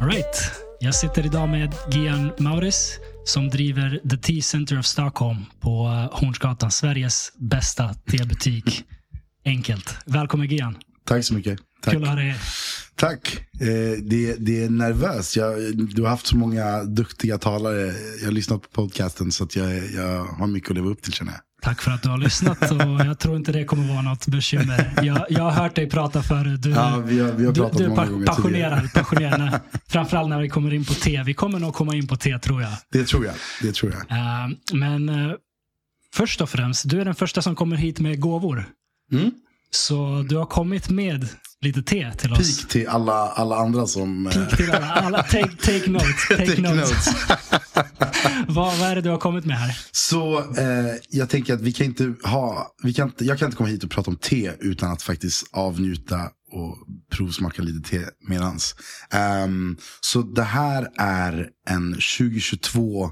Alright. Jag sitter idag med Gian Mauris som driver The Tea Center of Stockholm på eh, Hornsgatan. Sveriges bästa tebutik. Enkelt. Välkommen Gian. Tack så mycket. Tack. Kul att ha dig. Tack. Eh, det, det är nervöst. Jag, du har haft så många duktiga talare. Jag har lyssnat på podcasten så att jag, jag har mycket att leva upp till känner jag. Tack för att du har lyssnat och jag tror inte det kommer vara något bekymmer. Jag, jag har hört dig prata förut. Du, Ja, vi har, vi har du, pratat du är pa- passionerad. passionerad framförallt när vi kommer in på te. Vi kommer nog komma in på te tror jag. Det tror jag. Det tror jag. Eh, men eh, först och främst, du är den första som kommer hit med gåvor. Mm. Så du har kommit med lite te till oss. Pik till alla, alla andra som... eh, Peak till alla. alla take, take notes. Take, Take notes. vad, vad är det du har kommit med här? Så eh, jag tänker att vi kan inte ha, vi kan inte, jag kan inte komma hit och prata om te utan att faktiskt avnjuta och provsmaka lite te medans. Ehm, så det här är en 2022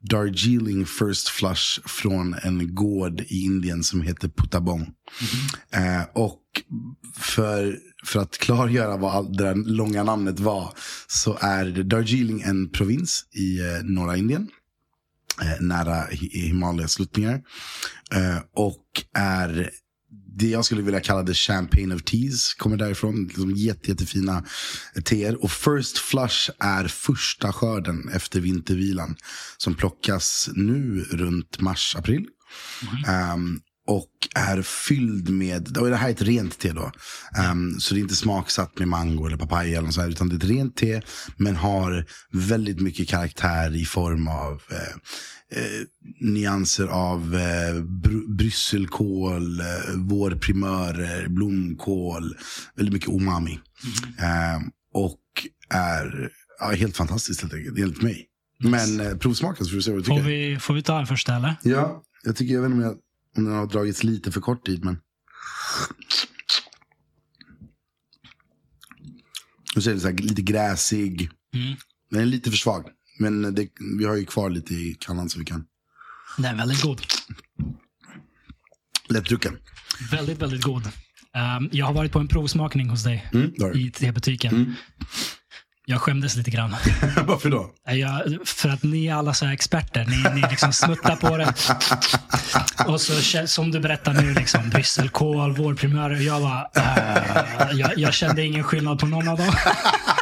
Darjeeling First Flush från en gård i Indien som heter Puttabong. Eh, och för, för att klargöra vad det där långa namnet var så är Darjeeling en provins i eh, norra Indien eh, nära Hi- Himalayas sluttningar. Eh, och är det jag skulle vilja kalla the champagne of teas. Kommer därifrån. Liksom jätte, jättefina teer. Och first flush är första skörden efter vintervilan. Som plockas nu runt mars, april. Ehm, och är fylld med, och det här är ett rent te då. Um, så det är inte smaksatt med mango eller papaya eller något sånt, här, utan det är ett rent te. Men har väldigt mycket karaktär i form av eh, eh, nyanser av eh, br- brysselkål, eh, vårprimörer, blomkål. Väldigt mycket umami. Ehm, och är ja, helt fantastiskt helt enkelt, enligt mig. Men eh, provsmaka så får vi se vad du tycker. Får vi, får vi ta en första eller? Ja, jag tycker, jag vet inte om, jag, om den har dragits lite för kort tid, men. Nu ser det så här, lite gräsig. Mm. Den är lite för svag. Men det, vi har ju kvar lite i kannan så vi kan. Den är väldigt god. Lättdrucken. Väldigt, väldigt god. Um, jag har varit på en provsmakning hos dig Mm, i tebutiken. Mm. Jag skämdes lite grann. Varför då? Jag, för att ni är alla så här experter. Ni, ni liksom smuttar på det. Och så som du berättar nu, liksom, brysselkål, vårprimörer. Jag var, äh, jag, jag kände ingen skillnad på någon av dem.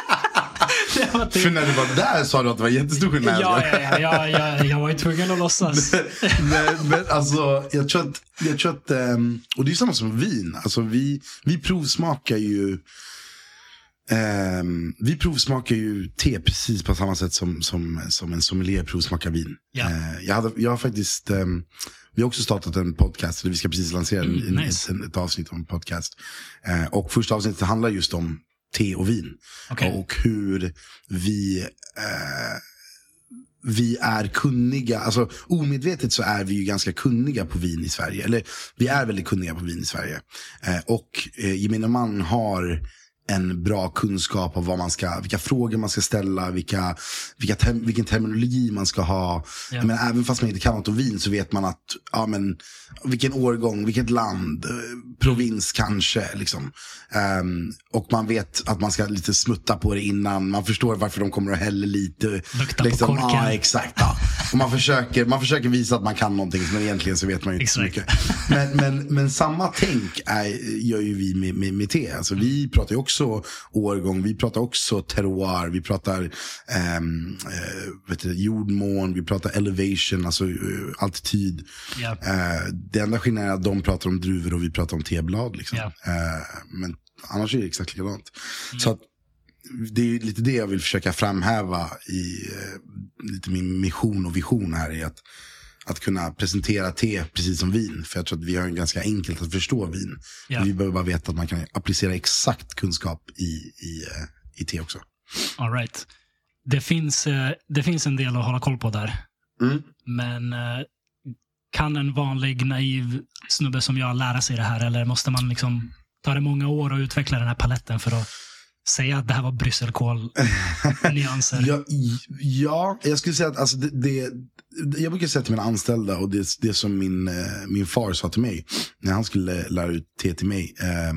Typ- För när du var där sa du att det var jättestor skillnad. Ja, ja, ja, jag, jag, var ju tvungen att låtsas. Nej, men alltså, jag tror att, jag tror att ehm, och det är samma som vin. Alltså, vi, vi provsmakar ju ehm, vi provsmakar ju te precis på samma sätt som, som, som en sommelier provsmakar vin. Ja. Eh, jag, hade, jag har faktiskt, ehm, vi har också startat en podcast, eller vi ska precis lansera en, Mm, en- nice. ett, ett avsnitt om en podcast. Eh, och första avsnittet handlar just om te och vin. Okej. Och hur vi eh, vi är kunniga, alltså omedvetet så är vi ju ganska kunniga på vin i Sverige. Eller vi är väldigt kunniga på vin i Sverige. Eh, och eh, gemene man har en bra kunskap av vad man ska, vilka frågor man ska ställa, vilka, vilka tem, vilken terminologi man ska ha. Ja. Men även fast man inte kan något om vin så vet man att, ja men, vilken årgång, vilket land, eh, provins kanske. Liksom. Ehm, och man vet att man ska lite smutta på det innan, man förstår varför de kommer att hälla lite. Lukta på korken. Ja, exakt. Ja. Och man, försöker, man försöker visa att man kan någonting, men egentligen så vet man ju inte så mycket. Men, men, men samma tänk är, gör ju vi med, med, med te. Alltså, vi pratar ju också årgång, vi pratar också terroir, vi pratar ehm, eh, vet du, jordmån, vi pratar elevation, alltså eh, altityd. Ja. Eh, det enda skillnaden är att de pratar om druvor och vi pratar om teblad. Liksom. Ja. Eh, men annars är det exakt likadant. Så att, det är lite det jag vill försöka framhäva i eh, lite min mission och vision här. är att, att kunna presentera te precis som vin. För jag tror att vi har en ganska enkelt att förstå vin. Ja. Vi behöver bara veta att man kan applicera exakt kunskap i, i, eh, i te också. All right. det, finns, eh, det finns en del att hålla koll på där. Mm. Men eh, kan en vanlig naiv snubbe som jag lära sig det här? Eller måste man liksom ta det många år och utveckla den här paletten för att säga att det här var brysselkål-nyanser? Ja, ja, jag skulle säga att alltså, det, det, jag brukar säga till mina anställda och det, det som min, eh, min far sa till mig när han skulle lära ut te till mig. Eh,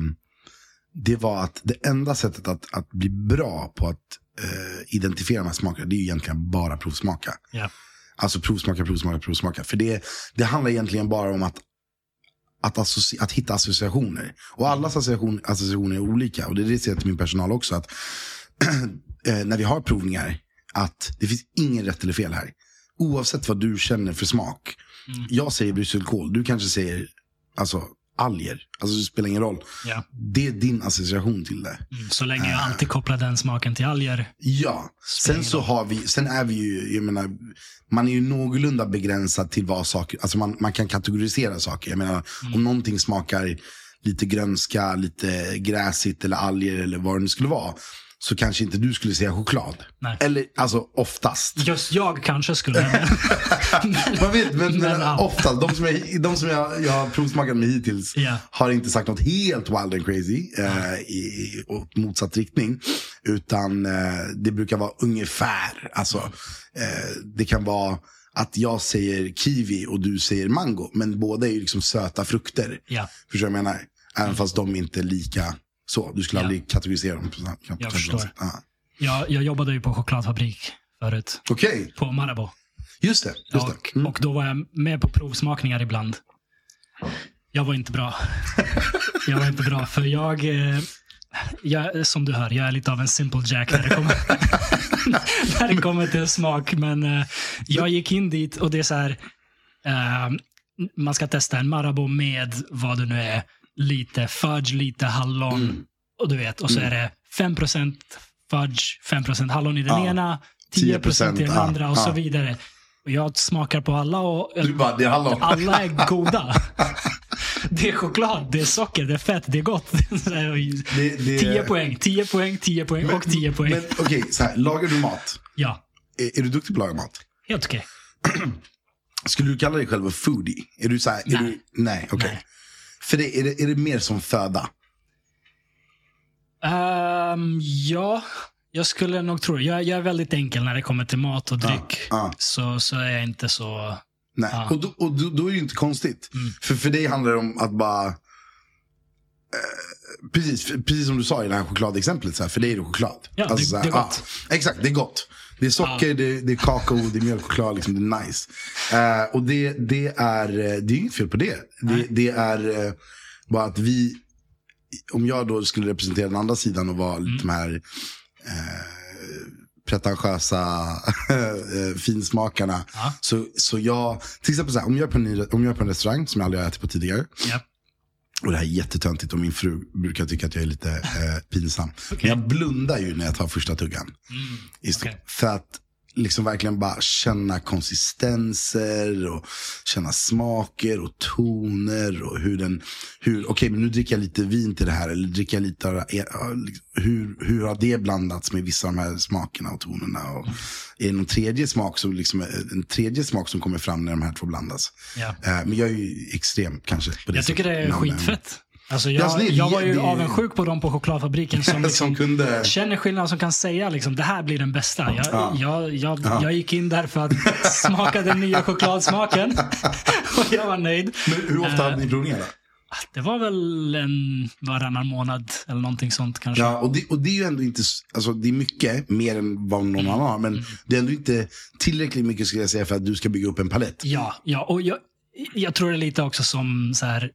det var att det enda sättet att, att bli bra på att eh, identifiera de här smakerna, det är egentligen bara provsmaka. Ja. Alltså provsmaka, provsmaka, provsmaka. För det, det handlar egentligen bara om att, att, att hitta associationer. Och alla association, associationer är olika. Och det är det jag säger till min personal också. Att eh, när vi har provningar, att det finns ingen rätt eller fel här. Oavsett vad du känner för smak. Mm. Jag säger brysselkål, du kanske säger alltså, alger. Alltså det spelar ingen roll. Ja. Det är din association till det. Mm. Så länge jag alltid kopplar den smaken till alger. Ja, sen så har vi, sen är vi ju, jag menar, man är ju någorlunda begränsad till vad saker, alltså man, man kan kategorisera saker. Jag menar, Mm. om någonting smakar lite grönska, lite gräsigt eller alger eller vad det nu skulle vara. Så kanske inte du skulle säga choklad. Nej. Eller, alltså oftast. Just jag kanske skulle. Man vet, men, men, Men, oftast, de som, jag, de som jag, jag har provsmakat med hittills Ja. har inte sagt något helt wild and crazy eh, i, åt motsatt riktning. Utan eh, det brukar vara ungefär. Alltså, eh, det kan vara att jag säger kiwi och du säger mango. Men båda är ju liksom söta frukter. ja, Förstår du vad jag menar? Även fast de inte är lika så. Du skulle Ja. aldrig kategorisera dem på på samma förstår. sätt. Ja. jag, jag jobbade ju på chokladfabrik förut. Okej, På Marabou. just det. Just Och, det. Mm. och då var jag med på provsmakningar ibland. Jag var inte bra. Jag var inte bra, för jag, eh, jag, som du hör, jag är lite av en simple jack när det kommer, när det kommer till smak. Men eh, jag gick in dit och det är så här, eh, man ska testa en Marabou med vad det nu är, lite fudge, lite hallon. Mm. Och du vet, och så är det 5% fudge, 5% hallon i den Ja. ena, 10% i den andra och så ja. vidare. Och jag smakar på alla och Du bara, det är hallon. alla är goda. Det är choklad, det är socker, det är fett, det är gott. Så Det- det- 10 poäng, 10 poäng, 10 poäng och 10 poäng. Men okej, så här, lagar du mat? ja, Är, är du duktig på att laga mat? helt okej. Skulle du kalla dig själv en foodie? Är du så här, är Nej. Du, nej, okej. Nej. För det, är, det, är det mer som föda? Ehm, ja, jag skulle nog tro det. jag, jag är väldigt enkel när det kommer till mat och dryck. ja. Så, så är jag inte så... Nej. Ja. Och, då, och då, då är det ju inte konstigt. Mm. För, för dig handlar det om att bara... Eh, precis, precis som du sa i det här chokladexemplet, så här, för dig är det choklad. Ja, det- så här, det är gott. Exakt, det är gott. Det är socker, det, det är kakao, det är mjölkchoklad, liksom, det är nice. Eh, och det, det, är, eh, det är inget fel på det. Det, det är eh, bara att vi, om jag då skulle representera den andra sidan och vara Mm. lite de här eh, pretentiösa finsmakarna. Ja. Så, så jag, till exempel så här, om, jag är på en, ny- om jag är på en restaurang som jag aldrig har ätit på tidigare. Ja. Och det här är jättetöntigt och min fru brukar tycka att jag är lite eh, pinsam. Okej. Men jag blundar ju när jag tar första tuggan. Mm, okej. För att liksom verkligen bara känna konsistenser och känna smaker och toner och hur den, hur, okej men nu dricker jag lite vin till det här eller dricker jag lite av, eh, hur, hur har det blandats med vissa av de här smakerna och tonerna och är det någon tredje smak som liksom, en tredje smak som kommer fram när de här två blandas. Ja. Eh, men jag är ju extrem kanske. På det Jag tycker det är eh, skitfett. Alltså Ja, alltså, jag, det jag var ju det avundsjuk på dem på chokladfabriken som, liksom som kunde... känner skillnad, som kan säga liksom, det här blir den bästa. Jag, Ja. jag, jag, Ja. jag gick in där för att smaka den nya chokladsmaken. och jag var nöjd. Men hur ofta Eh, hade ni provningar då? Det var väl en varannan månad eller någonting sånt kanske. Ja, och det, och det är ju ändå inte, alltså det är mycket mer än vad någon annan har. Men det är ändå inte tillräckligt mycket skulle jag säga för att du ska bygga upp en palett. Ja, ja och jag, jag tror det är lite också som så här.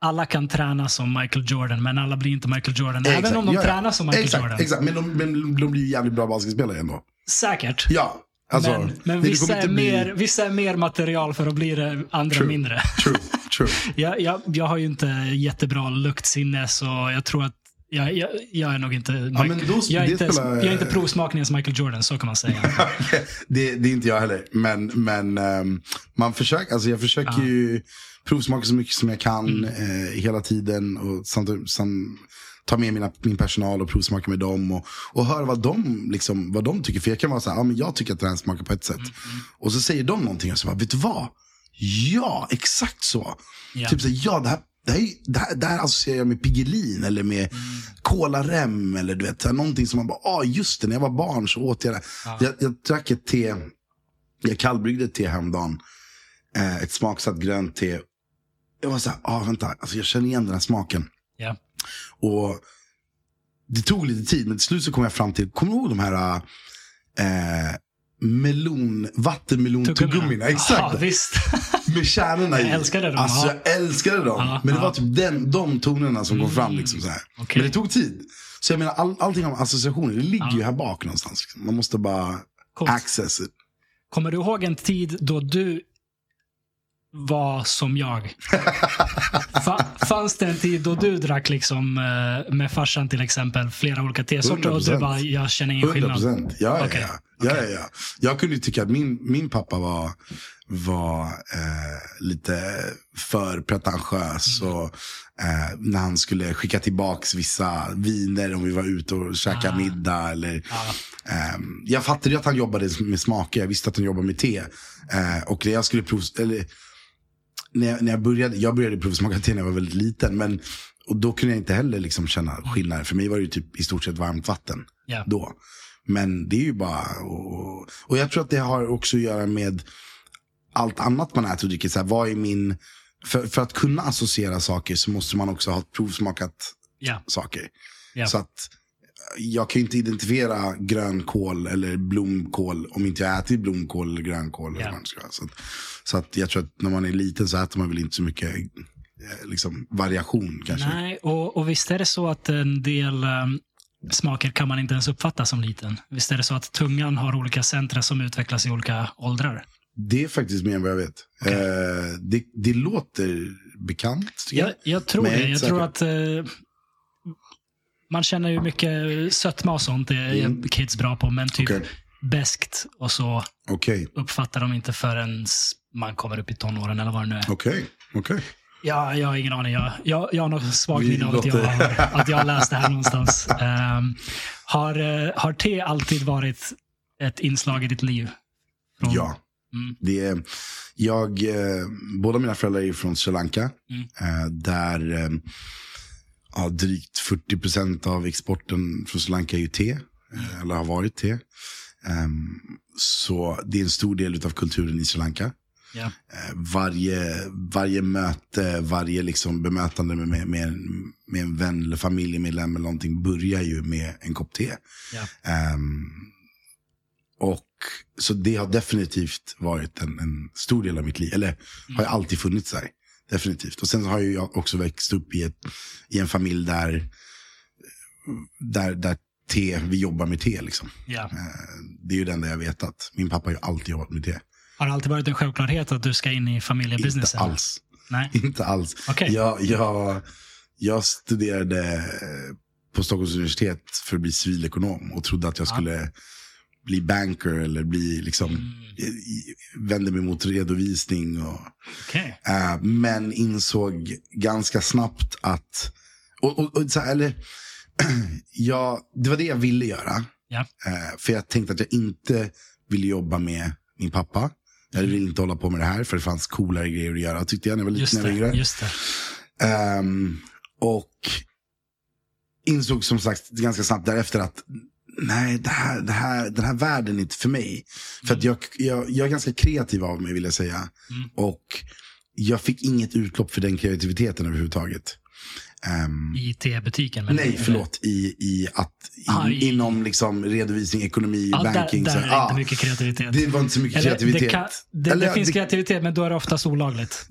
Alla kan träna som Michael Jordan, men alla blir inte Michael Jordan. Även Exakt, om de ja, ja. tränar som Michael exakt, Jordan. Exakt, men de, men de blir ju jävligt bra basketspelare ändå. Säkert. Ja, alltså. men men vissa, är bli- mer, vissa är mer material för att bli det, andra True. mindre. True, true. Jag, jag, jag har ju inte jättebra luktsinne, så jag tror att jag, jag, jag är nog inte... Ja, men då, jag, är inte spelar, jag är inte provsmakningens Michael Jordan, så kan man säga. det, det är inte jag heller. Men, men ehm, man försöker, alltså jag försöker Ja. ju provsmaka så mycket som jag kan Mm. eh, hela tiden. Och samt, samt, ta med mina, min personal och provsmaka med dem. Och, och höra vad de, liksom, vad de tycker. För jag kan vara så här, ja, men jag tycker att det här smakar på ett sätt. Mm, Och så säger de någonting och så bara, vet du vad? Ja, exakt så. Ja. Typ så här, ja, det här, det här, är- det här, det här associerar jag med Piggelin eller med kolarem eller du vet, så här, någonting som man bara, ah just det, när jag var barn så åt jag det. Jag, jag drack ett te, jag kallbryggde ett te häromdagen. Eh, ett smaksatt grönt te. Jag var så här, ah vänta, alltså jag känner igen den här smaken. Ja. Och det tog lite tid, men till slut så kom jag fram till, kommer du ihåg de här eh, melon, vattenmelon-tuggummina? Exakt. Ja, visst. Med kärnorna i. Jag älskade dem, Alltså ja. jag älskade dem. Ja, men det ja. var typ den, de tonerna som kom fram. Liksom, så här. okej. Men det tog tid. Så jag menar, all, allting om associationer, det ligger ju här bak någonstans. Liksom. Man måste bara Coolt. access it. Kommer du ihåg en tid då du var som jag? Fa- fanns det en tid då du drack liksom eh, med farsan till exempel flera olika tesorter och du 100%. bara, jag känner ingen 100 skillnad? procent. Ja, ja, Okej. ja. Ja, ja, ja. Jag kunde tycka att min, min pappa var, var eh, lite för pretentiös. Mm. Och, eh, när han skulle skicka tillbaks vissa viner om vi var ute och käkade Ah. middag. Eller, Ja. Ehm, jag fattade ju att han jobbade med smaker. Jag visste att han jobbade med te. Eh, och jag skulle prov, eller, när jag, när jag började, jag började provsmaka te när jag var väldigt liten. Men, och då kunde jag inte heller liksom känna skillnad. För mig var det ju typ i stort sett varmt vatten Ja. då. Men det är ju bara, och, och jag tror att det har också att göra med allt annat man äter och dricker. Så här, vad är min, för, för att kunna associera saker så måste man också ha provsmakat Ja. saker. Ja. Så att jag kan ju inte identifiera grönkål eller blomkål om inte jag ätit blomkål eller grönkål. Eller vad det ska så, att, så att jag tror att när man är liten så äter man väl inte så mycket eh, liksom, variation kanske. Nej, och, och visst är det så att en del um, smaker kan man inte ens uppfatta som liten. Visst är det så att tungan har olika centra som utvecklas i olika åldrar? Det är faktiskt mer än vad jag vet. Eh, det, det låter bekant. Jag, jag tror det. Jag tror att eh, man känner ju mycket sötma och sånt. Det är Mm. kids bra på. Men typ Okej. beskt och så Okej, uppfattar de inte förrän man kommer upp i tonåren eller vad det nu är. okej, okej. Ja, jag har ingen aning. Jag, jag, jag har något svagt minne av att jag, har, att jag har läst det här någonstans. Ehm, har, eh, har te alltid varit ett inslag i ditt liv? Från- Ja. Mm. Det är, jag, eh, båda mina föräldrar är från Sri Lanka. Mm. Eh, där eh, ja, drygt 40 procent av exporten från Sri Lanka är ju te. Eh, eller har varit te. Ehm, så det är en stor del av kulturen i Sri Lanka. Eh, varje, varje möte, varje liksom bemötande med, med, med, en vän eller familjemedlem eller någonting börjar ju med en kopp te. Ja. Ehm, och Så det har definitivt varit en, en stor del av mitt liv. Eller har ju alltid funnits där. Definitivt. Och sen har jag också växt upp i, ett, i en familj där, där, där te, vi jobbar med te. Liksom. Eh, Det är ju det enda jag vet att min pappa har ju alltid jobbat med te. Har det alltid varit en självklarhet att du ska in i familjebusinessen? Inte alls. Nej. Inte alls. Okej. Jag, jag, jag studerade på Stockholms universitet för att bli civilekonom och trodde att jag skulle bli banker eller bli liksom, Mm. vände mig mot redovisning. Och, Okej. eh, men insåg ganska snabbt att, och, och, och, så här, eller, jag, det var det jag ville göra. Ja. Eh, för jag tänkte att jag inte ville jobba med min pappa. Jag ville inte hålla på med det här för det fanns coolare grejer att göra tyckte jag när jag var liten. Just det. Just det. Ehm, och insåg som sagt ganska snabbt därefter att nej, det här, det här, den här världen är inte för mig. För att jag, jag, jag är ganska kreativ av mig vill jag säga. Mm. Och jag fick inget utlopp för den kreativiteten överhuvudtaget. Ehm, I tebutiken? men- nej, förlåt. I, i att, i, Ah, i- inom liksom redovisning, ekonomi, Ja, banking. där, så, där är det ah, inte mycket kreativitet. det var inte så mycket Eller, kreativitet. Det, kan, det, Eller, det finns det- kreativitet, men då är det oftast olagligt.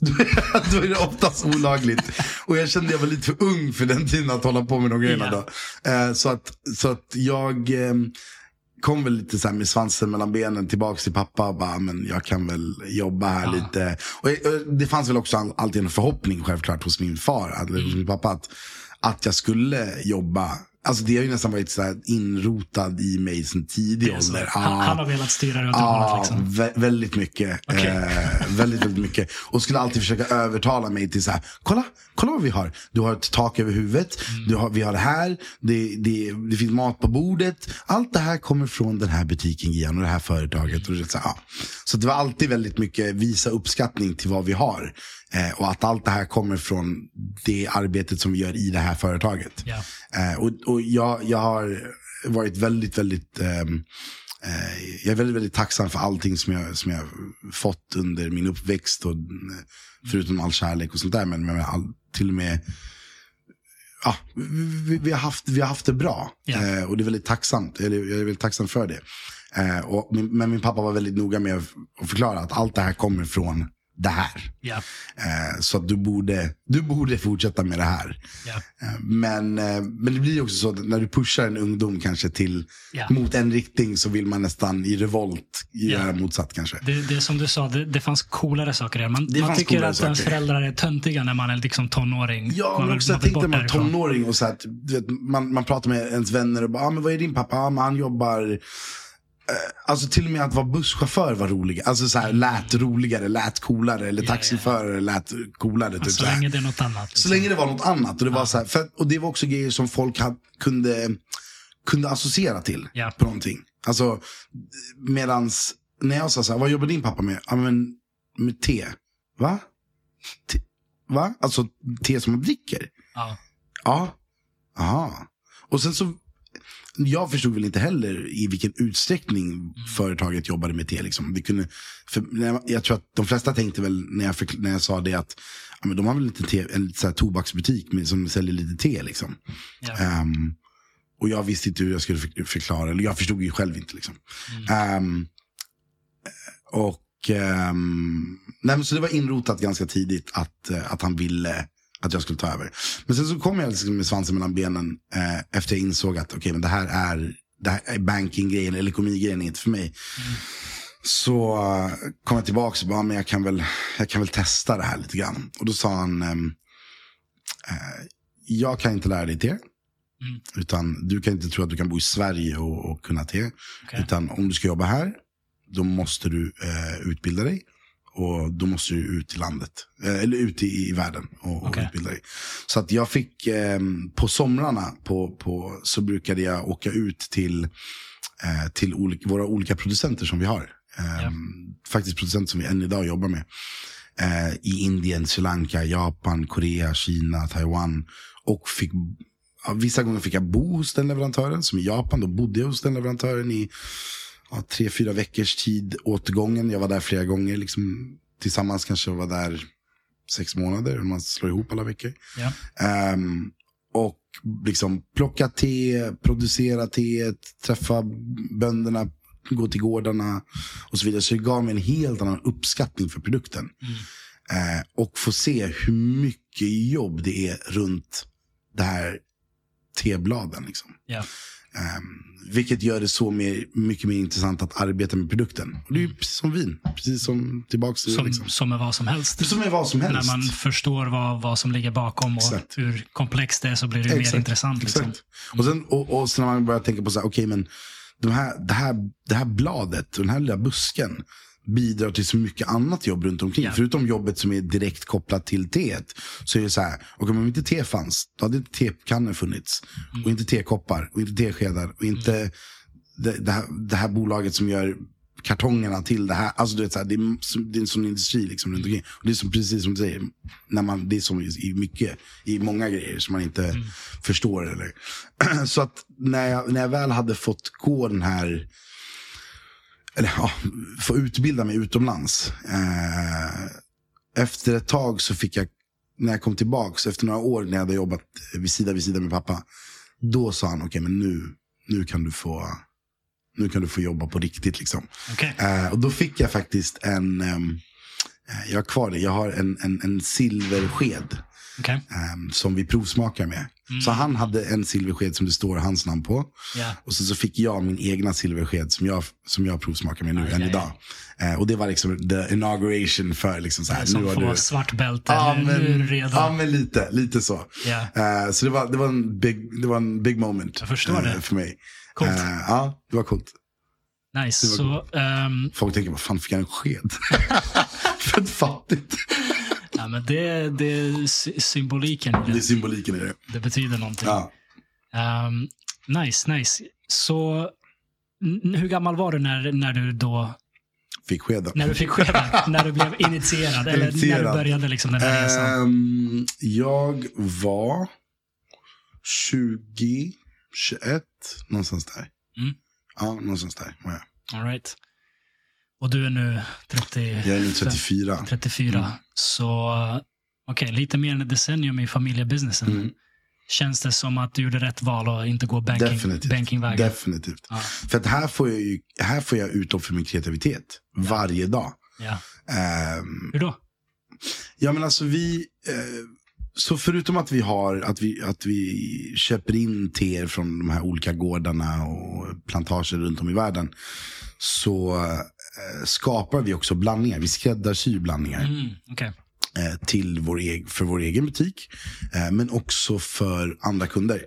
då är det oftast olagligt. Och jag kände jag var lite för ung för den tiden att hålla på med de grejerna. Ja. Då. Eh, så, att, så att jag eh, kom väl lite så med svansen mellan benen tillbaka till pappa. Och bara, men jag kan väl jobba här Ja. lite. Och, och det fanns väl också all- alltid en förhoppning självklart hos min far, eller hos min pappa. Att, att jag skulle jobba Alltså det har ju nästan varit så här inrotad i mig sedan tidig ålder. han, Ja. han har velat styra runt Ja, hörnet liksom. vä- väldigt mycket. Okej. Eh, väldigt, väldigt mycket. Och skulle alltid försöka övertala mig till så här, kolla, kolla vad vi har. Du har ett tak över huvudet, Mm. du har, vi har det här, det, det, det finns mat på bordet. Allt det här kommer från den här butiken Gian och det här företaget. Och det, så, här, ja. så det var alltid väldigt mycket visa uppskattning till vad vi har. Eh, och att allt det här kommer från det arbetet som vi gör i det här företaget. Ja. Eh, och och jag, jag har varit väldigt, väldigt ehm, eh, jag är väldigt, väldigt tacksam för allting som jag, som jag fått under min uppväxt. Och, eh, förutom all kärlek och sånt där. Men, men all, till och med ja, vi, vi, har haft, vi har haft det bra. Ja. Eh, och det är väldigt tacksamt. Eller, jag är väldigt tacksam för det. Eh, och men min pappa var väldigt noga med att förklara att allt det här kommer från det här. Eh, så att du borde, du borde fortsätta med det här. Eh, Men, eh, men det blir också så att när du pushar en ungdom kanske till Ja. mot en riktning så vill man nästan i revolt göra motsatt kanske. Det, är som du sa, det, det fanns coolare saker där. Man, man tycker att ens saker. föräldrar är töntiga när man är liksom tonåring. Ja, man men också jag vill tänkte man tonåring och så att vet, man, man pratar med ens vänner och bara, ah, men vad är din pappa? Ah, men han jobbar Alltså till och med att vara busschaufför var roligt. Alltså så här, lät roligare, lät coolare. Eller Ja, ja, ja. taxiförare lät coolare. Typ, Så så här. länge det är något annat. Så liksom. länge det var något annat. Och det, var, så här, för, och det var också grejer som folk had, kunde, kunde associera till. Ja. På någonting. Alltså, medans, när jag sa så här, vad jobbar din pappa med? Ja, men med te. Va? Te, va? Alltså te som man dricker? Ja. Ja. Aha. Och sen så, jag förstod väl inte heller i vilken utsträckning företaget jobbade med te. Liksom. Det kunde, för jag, jag tror att de flesta tänkte väl när jag, förkl- när jag sa det att ja, men de har väl lite te, en så här, tobaksbutik med, som säljer lite te. Liksom. Ja. Ehm, och jag visste inte hur jag skulle för- förklara, eller jag förstod ju själv inte. Liksom. Ehm, och ehm, nej, så det var inrotat ganska tidigt att, att han ville att jag skulle ta över. Men sen så kom jag liksom med svansen mellan benen eh, efter jag insåg att okej, men det här är, det här är banking-grejen eller ekonomigrejen inte för mig. Så eh, kom jag tillbaka och bara, men jag kan, väl, jag kan väl testa det här lite grann. Och då sa han, ehm, eh, jag kan inte lära dig te. Mm. Utan du kan inte tro att du kan bo i Sverige och, och kunna te. Okej. Utan om du ska jobba här, då måste du eh, utbilda dig. Och då måste du ut i landet, eh, eller ut i, i världen och, och Okej. utbilda dig. Så att jag fick, eh, på somrarna på, på, så brukade jag åka ut till, eh, till olika, våra olika producenter som vi har. Eh, Ja. Faktiskt producenter som vi än idag jobbar med. Eh, I Indien, Sri Lanka, Japan, Korea, Kina, Taiwan. Och fick, vissa gånger fick jag bo hos den leverantören. Som i Japan, då bodde jag hos den leverantören i ja, tre, fyra veckors tid åt gången. Jag var där flera gånger. Liksom, tillsammans kanske jag var där sex månader. Om man slår ihop alla veckor. Ja. Ehm, och liksom plocka te, producera teet, träffa bönderna, gå till gårdarna och så vidare. Så det gav mig en helt annan uppskattning för produkten. Eh, och få se hur mycket jobb det är runt det här tebladen. Liksom. Ja. Ehm, vilket gör det så mer, mycket mer intressant att arbeta med produkten. Och det är ju precis som vin. Precis som tillbaks till Som, liksom. som är vad som helst. Som är vad som helst. När man förstår vad, vad som ligger bakom och Exakt. hur komplext det är så blir det mer intressant. Liksom. Exakt. Och, sen, och, och sen när man börjar tänka på så här, okej men de här, det, här, det här bladet, den här lilla busken bidrar till så mycket annat jobb runt omkring. Ja. Förutom jobbet som är direkt kopplat till teet. Så är det så här, och om inte te fanns, då hade inte tekannor funnits. Mm. Och inte tekoppar, och inte teskedar, och inte det, det, här, det här bolaget som gör kartongerna till det här. Alltså du vet, så här, det, är, det är en sån industri liksom runt omkring. Och det är som, precis som du säger, när man, det är som i, mycket, i många grejer som man inte förstår. Eller. så att när jag, när jag väl hade fått gå den här, eller ja, få utbilda mig utomlands. Eh, efter ett tag så fick jag, när jag kom tillbaks, efter några år när jag hade jobbat vid sida vid sida med pappa. Då sa han, okej men nu, nu kan du få nu kan du få jobba på riktigt. Liksom. Okej. Eh, och då fick jag faktiskt en, eh, jag har kvar det, jag har en, en, en silversked ehm, som vi provsmakar med. Så han hade en silversked som det står hans namn på. Ja. Och sen så fick jag min egna silversked som jag, som jag provsmakar med nu Aj, än aj, idag. Eh, och det var liksom the inauguration för liksom så här, Som nu får du... svart bälte. Ja men, nu redo. ja, men lite, lite så. Ja. Eh, så det var, det, var en big, det var en big moment Jag förstår eh, det. för mig. Coolt. Eh, ja, det var coolt. Nice. var Så, ehm, Folk tänker, vad fan fick jag en sked? Fett fattigt. Men det, det är sy- symboliken Det är symboliken i det. Det betyder någonting. Ja. Ehm, nice, nice. Så hur gammal var du när, när du då Fick skeden. när du fick skeden? när du blev initierad? Eller när du Initierad. började liksom den här resan? Ehm, jag var 20, 21, någonstans där. Mm. Ja, någonstans där var jag. All right. Och du är nu 30, Jag är nu 34. 34. Mm. Så okej, lite mer än ett decennium i familjebusinessen. Mm. Känns det som att du gjorde rätt val och inte gå banking, Definitivt. bankingvägen? Definitivt. Ja. För att här får jag, ju, här får jag utlopp för min kreativitet. Varje dag. ja. Ehm, Hur då? Ja men alltså vi, eh, så förutom att vi har, att vi, att vi köper in teer från de här olika gårdarna och plantager runt om i världen. Så skapar vi också blandningar, vi skräddarsyr blandningar Mm, okej. eh, till vår eg- för vår egen butik. Eh, men också för andra kunder.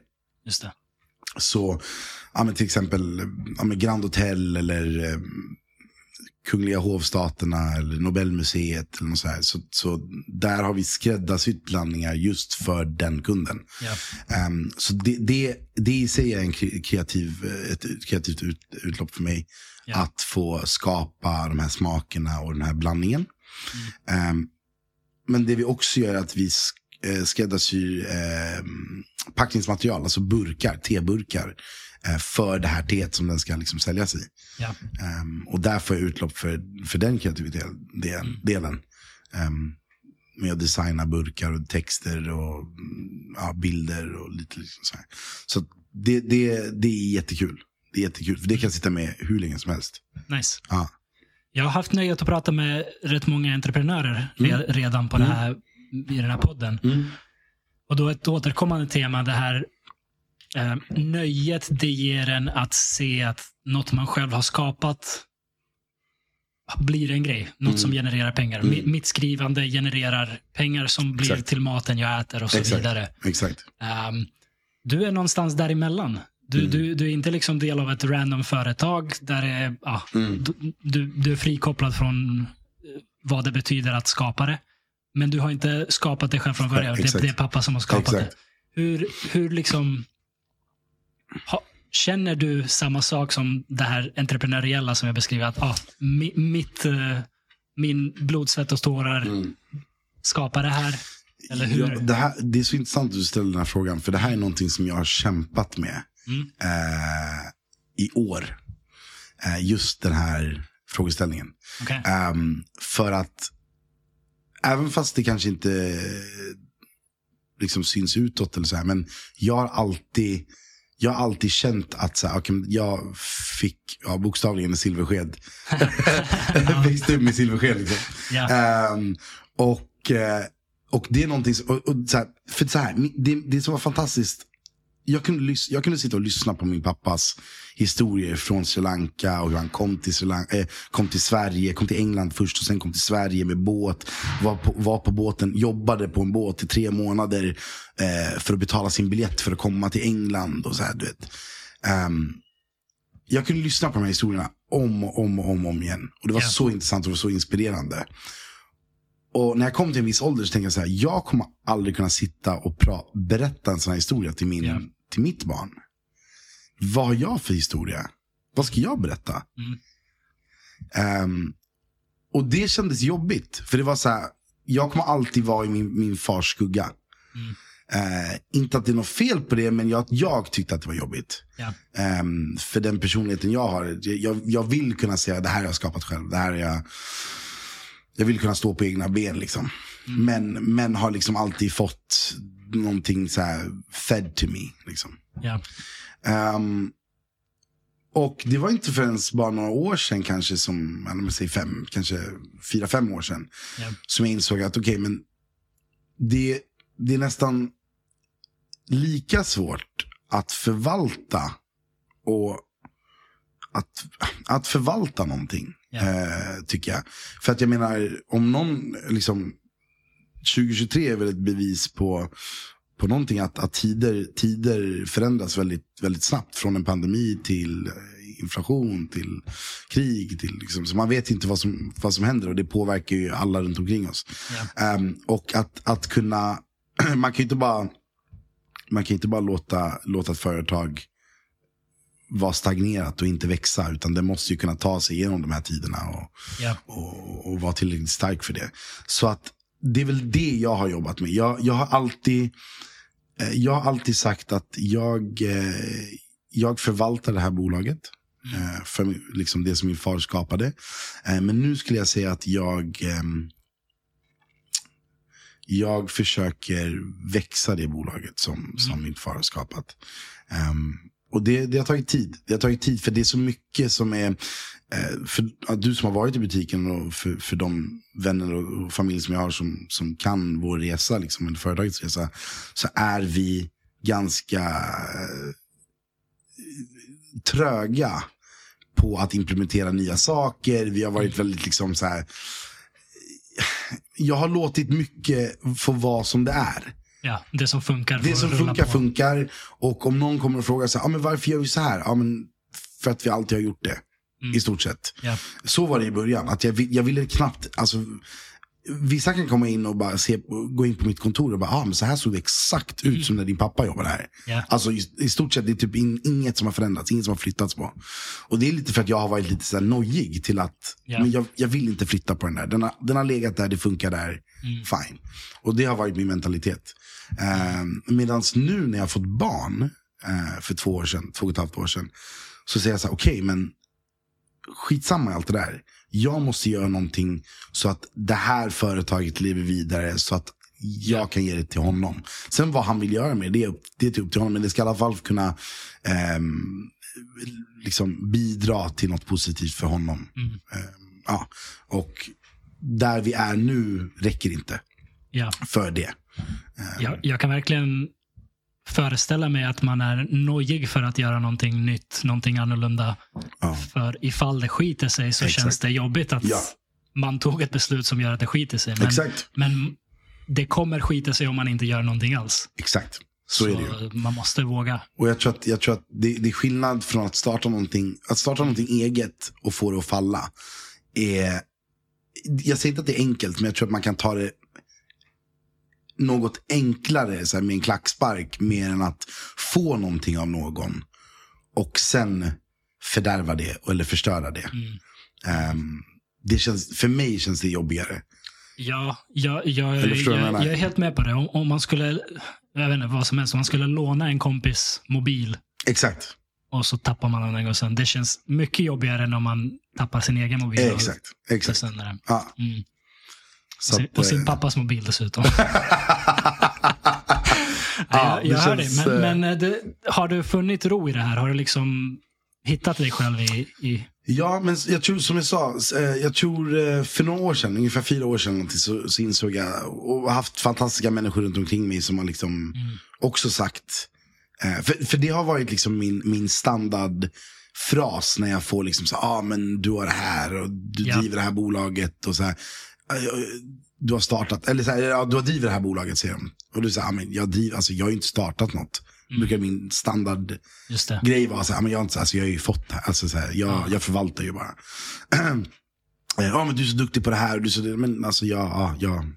Just det. Så ja, men till exempel ja, men Grand Hotel eller eh, Kungliga hovstaterna eller Nobelmuseet. Eller något så, här. Så, så där har vi skräddarsytt blandningar just för den kunden. Ja. Ehm, så det, det, det i sig är en kre- kreativ, eh, ett kreativt ut, utlopp för mig. Ja. Att få skapa de här smakerna och den här blandningen. Ehm, men det vi också gör är att vi eh, skräddarsyr eh, packningsmaterial, alltså burkar, teburkar. eh, För det här teet som den ska liksom säljas i. Ja. Ehm, och där får jag utlopp för, för den kreativiteten. Den, delen. Um, med att designa burkar och texter och mm, ja, bilder och lite liksom så här. Så det, det, det är jättekul. Det är jättekul, för det kan sitta med hur länge som helst. Nice. Ja. Jag har haft nöjet att prata med rätt många entreprenörer re- redan på det här, i den här podden. Och då ett återkommande tema, det här eh, nöjet det ger en att se att något man själv har skapat blir en grej. Något Mm. som genererar pengar. Mi- Mitt skrivande genererar pengar som blir Exakt. till maten jag äter och så Exakt. vidare. Exakt. Ehm, du är någonstans däremellan. Du, Mm. du, du är inte liksom del av ett random företag där det är, ja, Mm. du, du, är frikopplad från eh, vad det betyder att skapa det. Men du har inte skapat det själv från början. Det, exakt. det är pappa som har skapat Exakt. det. Hur, hur liksom... Ha, känner du samma sak som det här entreprenöriella som jag beskriver? Att ah, mi, mitt, eh, min blod, svett och tårar Mm. skapar det här? Eller hur? Ja, det, här, det är så intressant att du ställer den här frågan. För det här är någonting som jag har kämpat med Mm. eh, i år. Eh, just den här frågeställningen. Okej. Ehm, för att även fast det kanske inte liksom syns utåt eller så här, men jag har alltid jag har alltid känt att så här, men jag fick ja, bokstavligen en silversked. växte upp med silversked. Liksom. Ja. Ehm, och, eh, och det är någonting som, och, och, så här, för så här, det, det som var fantastiskt jag kunde, jag kunde sitta och lyssna på min pappas historier från Sri Lanka och hur han kom till, Sri Lanka, eh, kom till Sverige, kom till England först och sen kom till Sverige med båt. Var på, var på båten, jobbade på en båt i tre månader eh, för att betala sin biljett för att komma till England. och så här, du vet. Ehm, Jag kunde lyssna på de här historierna om och om och om, och om igen. Och det var Ja. så intressant och så inspirerande. Och när jag kom till en viss ålder så tänkte jag så här, jag kommer aldrig kunna sitta och berätta en sån här historia till, min, Ja. Till mitt barn. Vad har jag för historia? Vad ska jag berätta? Mm. Ehm, och det kändes jobbigt. För det var så här, jag kommer alltid vara i min, min fars skugga. Mm. Eh, inte att det är något fel på det, men jag, jag tyckte att det var jobbigt. Ja. Ehm, för den personligheten jag har. Jag, jag vill kunna säga det här har jag skapat själv. Det här är jag, jag vill kunna stå på egna ben. Liksom. Men, men har liksom alltid fått någonting så här fed to me. Liksom. Ja. Ehm, och det var inte förrän bara några år sedan, kanske som, eller man säger fem, kanske fyra, fem år sedan, Ja. som jag insåg att okej, men det, det är nästan lika svårt att förvalta och att, att förvalta någonting. Ja. Eh, tycker jag. För att jag menar, om någon, liksom, 2023 är väl ett bevis på, på någonting att, att tider, tider förändras väldigt, väldigt snabbt. Från en pandemi till inflation, till krig. Till, liksom, så man vet inte vad som, vad som händer och det påverkar ju alla runt omkring oss. Ja. Ehm, och att, att kunna, man kan ju inte bara, man kan inte bara låta, låta ett företag vara stagnerat och inte växa. Utan det måste ju kunna ta sig igenom de här tiderna och, Ja. och, och vara tillräckligt stark för det. Så att det är väl det jag har jobbat med. Jag, jag har alltid eh, jag har alltid sagt att jag, eh, jag förvaltar det här bolaget. eh, För liksom det som min far skapade. Men nu skulle jag säga att jag jag försöker växa det bolaget som, som min far har skapat. Ehm, och det, det har tagit tid. Det har tagit tid för det är så mycket som är, för ja, du som har varit i butiken och för, för de vänner och, och familj som jag har som, som kan vår resa, liksom, eller företagets resa, så är vi ganska eh, tröga på att implementera nya saker. Vi har varit väldigt liksom så här. Jag har låtit mycket få vara som det är. ja, det som funkar. Det som funkar på. funkar. Och om någon kommer och frågar så här, ah, men varför gör vi så här? Ja, men för att vi alltid har gjort det. Mm. I stort sett. Ja. Så var det i början. Att jag, jag ville knappt, alltså, vissa kan komma in och bara se, gå in på mitt kontor och bara, ah, men så här såg det exakt ut som när din pappa jobbade här. Ja. Alltså i, i stort sett, det är typ in, inget som har förändrats, inget som har flyttats på. Och det är lite för att jag har varit lite så här nojig till att, Ja. men jag, jag vill inte flytta på den där. Den har, den har legat där, det funkar där, Mm. fine. Och det har varit min mentalitet. Eh, Medan nu när jag har fått barn, eh, för två år sedan, två och ett halvt år sedan, så säger jag så här, okej men skitsamma i allt det där. Jag måste göra någonting så att det här företaget lever vidare så att jag kan ge det till honom. Sen vad han vill göra med det, det är upp, upp till honom. Men det ska i alla fall kunna ehm, liksom bidra till något positivt för honom. Mm. Ehm, ja. Och där vi är nu räcker inte Ja. för det. Jag, jag kan verkligen föreställa mig att man är nojig för att göra någonting nytt, någonting annorlunda. Ja. För ifall det skiter sig så Exakt. känns det jobbigt att Ja. man tog ett beslut som gör att det skiter sig. Men, men det kommer skita sig om man inte gör någonting alls. Exakt. Så, är det ju. man måste våga. Och jag tror att, jag tror att det, det är skillnad från att starta någonting, att starta någonting eget och få det att falla. Är, jag säger inte att det är enkelt, men jag tror att man kan ta det något enklare så här, med en klackspark. Mer än att få någonting av någon. Och sen fördärva det eller förstöra det. Mm. Ehm, det känns, för mig känns det jobbigare. Ja, jag, jag, jag jag, är helt med på det. Om, om man skulle, jag vet inte vad som helst, om man skulle låna en kompis mobil Exakt. och så tappar man den och sen. Det känns mycket jobbigare än om man tappar sin egen mobil. Exakt. Exakt. Ja, Mm. Så Sin- att, Och sin eh, pappas mobil dessutom. Ja, jag jag hör känns, dig. Men, eh, men eh, det, har du funnit ro i det här? Har du liksom hittat dig själv i... i Ja, men jag tror som jag sa, jag tror för några år sedan, ungefär fyra år sedan, så, så insåg jag, och haft fantastiska människor runt omkring mig som har liksom också sagt, för, för det har varit liksom min, min standardfras när jag får liksom så ah men du har det här och du Ja. driver det här bolaget och så här. "Eh, jag- Du har startat, eller så här, ja, du har drivit det här bolaget säger de. Och du säger, ah, men jag driver, alltså jag har inte startat något. Brukar min standard just det. grej var så här, men jag, har inte, alltså, jag har ju fått det här. Alltså, så här, jag, jag förvaltar ju bara. Ja, men du är så duktig på det här. Och du är så, men alltså, jag, ja, jag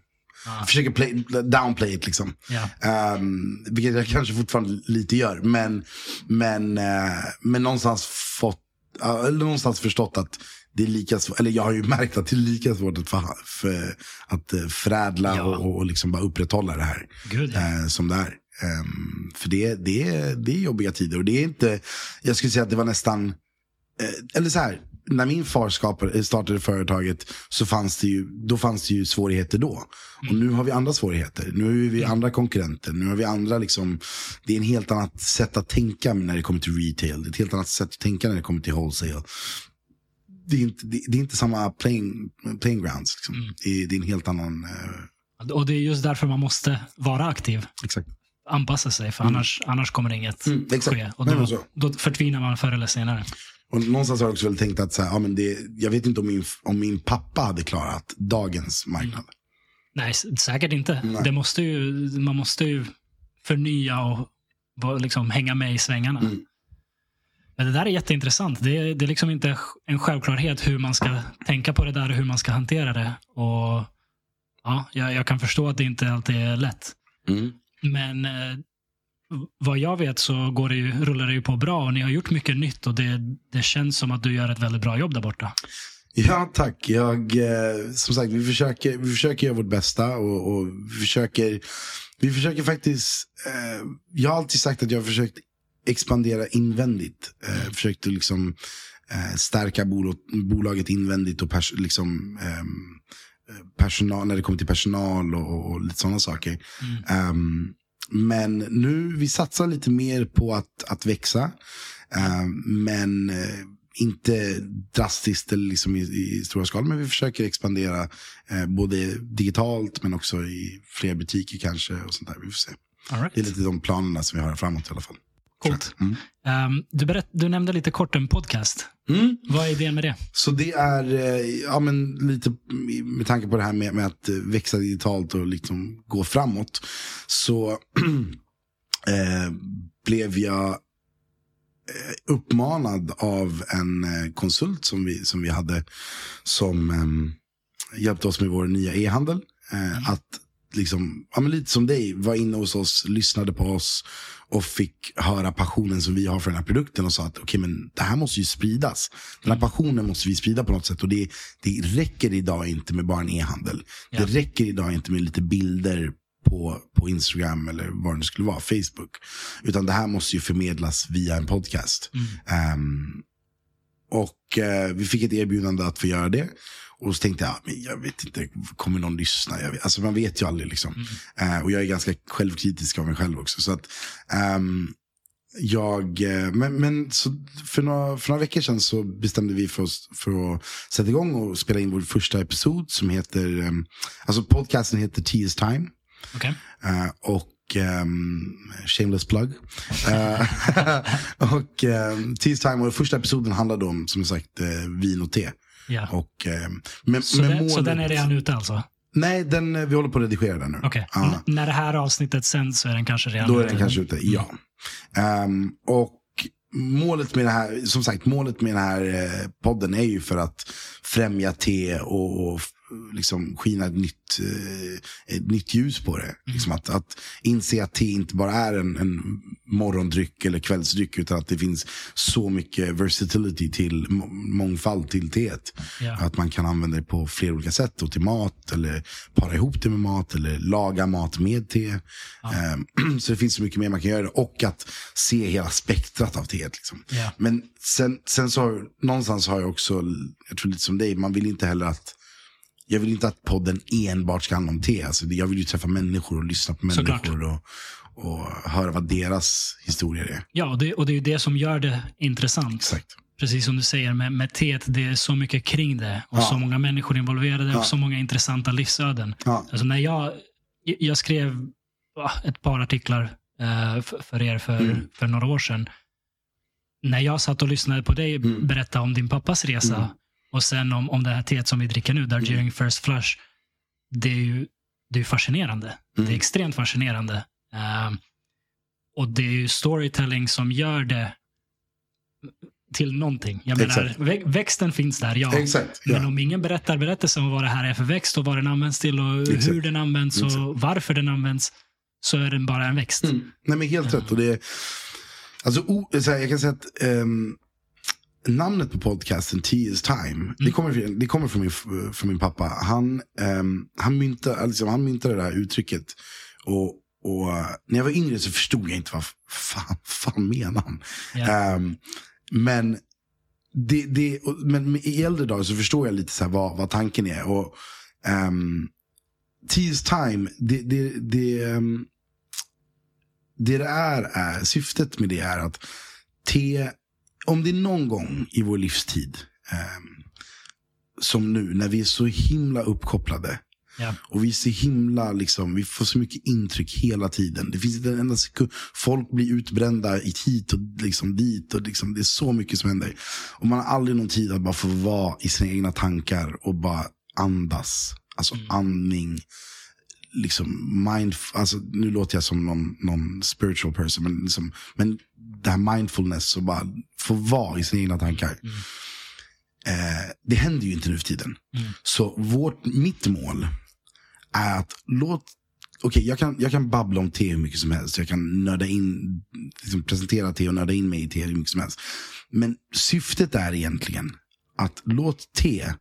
Ja. försöker play, downplay it liksom. Ja. Um, vilket jag kanske fortfarande lite gör. Men, men, eh, men någonstans fått, ja, eller någonstans förstått att det är lika svårt, eller jag har ju märkt att det är lika svårt att, för, för, att eh, förädla Ja. och, och liksom bara upprätthålla det här eh, som det är. Ehm, för det, det, det är jobbiga tider. Och det är inte, jag skulle säga att det var nästan, eh, eller så här, när min far skapade, startade företaget så fanns det ju, då fanns det ju svårigheter då. Och nu har vi andra svårigheter. Nu har vi andra konkurrenter. Nu har vi andra liksom, det är en helt annat sätt att tänka när det kommer till retail. Det är ett helt annat sätt att tänka när det kommer till wholesale. Det är inte, det, det är inte samma playing, playing grounds. Liksom. Det, är, det är en helt annan, eh, Och det är just därför man måste vara aktiv. exakt. anpassa sig, för annars, annars kommer det inget Mm, exakt. ske. Och Nej, då, så. då förtvinar man förr eller senare. Och någonstans har jag också väl tänkt att så här, ja, men det, jag vet inte om min, om min pappa hade klarat dagens marknad. Nej, s- säkert inte. Nej. Det måste ju, man måste ju förnya och liksom hänga med i svängarna. Mm. Men det där är jätteintressant. Det är, det är liksom inte en självklarhet hur man ska tänka på det där och hur man ska hantera det. Och ja, jag, jag kan förstå att det inte alltid är lätt. Mm. Men eh, vad jag vet så går det ju, rullar det ju på bra och ni har gjort mycket nytt och det, det känns som att du gör ett väldigt bra jobb där borta. Ja, tack. Jag, eh, som sagt, vi försöker, vi försöker göra vårt bästa och, och vi, försöker, vi försöker faktiskt, eh, jag har alltid sagt att jag har försökt expandera invändigt. Eh, försökt att liksom eh, stärka bolag, bolaget invändigt och pers, liksom, ehm, eh, personal, när det kommer till personal och, och lite sådana saker. Ehm, men nu, vi satsar lite mer på att, att växa. Ehm, men eh, inte drastiskt eller liksom i, i stora skala. Men vi försöker expandera eh, både digitalt men också i fler butiker kanske. och sånt där. Vi får se. Right. Det är lite de planerna som vi har framåt i alla fall. Coolt. Mm. Um, du, berätt, du nämnde lite kort en podcast. Mm. Vad är idén med det? Så det är eh, ja, men lite med tanke på det här med, med att eh, växa digitalt och liksom gå framåt. Så eh, blev jag eh, uppmanad av en konsult som vi, som vi hade som eh, hjälpte oss med vår nya e-handel. Eh, Att liksom, ja, lite som dig, var inne hos oss, lyssnade på oss och fick höra passionen som vi har för den här produkten och sa att okej, men det här måste ju spridas. Den här passionen måste vi sprida på något sätt och det, det räcker idag inte med bara en e-handel. Ja. Det räcker idag inte med lite bilder på, på Instagram eller vad det skulle vara, Facebook. Utan det här måste ju förmedlas via en podcast. Ehm, och eh, vi fick ett erbjudande att få göra det. Och så tänkte jag, men jag vet inte, kommer någon lyssna? Jag vet, alltså man vet ju aldrig liksom. Eh, och jag är ganska självkritisk av mig själv också. Så att, ehm, jag, eh, men, men för, några, för några veckor sedan så bestämde vi för oss för att sätta igång och spela in vår första episod som heter, ehm, alltså podcasten heter T is time. Okej. Eh, och ehm, shameless plug. Eh, och um, Teas Time och första episoden handlade om som sagt vin och te. Ja. Och, ehm, med, Så, med den, så målet- den är redan ute alltså? Nej, den, eh, vi håller på att redigera den nu. Okej. Ja. När det här avsnittet sänds så är den kanske redan Då är ute? den kanske ute, ja. Ehm, och målet med det här, som sagt, målet med den här eh, podden är ju för att främja te och, och liksom skina ett nytt, eh, ett nytt ljus på det. Liksom att, att inse att te inte bara är en, en morgondryck eller kvällsdryck utan att det finns så mycket versatility till må- mångfald till teet. Ja. Att man kan använda det på flera olika sätt. Och till mat, eller para ihop det med mat, eller laga mat med te. Ehm, så det finns så mycket mer man kan göra. Och att se hela spektrat av teet. Liksom. Ja. Men sen, sen så har, någonstans har jag också, jag tror lite som dig, man vill inte heller att jag vill inte att podden enbart ska handla om te. Alltså, jag vill ju träffa människor och lyssna på människor. Och, och höra vad deras historier är. Ja, och det, och det är ju det som gör det intressant. Exakt. Precis som du säger med, med teet, det är så mycket kring det. Och Ja. så många människor involverade Ja. och så många intressanta livsöden. Ja. Alltså när jag, jag skrev ett par artiklar eh, för, för er för, Mm. för några år sedan. När jag satt och lyssnade på dig Mm. berätta om din pappas resa Mm. Och sen om, om det här teet som vi dricker nu, Darjeeling First Flush. Det är ju det är fascinerande. Det Mm. är extremt fascinerande. Eh, och det är ju storytelling som gör det till någonting. Jag menar, Exakt. vä- växten finns där, ja. Exakt. Men Ja. om ingen berättar berättelsen om vad det här är för växt och vad den används till och Exakt. hur den används och varför den används så är den bara en växt. Mm. Nej men helt rätt. Och det är, alltså, o, här, jag kan säga att ehm, namnet på podcasten, T is time, det kommer, från- det kommer från, min, från min pappa. Han, um, han, myntade, liksom, han myntade det här uttrycket. Och, och när jag var yngre så förstod jag inte vad fan, fan menar han. Ja. Ehm, men, det, det, men i äldre dagar så förstår jag lite så här vad, vad tanken är. Och, um, Tease time, det, det, det, ehm, det det är, är, syftet med det är att te, om det är någon gång i vår livstid, ehm, som nu, när vi är så himla uppkopplade, Ja. Och vi är så himla, liksom, vi får så mycket intryck hela tiden. Det finns inte en enda sekund. Folk blir utbrända hit och liksom dit. Och liksom, det är så mycket som händer. Och man har aldrig någon tid att bara få vara i sina egna tankar och bara andas. Alltså andning. Liksom mind, alltså, nu låter jag som någon, någon spiritual person. Men, liksom, men det här mindfulness och bara få vara i sina egna tankar. Eh, det händer ju inte nu för tiden. Så vårt, mitt mål är att låt Okej, jag, kan, jag kan babbla om te hur mycket som helst. Jag kan nörda in, liksom presentera te och nörda in mig i te hur mycket som helst. Men syftet är egentligen att låt te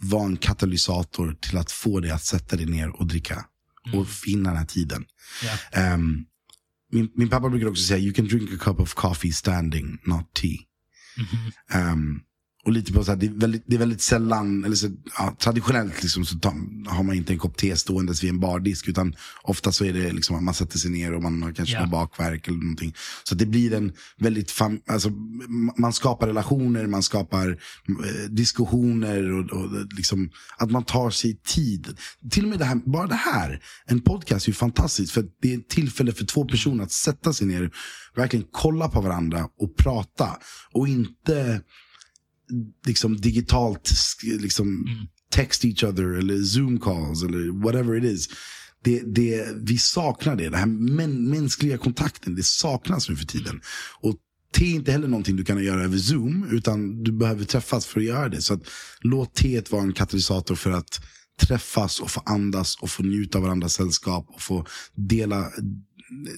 vara en katalysator till att få dig att sätta dig ner och dricka. Och finna den här tiden. Ja. Ehm, min, min pappa brukar också säga, you can drink a cup of coffee standing, not tea. Ehm, och lite på så här, det, är väldigt, det är väldigt sällan, eller så, ja, traditionellt liksom, så tar, har man inte en kopp te ståendes vid en bardisk. Utan ofta så är det liksom att man sätter sig ner och man har kanske någon bakverk eller någonting. Så det blir en väldigt, fam, alltså, man skapar relationer, man skapar eh, diskussioner och, och liksom, att man tar sig tid. Till och med det här, bara det här, en podcast är ju fantastiskt. För det är ett tillfälle för två personer att sätta sig ner, verkligen kolla på varandra och prata. Och inte liksom digitalt liksom text each other eller zoom calls eller whatever it is. Det, det, vi saknar det, den här män, mänskliga kontakten, det saknas nu för tiden. Och te är inte heller någonting du kan göra över zoom, utan du behöver träffas för att göra det. Så att, låt teet vara en katalysator för att träffas och få andas och få njuta av varandras sällskap och få dela,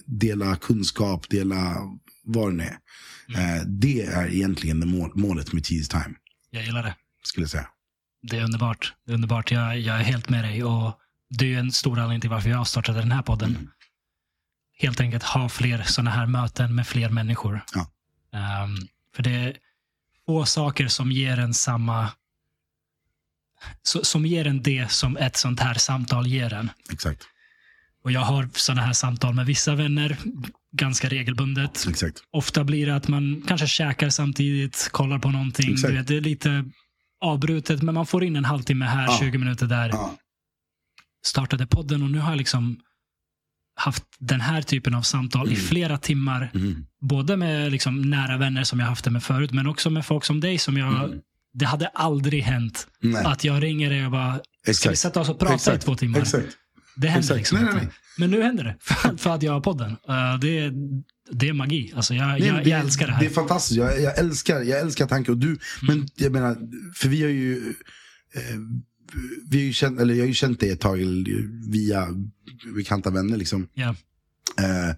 dela kunskap, dela vad det nu är. Eh, det är egentligen det mål, målet med Tease Time, Jag gillar det. skulle jag säga. Det är underbart. Det är underbart. Jag, jag är helt med dig. Och det är en stor anledning till varför jag startade den här podden. Helt enkelt ha fler sådana här möten med fler människor. Ja. Ehm, för det är få saker som ger en samma som ger en det som ett sånt här samtal ger en. Exakt. Och jag har sådana här samtal med vissa vänner ganska regelbundet. Exakt. Ofta blir det att man kanske käkar samtidigt, kollar på någonting. Exakt. Vet, det är lite avbrutet, men man får in en halvtimme här, Ja. 20 minuter där. Ja. Startade podden och nu har jag liksom haft den här typen av samtal i flera timmar. Mm. Både med liksom nära vänner som jag haft det med förut, men också med folk som dig som jag... Mm. Det hade aldrig hänt Nej. att jag ringer dig och bara, ska vi Exakt. sätta oss och prata Exakt. i två timmar? Exakt. Det händer Exakt. liksom Nej, nej, inte. nej. Men nu händer det, för, för att jag har podden. Uh, det, är, det är magi. Alltså jag, Nej, jag, jag älskar det här. Det är fantastiskt. Jag, jag, älskar, jag älskar tanken. Och du, Men jag menar, för vi har ju... Eh, vi har ju känt, eller jag har ju känt dig ett tag via bekanta vänner. Liksom. Ja. Eh,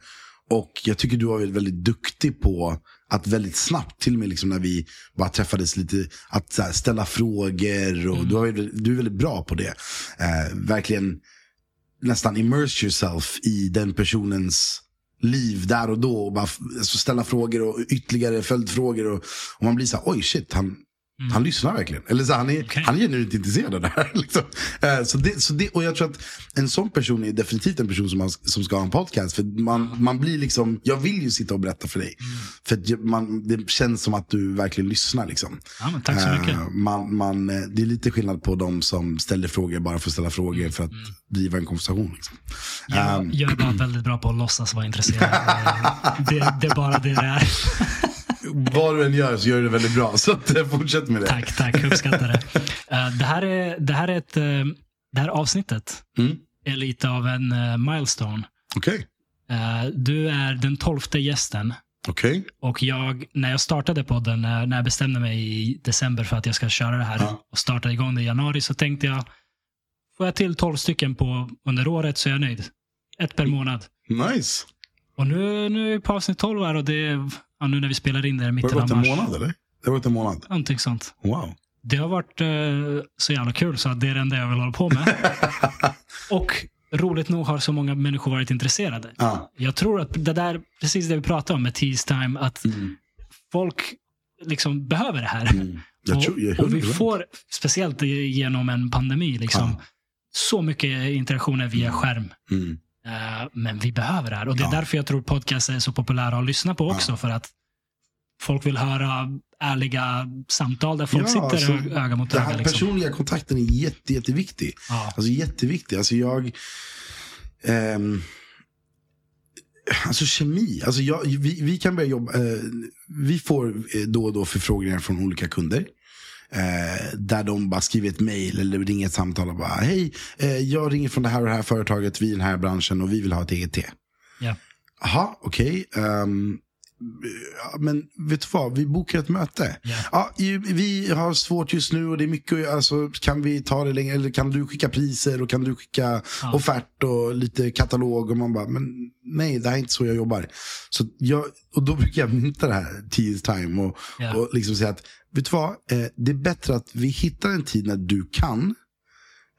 och jag tycker du har varit väldigt duktig på att väldigt snabbt, till och med liksom när vi bara träffades lite, att här, ställa frågor. Och du, har, du är väldigt bra på det. Eh, verkligen nästan immerse yourself i den personens liv där och då. Och bara alltså ställa frågor och ytterligare följdfrågor. Och, och man blir så här, oj shit, han, han lyssnar verkligen. Eller så han, är, Okej. han är genuint intresserad av det här. Liksom. Eh, så det, så det, och jag tror att en sån person är definitivt en person som, man, som ska ha en podcast. För man, man blir liksom, jag vill ju sitta och berätta för dig. För att jag- man, det känns som att du verkligen lyssnar. Liksom. Ja, men tack så mycket. Eh, man, man, eh, det är lite skillnad på de som ställer frågor bara för att ställa frågor Mm. för att driva en konversation. Liksom. Jag, Ehm, jag är bara väldigt bra på att låtsas vara intresserad. Eh, det, det är bara det det är. Vad du än gör så gör du det väldigt bra. Så eh, fortsätt med det. Tack, tack. Uppskattar det. Eh, det, här är, det, här är ett, eh, det här avsnittet Mm. är lite av en milestone. Okej. Eh, du är den tolfte gästen. Okej. Och jag, när jag startade podden, när, jag bestämde mig i december för att jag ska köra det här Ja. och starta igång det i januari, så tänkte jag, får jag till 12 stycken på, under året så är jag nöjd. Ett per månad. Nice. Och nu, nu är vi på avsnitt 12 här och det är, ja, nu när vi spelar in det är Har mitten det av varit en mars. månad eller? Det har varit en månad. Någonting sånt. Wow. Det har varit eh, så jävla kul så att det är det enda jag vill hålla på med. och roligt nog har så många människor varit intresserade. Ja. Jag tror att det där, precis det vi pratade om med Tease Time, att Mm. folk liksom behöver det här. Mm. Och, tror, och vi 100%. får, speciellt genom en pandemi, liksom, Ja. så mycket interaktioner via skärm. Mm. Eh, men vi behöver det här. Och det är Ja. därför jag tror podcasts är så populära att lyssna på också. För att folk vill höra ärliga samtal där folk Ja, sitter alltså, öga mot Den öga. Liksom. personliga kontakten är jätte, jätteviktig. Ja. Alltså jätteviktig. Alltså jag... ehm, alltså kemi. Alltså jag, vi, vi kan börja jobba. Eh, vi får eh, då och då förfrågningar från olika kunder. Eh, där de bara skriver ett mail eller ringer ett samtal och bara hej, eh, jag ringer från det här och det här företaget, vi i den här branschen och vi vill ha ett eget te. Ja. Jaha, okej. ehm, ja, men vet du vad, vi bokar ett möte. Ja. Ja, vi har svårt just nu och det är mycket, alltså, kan vi ta det längre, eller kan du skicka priser och kan du skicka Ja. offert och lite katalog och man bara, men nej, det här är inte så jag jobbar. Så jag, och då brukar jag mynta det här, tids time och, Ja. och liksom säga att, vet du vad, eh, det är bättre att vi hittar en tid när du kan,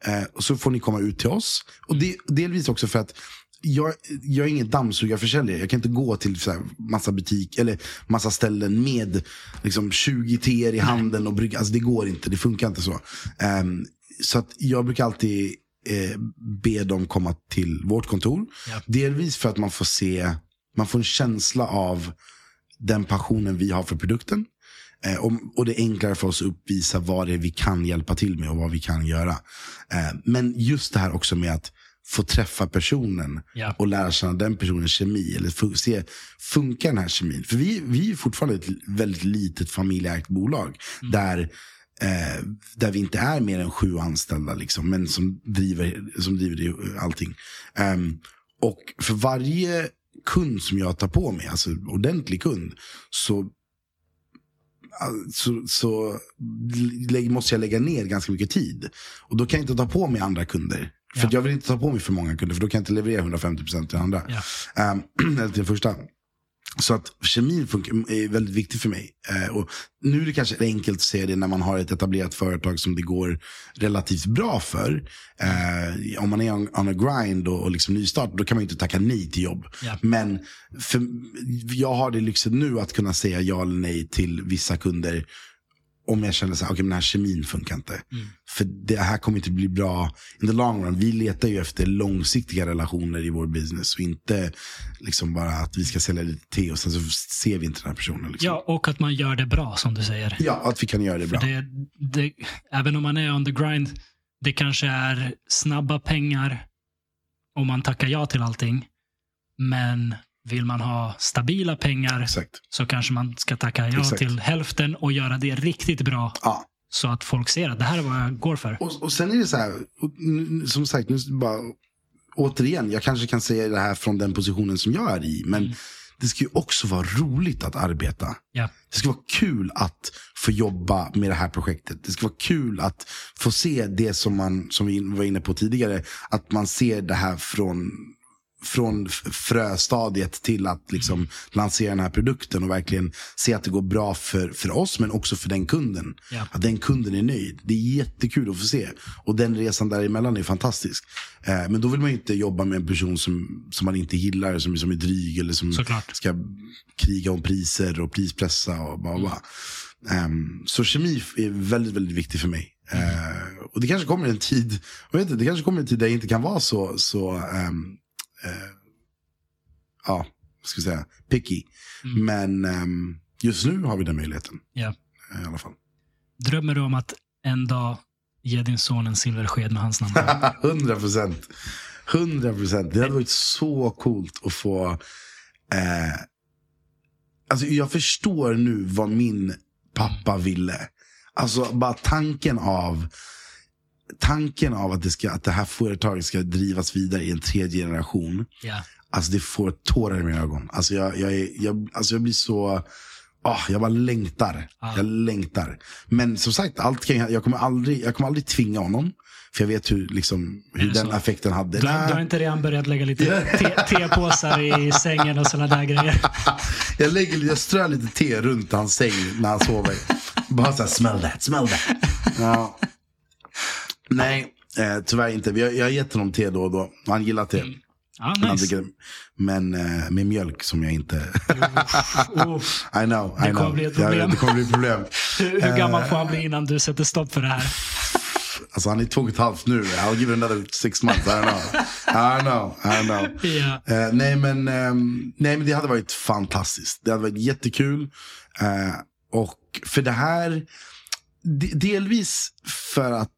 eh, och så får ni komma ut till oss. Och det, delvis också för att jag, jag är ingen dammsugarförsäljare. Jag kan inte gå till så massa butik eller massa ställen med liksom 20 teer i handen och brygga. Alltså det går inte, det funkar inte så. Ehm, så att jag brukar alltid eh, be dem komma till vårt kontor. Ja. Delvis för att man får se, man får en känsla av den passionen vi har för produkten. Eh, och, och det är enklare för oss att uppvisa vad det är vi kan hjälpa till med och vad vi kan göra. Eh, men just det här också med att få träffa personen Ja. och lära känna den personens kemi. Eller fu- se, funkar den här kemin? För vi, vi är fortfarande ett väldigt litet familjeägt bolag. Där, eh, där vi inte är mer än sju anställda, liksom, men som driver, som driver det, allting. Ehm, och för varje kund som jag tar på mig, alltså ordentlig kund, så så, så måste jag lägga ner ganska mycket tid. Och då kan jag inte ta på mig andra kunder. För jag vill inte ta på mig för många kunder, för då kan jag inte leverera 150% till andra. Ehm, eller till första. Så att kemin är väldigt viktig för mig. Eh, och nu är det kanske enkelt att säga det när man har ett etablerat företag som det går relativt bra för. Eh, om man är on, on a grind och, och liksom nystart, då kan man inte tacka nej till jobb. Ja. Men för, jag har det lyxen nu att kunna säga ja eller nej till vissa kunder. Om jag känner så här, okej men den här kemin funkar inte. Mm. För det här kommer inte bli bra in the long run. Vi letar ju efter långsiktiga relationer i vår business. Och inte liksom bara att vi ska sälja lite te och sen så ser vi inte den här personen. Liksom. ja, och att man gör det bra som du säger. ja, att vi kan göra det bra. Det, det, även om man är on the grind, det kanske är snabba pengar om man tackar ja till allting. Men vill man ha stabila pengar Exakt. så kanske man ska tacka ja Exakt. till hälften och göra det riktigt bra Ja. så att folk ser att det här är vad jag går för. Och, och sen är det så här, som sagt, nu bara, återigen, jag kanske kan säga det här från den positionen som jag är i. Men Mm. det ska ju också vara roligt att arbeta. Ja. Det ska vara kul att få jobba med det här projektet. Det ska vara kul att få se det som man, som vi var inne på tidigare, att man ser det här från från fröstadiet till att liksom lansera den här produkten och verkligen se att det går bra för, för oss men också för den kunden. Ja. Att den kunden är nöjd. Det är jättekul att få se. Och den resan däremellan är fantastisk. Eh, men då vill man ju inte jobba med en person som, som man inte gillar, som, som är dryg eller som Såklart. ska kriga om priser och prispressa och bara, bara. Ehm, så kemi är väldigt, väldigt viktigt för mig. Eh, och det kanske kommer en tid, jag vet inte, det kanske kommer en tid där jag inte kan vara så, så ehm, eh, ja, ska säga, picky. Mm. Men ehm, just nu har vi den möjligheten. Ja. eh, I alla fall. Drömmer du om att en dag ge din son en silversked med hans namn på? 100 procent. 100 procent. Det hade varit så coolt att få... Eh, alltså jag förstår nu vad min pappa ville. Alltså bara tanken av tanken av att det, ska, att det här företaget ska drivas vidare i en tredje generation. Ja. Alltså det får tårar i mina ögon. Alltså jag, jag, är, jag, alltså jag blir så... ah, jag bara längtar. Ja. Jag längtar. Men som sagt, allt kan, jag, jag, kommer aldrig, jag kommer aldrig tvinga honom. För jag vet hur, liksom, hur den så? effekten hade. Du, du har inte redan börjat lägga lite te, tepåsar i sängen och sådana där grejer? jag, lägger, jag strör lite te runt hans säng när han sover. Bara såhär, smell that, smell that. Ja. Nej, eh, tyvärr inte. Har, jag har gett honom te då och då. Han gillar te. Ja, Han nice. men eh, med mjölk som jag inte... Uff. I know, I Det kommer know. bli ett problem. det kommer bli ett problem. Hur, hur gammal får han bli innan du sätter stopp för det här? Alltså han är två och ett halvt nu. I'll give it another six months. I don't know. I know, I know. Ja. Eh, nej, men, ehm, nej men det hade varit fantastiskt. Det hade varit jättekul. Eh, och för det här, de, delvis för att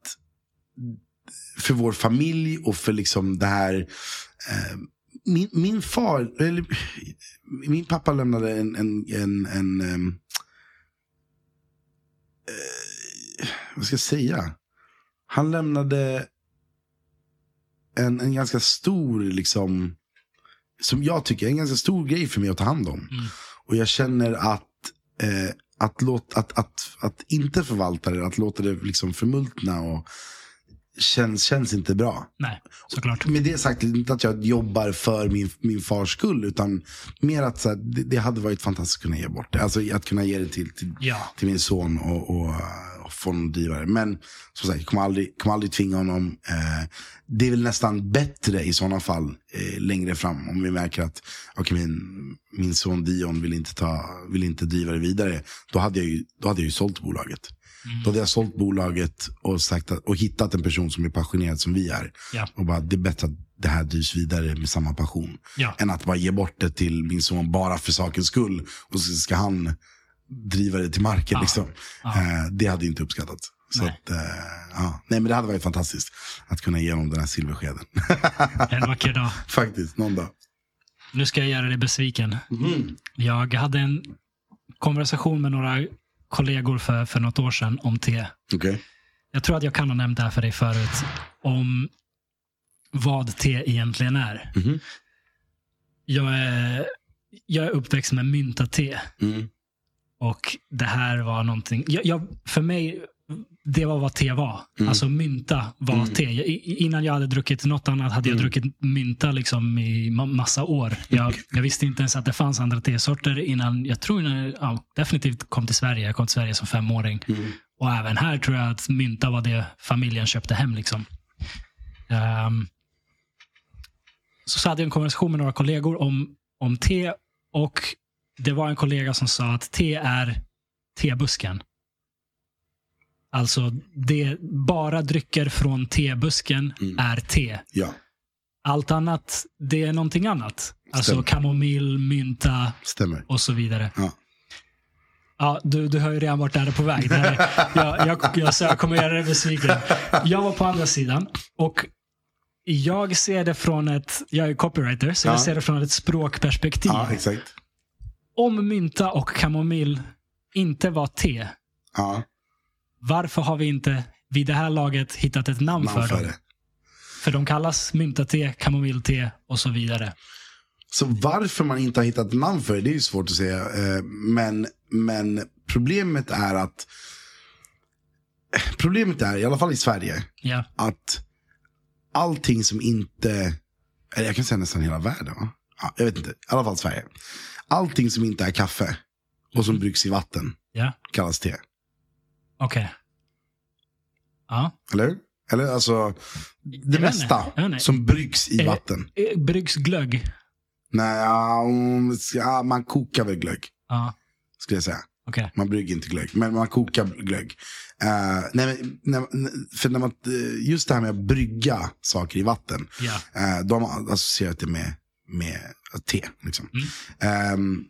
för vår familj och för liksom det här. Eh, min, min far, eller min pappa lämnade en, en, en, en eh, vad ska jag säga? Han lämnade en, en ganska stor, liksom, som jag tycker, en ganska stor grej för mig att ta hand om. Mm. Och jag känner att, eh, att, låt, att, att, att inte förvalta det, att låta det liksom förmultna och känns, känns inte bra. Nej, såklart. Med det sagt, inte att jag jobbar för min, min fars skull, utan mer att så här, det, det hade varit fantastiskt att kunna ge bort det. Alltså att kunna ge det till, till, Ja. till min son och, och, och få honom att driva det. Men som sagt, jag kommer aldrig, kommer aldrig tvinga honom. Eh, det är väl nästan bättre i sådana fall eh, längre fram. Om vi märker att okay, min, min son Dion vill inte, ta, vill inte driva det vidare. Då hade jag ju, då hade jag ju sålt bolaget. Då hade jag sålt bolaget och, sagt att, och hittat en person som är passionerad som vi är. Ja. Och bara, det är bättre att det här drivs vidare med samma passion. Ja. Än att bara ge bort det till min son bara för sakens skull. Och så ska han driva det till marken. Liksom. Eh, det hade inte uppskattats. Så Nej. att, eh, ja. Nej men det hade varit fantastiskt att kunna ge honom den här silverskeden. En vacker dag. Faktiskt, någon dag. Nu ska jag göra dig besviken. Jag hade en konversation med några kollegor för, för något år sedan om te. Okej. Jag tror att jag kan ha nämnt det här för dig förut. Om vad te egentligen är. Mhm. Jag, är jag är uppväxt med mynta-te. Mm. Och det här var någonting. Jag, jag, för mig, det var vad te var. Mm. Alltså mynta var te. Jag, innan jag hade druckit något annat hade Mm. jag druckit mynta liksom i ma- massa år. Jag, jag visste inte ens att det fanns andra tesorter innan, jag tror innan, jag- ja, definitivt kom till Sverige. Jag kom till Sverige som femåring. Mm. Och även här tror jag att mynta var det familjen köpte hem. Liksom. Ehm, så, så hade jag en konversation med några kollegor om, om te och det var en kollega som sa att te är tebusken. Alltså, det, bara drycker från tebusken Mm. är te. Ja, Allt annat, det är någonting annat. Alltså Stämmer. kamomill, mynta stämmer. och så vidare. Ja. Ja, du, du har ju redan varit där på väg. Det här, jag, jag, jag, så jag kommer göra dig besviken. Jag var på andra sidan och jag ser det från ett, jag är copywriter, så Ja. jag ser det från ett språkperspektiv. Ja. Om mynta och kamomill inte var te, Ja, varför har vi inte vid det här laget hittat ett namn, namn för för dem? det. För de kallas mynta-te, kamomillte och så vidare. Så varför man inte har hittat namn för det, det är ju svårt att säga. Eh, Men, men problemet är att Problemet är, i alla fall i Sverige, Ja, att allting som inte, eller jag kan säga nästan hela världen va? Ja, jag vet inte, i alla fall Sverige. Allting som inte är kaffe och som bryggs i vatten ja, kallas te. Okej. Ja. Eller? Eller alltså, det mesta som bryggs i Eh, vatten. Eh, Bryggs glögg? Nej, ja, mm, man kokar väl glögg, Ja, skulle jag säga. okej. Man brygger inte glögg, men man kokar glögg. Eh, nej, när, för när man, just det här med att brygga saker i vatten. Ja. Uh, de har associerat det med, med te. Liksom. Ehm,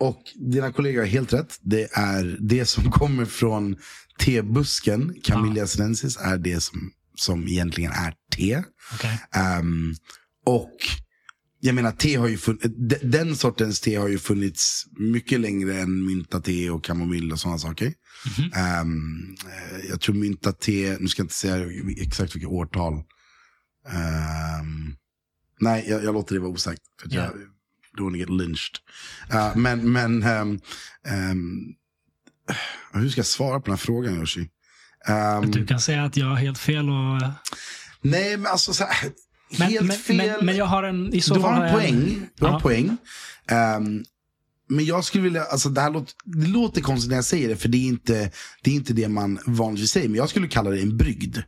och dina kollegor har helt rätt. Det är det som kommer från tebusken, Camellia sinensis, är det som, som egentligen är te. Okej. Ehm, och jag menar, te har ju funnits, den sortens te har ju funnits mycket längre än mynta-te och kamomill och sådana saker. Mhm. Ehm, eh, jag tror mynta-te, nu ska jag inte säga exakt vilket årtal. Ehm, nej, jag, jag låter det vara osagt. För Ja. jag don't wanna get lynched. Eh, men, men ehm, ehm, hur ska jag svara på den här frågan, Yoshi? Ehm, Du kan säga att jag har helt fel och... nej, men alltså så här, Men, helt men, fel. men, men jag har en... I så du har en poäng. Du har en poäng. Ehm, men jag skulle vilja, alltså det här låter, det låter konstigt när jag säger det, för det är, inte, det är inte det man vanligtvis säger. Men jag skulle kalla det en brygd.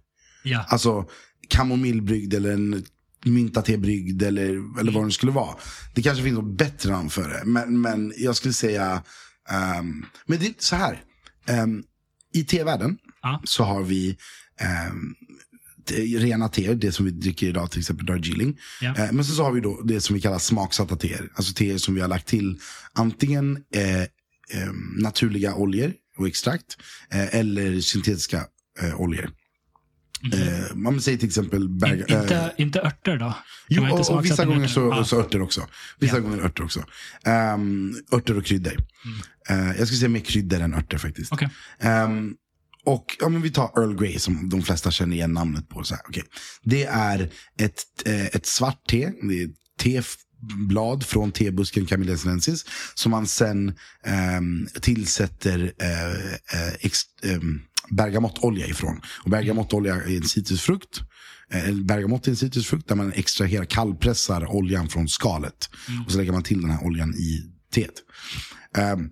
Ja. Alltså kamomillbrygd eller en myntatebrygd eller, eller vad det skulle vara. Det kanske finns något bättre namn för det. Men, men jag skulle säga, ehm, men det är så här. Um, I tevärlden Ja. så har vi te, rena teer, det som vi dricker idag, till exempel Darjeeling. Ja. Eh, men sen så har vi då det som vi kallar smaksatta teer. Alltså teer som vi har lagt till antingen eh, eh, naturliga oljor och extrakt eh, eller syntetiska eh, oljor. Eh, man säger till exempel berg, In, eh, inte, inte örter då? Kan Jo, inte och, och vissa gånger så? Ja. så örter också. Vissa Ja. gånger örter också. Um, örter och kryddor. Mm. Eh, jag skulle säga mer kryddor än örter faktiskt. Okej. Ehm, och ja, men vi tar Earl Grey som de flesta känner igen namnet på. Så här. Okej. Det är ett, eh, ett svart te. Det är teblad från tebusken Camellia sinensis. Som man sen ehm, tillsätter eh, eh, ex, ehm, bergamottolja ifrån. Och bergamottolja är en citrusfrukt. Eh, Bergamott är en citrusfrukt där man extraherar, kallpressar oljan från skalet. Och så lägger man till den här oljan i teet. Ehm,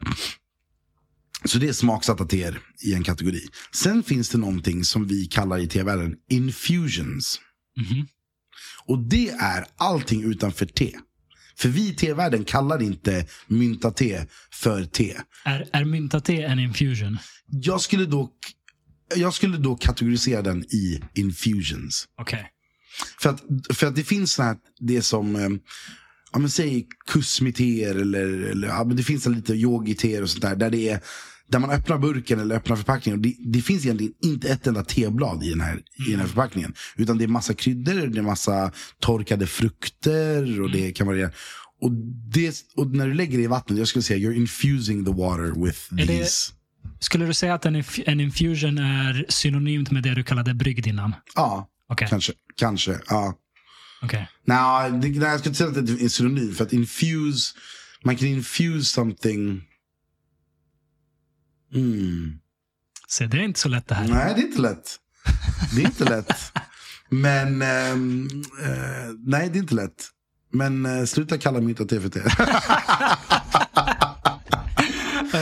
så det är smaksatta teer i en kategori. Sen finns det någonting som vi kallar i tevärlden infusions. Mhm. Och det är allting utanför te. För vi i tevärlden kallar inte mynta te för te. Är, är mynta-te en infusion? Jag skulle då, jag skulle då kategorisera den i infusions. Okej. För att, för att det finns sånt här, det som, eh, ja men säg kusmiteer eller, eller ja, men det finns lite yogiteer och sånt där. Där det är, där man öppnar burken eller öppnar förpackningen. Och det, det finns egentligen inte ett enda teblad i den, här, i den här förpackningen. Utan det är massa kryddor, det är massa torkade frukter och det kan variera. Och, det, och när du lägger det i vattnet, jag skulle säga you're infusing the water with Är det- these. Skulle du säga att en, en infusion är synonymt med det du kallade brygd innan? Ja, Okej. kanske. Kanske, ja. okej. Nej, det- nej, jag skulle inte säga att det är synonym. För att infuse, man kan infuse something. Mm. Så det är inte så lätt det här. Nej, det är inte lätt. Det är inte lätt. Men, eh, nej det är inte lätt. Men eh, sluta kalla mynta te för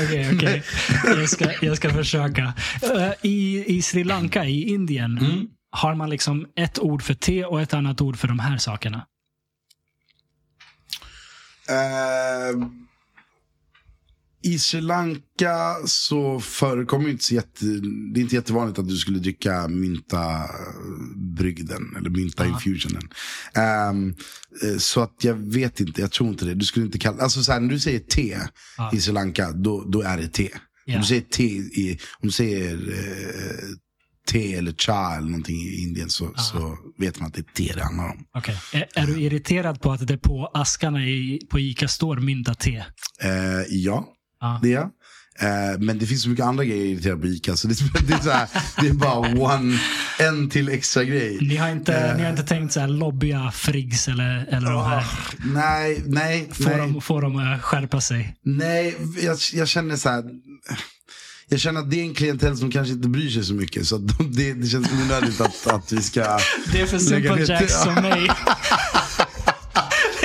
Okej, okej. Jag, ska, jag ska försöka. Eh, I, I Sri Lanka, i Indien, Mm. har man liksom ett ord för te och ett annat ord för de här sakerna. Eh, I Sri Lanka så förekommer inte så jätte, det är inte jättevanligt att du skulle dricka mynta brygden eller mynta Ja. infusionen. Eh, så att jag vet inte, jag tror inte det. Du skulle inte kalla, alltså så här, när du säger te Ja. i Sri Lanka, då, då är det te. Ja. Om du säger te, i, om du säger eh, te eller cha eller någonting i Indien så, så vet man att det är te det handlar om. Okej. Är, är du irriterad på att det på askarna i, på Ica står mynta te? Eh, ja, Ja. det. Eh, men det finns så mycket andra grejer jag är irriterad på Ica. Så det, det, är så här, det är bara one, en till extra grej. Ni har inte, Eh. ni har inte tänkt så här lobbya Friggs eller, eller de här? Nej, nej, Får, nej. de, får de eh, skärpa sig? nej jag, jag känner så här. Jag känner att det är en klientell som kanske inte bryr sig så mycket. Så att de, det, det känns onödigt att, att vi ska... Det är för Simple Jacks som mig.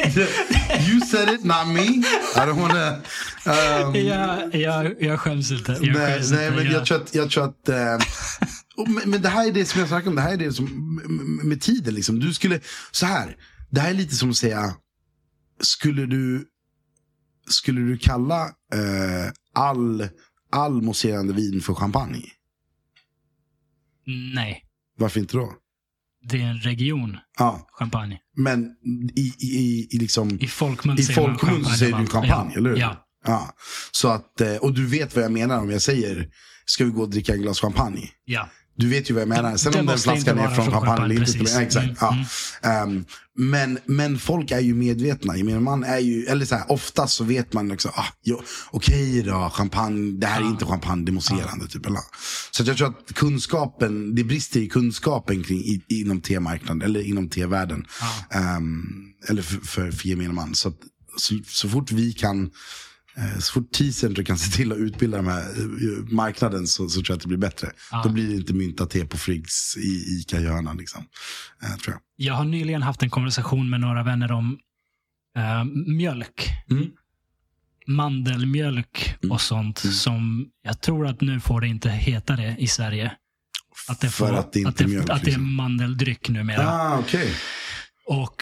You said it, not me. I don't wanna... Um, jag, jag, jag skäms inte. Jag nej, skäms nej, inte. men Jag- jag tror att... Jag tror att och men, men det här är det som jag snackar om. Det här är det som med, tiden. Liksom. Du skulle... Så här. Det här är lite som att säga. Skulle du... Skulle du kalla eh, all, all mousserande vin för champagne? Nej, Varför inte då? Det är en region, Ja, champagne. men i, i, i, liksom... I folkmun I säger man folkmun så säger du man. champagne, ja. eller hur? Ja. Ja. Så att, eh, och du vet vad jag menar om jag säger, ska vi gå och dricka en glas champagne? ja. Du vet ju vad jag menar. Sen Det om den flaskan är från champagne eller inte. Ja, exakt. Mm, Ja. Ehm, men, men folk är ju medvetna. Jag menar, man är ju, eller så här, oftast så vet man också, ah, jo, okej då, champagne, det här är Ja. inte champagne, det är mousserande. Typ, eller. Så jag tror att kunskapen, det brister i kunskapen kring, i, inom temarknaden, eller inom tevärlden. Ja. Ehm, eller för, för, för gemene man. Så, så, så fort vi kan så fort T-Center kan se till att utbilda den här eh, marknaden så, så tror jag att det blir bättre. Ja. Då blir det inte mynta te på Friggs i ICA-hörnan. Liksom. Eh, tror jag. Jag har nyligen haft en konversation med några vänner om eh, mjölk. Mm. Mandelmjölk och sånt Mm. som jag tror att nu får det inte heta det i Sverige. Att det, får, För att det inte att det, är mjölk, att det är liksom. mandeldryck numera. Ah, okej. Och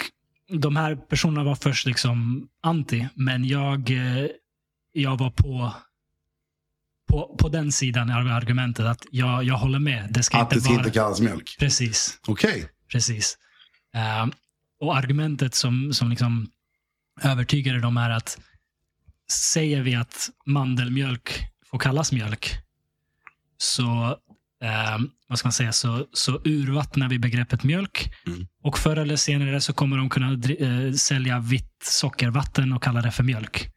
de här personerna var först liksom anti, men jag, eh, jag var på, på, på den sidan av argumentet att jag, jag håller med. Det ska Att inte det ska vara... inte kallas mjölk. Precis. Okej. Precis. Eh, och argumentet som, som liksom övertygade dem är att säger vi att mandelmjölk får kallas mjölk så, eh, vad ska man säga, så, så urvattnar vi begreppet mjölk. Mm. Och förr eller senare så kommer de kunna eh, sälja vitt sockervatten och kalla det för mjölk.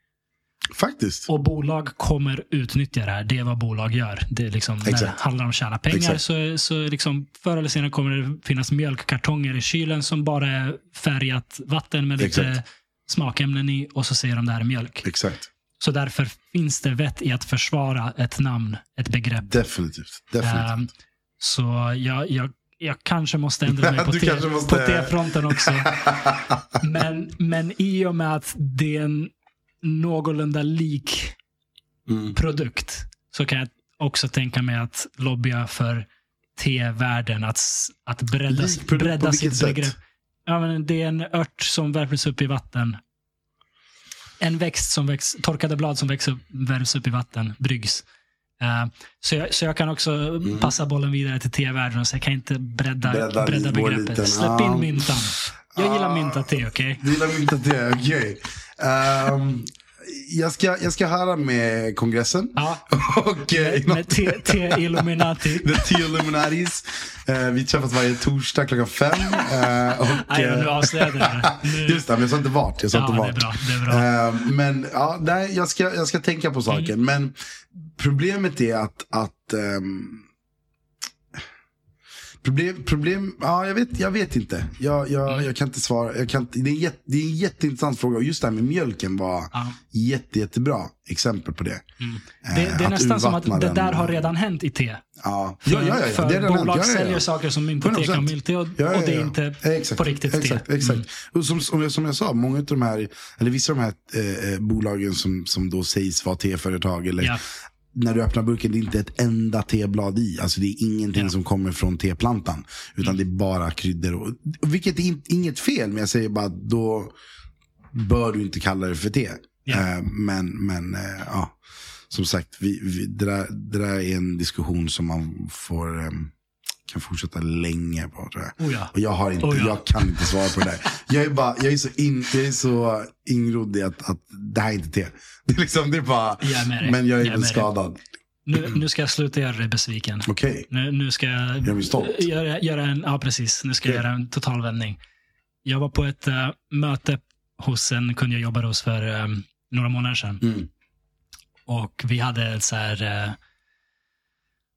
Faktiskt. Och bolag kommer utnyttja det här. Det är vad bolag gör. Det är liksom, när det handlar om att tjäna pengar Exakt. så, så liksom, förr eller senare kommer det finnas mjölkkartonger i kylen som bara är färgat vatten med lite Exakt. smakämnen i och så säger de det här är mjölk. Exakt. Så därför finns det vett i att försvara ett namn, ett begrepp. Definitivt. Definitivt. Ehm, så jag, jag, jag kanske måste ändra mig på, te, kanske måste- på T-fronten också. men, men i och med att det är en någorlunda lik Mm. produkt så kan jag också tänka mig att lobbya för T-världen. Att, att bredda, Lik bredda sitt sätt? begrepp. Ja, men det är en ört som värms upp i vatten. En växt som väx, torkade blad som växer upp, värms upp i vatten, bryggs. Eh, så, jag, så jag kan också passa bollen vidare till T-världen och säga, kan jag inte bredda, Mm. Bredda bredda, begreppet? Släpp in myntan. Jag gillar myntat te, okej? Du gillar det, okej. Ehm, jag, ska, jag ska höra med kongressen. Ja, Och eh, med te- T-Illuminati. The T-Illuminatis. Eh, vi träffas varje torsdag klockan fem. Eh, och, Nej, eh, nu avslöjade jag det. Just det, men jag sa inte vart. Jag sa Ja, inte det vart. är bra. Det är bra. Eh, men ja, nej, jag, ska, jag ska tänka på saken. Mm. Men problemet är att, att ehm, Problem, problem, ja jag vet, jag vet inte. Jag, jag, Mm. jag kan inte svara. Jag kan, inte- det, är en jätte, det är en jätteintressant fråga. Och just det här med mjölken var Ja. jätte, jättebra exempel på det. Mm. Eh, Det, det är nästan som att det där har redan hänt i te. Ja, För, ja, ja, ja, för det är bolag hänt. Säljer saker som inte te 100%. kan milte och, Ja, och det är inte exakt, på riktigt exakt, te. Mm. Exakt. Och som, som, jag, som jag sa, många av de här, eller vissa av de här eh, eh, bolagen som, som då sägs vara teföretag, eller. När du öppnar burken, det är inte ett enda teblad i. Alltså det är ingenting Ja. som kommer från teplantan. Utan det är bara kryddor. Och, vilket är in, inget fel, men jag säger bara att då bör du inte kalla det för te. Ja. Eh, men, men eh, ja, som sagt, vi, vi, det, där, det där är en diskussion som man får, eh, kan fortsätta länge på tror jag. Oh ja. Och jag, har inte, Oh ja. jag kan inte svara på det där. Jag är, bara, jag är så, in, jag är så ingrodd i att, att det här är inte te. Det är, liksom, det är bara, Jag är men jag är Jag är skadad. Nu, nu ska jag sluta göra dig besviken. Okej, Nu, nu ska jag stolt. göra, göra en, ja precis, nu ska jag Okej. göra en total vändning. Jag var på ett eh, möte hos en kund jag jobbade hos för eh, några månader sedan. mm. Och vi hade ett så här, eh,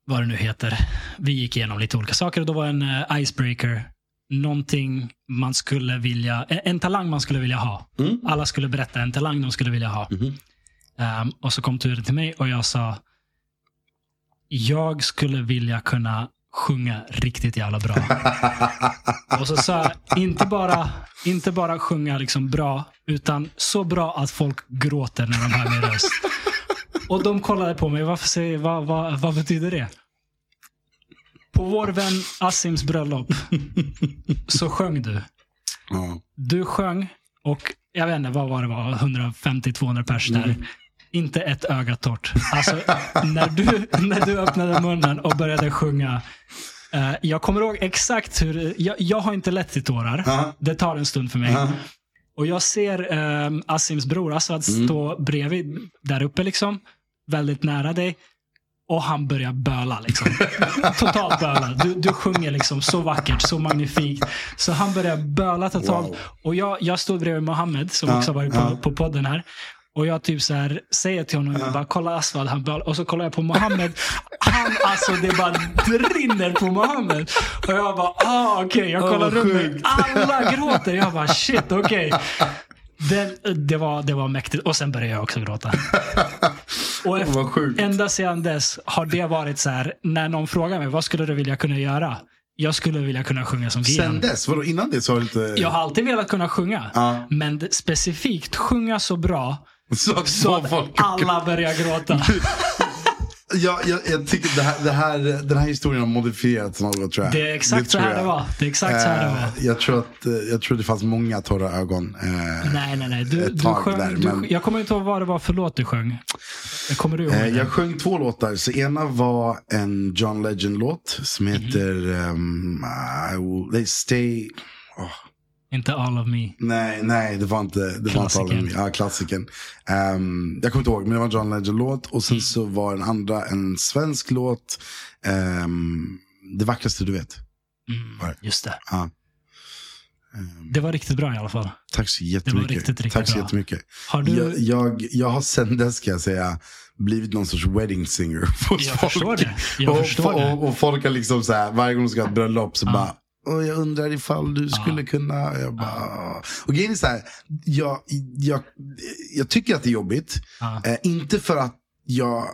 vad det nu heter, vi gick igenom lite olika saker och då var en eh, icebreaker, någonting man skulle vilja, en, en talang man skulle vilja ha. Mm. Alla skulle berätta en talang de skulle vilja ha. Mhm. Ehm, och så kom turen till mig och jag sa, jag skulle vilja kunna sjunga riktigt jävla bra. och så sa jag, inte bara, inte bara sjunga liksom bra, utan så bra att folk gråter när de hör min röst. Och de kollade på mig, varför säger, vad, vad, vad betyder det? På vår vän Assims bröllop så sjöng du. ja. Du sjöng och jag vet inte, vad var det var, 150-200 pers där. Mm. Inte ett öga torrt. Alltså, när du, när du öppnade munnen och började sjunga. eh, jag kommer ihåg exakt hur, jag, jag har inte lätt till tårar. Ja. Det tar en stund för mig. Ja. Och jag ser eh, Assims bror Assad Mm. stå bredvid, där uppe liksom. Väldigt nära dig. Och han börjar böla liksom. Totalt böla. Du, du sjunger liksom så vackert, så magnifikt. Så han börjar böla totalt. Wow. Och jag, jag stod bredvid Mohammed som Ja, också varit på, ja. på podden här. Och jag typ så här säger till honom, jag bara kolla Aswad, han bölar. Och så kollar jag på Mohammed. Han alltså, det bara rinner på Mohammed. Och jag bara, ah okej. Jag Åh, kollar vad runt mig. Alla gråter. Jag bara, shit okej. Det, det, var, det var mäktigt. Och sen började jag också gråta. Och efter, Vad sjukt. ända sedan dess har det varit så här, när någon frågar mig, vad skulle du vilja kunna göra? Jag skulle vilja kunna sjunga som Sen Gian. dess, vadå innan det så har du inte... Jag har alltid velat kunna sjunga. Ja. Men specifikt sjunga så bra Så, så att alla börjar gråta. Ja, jag, jag tycker det här, det här, den här historien har modifierats något tror jag. Det är exakt så tror här jag. det var. Det är exakt så här det var. Eh, jag, tror att, eh, jag tror det fanns många torra ögon. eh, Nej, nej, nej. Du, du sjöng, där, du, men- Jag kommer inte ihåg vad det var för låt du sjöng. Kommer du ihåg Eh, det? jag sjöng två låtar. Så ena var en John Legend-låt som Mhm. heter um, I will, they Stay... åh, Inte All of Me. nej, nej, det var inte det var inte. All of Me. Ja, klassikern. Ehm, jag kommer inte ihåg, men det var en John Legend-låt. Och sen så var den andra en svensk låt. ehm, det vackraste du vet. Mm, just det. Ja. Ehm, Det var riktigt bra i alla fall. tack så jättemycket. riktigt, riktigt tack så bra. jättemycket. Har du... Jag, jag, jag har sen dess, ska jag säga, blivit någon sorts wedding singer Jag folk. förstår det. Jag och, förstår det. och, och folk har liksom så här, varje gång de ska ha ett bröllop så Ja. bara, Åh, jag undrar ifall du skulle kunna. Och Jag bara, Och grejen är så här, jag, jag, jag tycker att det är jobbigt. Eh, inte för att jag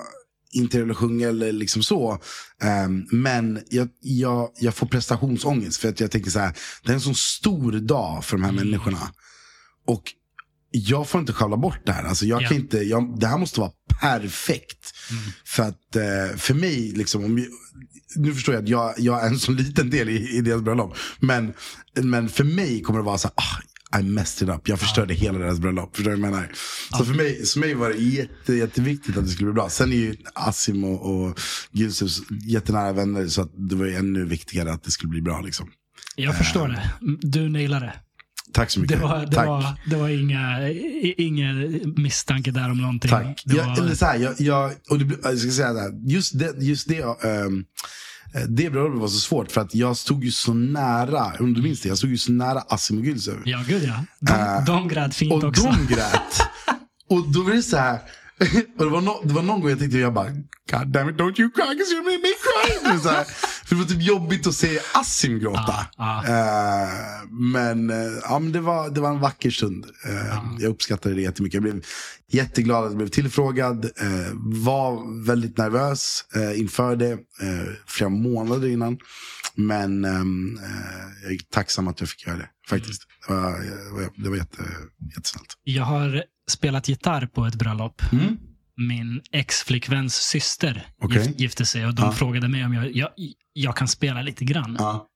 inte vill sjunga eller liksom så. ehm, men jag, jag, jag får prestationsångest. För att jag tänker så här, det är en sån stor dag för de här Mm. människorna. Och jag får inte sjabbla bort det här. Alltså jag Ja. kan inte, jag, det här måste vara perfekt. Mm. För att eh, för mig, liksom, om nu förstår jag att jag, jag är en så liten del i, i deras bröllop. Men, men för mig kommer det vara så här, ah, I messed it up. Jag förstörde hela deras bröllop. Förstår du vad jag menar? Så för mig, för mig var det jätte, jätteviktigt att det skulle bli bra. Sen är ju Asim och, och Gilsus jättenära vänner. Så att det var ju ännu viktigare att det skulle bli bra. Liksom. Jag förstår det. Du nailade det. Tack så mycket. Det var, det Tack. var, det var inga, inga misstanke där om någonting. Tack. Det Jag, var, eller så här, jag, jag, och det, jag ska säga det här, just det, just det, ehm, det bröllopet var så svårt för att jag stod ju så nära, om du minns det, jag stod ju så nära Asim och Gülsev. ja, gud ja. De, Eh, de grät fint Och också. de grät. och då var det så här, och det var, no, det var någon gång jag tänkte, jag bara, God damn it, don't you cry, cause you made me cry. Det var typ jobbigt att se Asim gråta. Ja, Eh, men eh, ja, men det, var, det var en vacker stund. Eh, Jag uppskattade det jättemycket. Jag blev jätteglad att jag blev tillfrågad. Eh, var väldigt nervös eh, inför det. Eh, flera månader innan. Men jag är tacksam att jag fick göra det. Faktiskt. Det var, det var, det var jätte, jättesnällt. Jag har spelat gitarr på ett bröllop. Mm. Min ex-flickväns syster gift, gifte sig och de Ja. frågade mig om jag, jag, jag kan spela lite grann. Ja.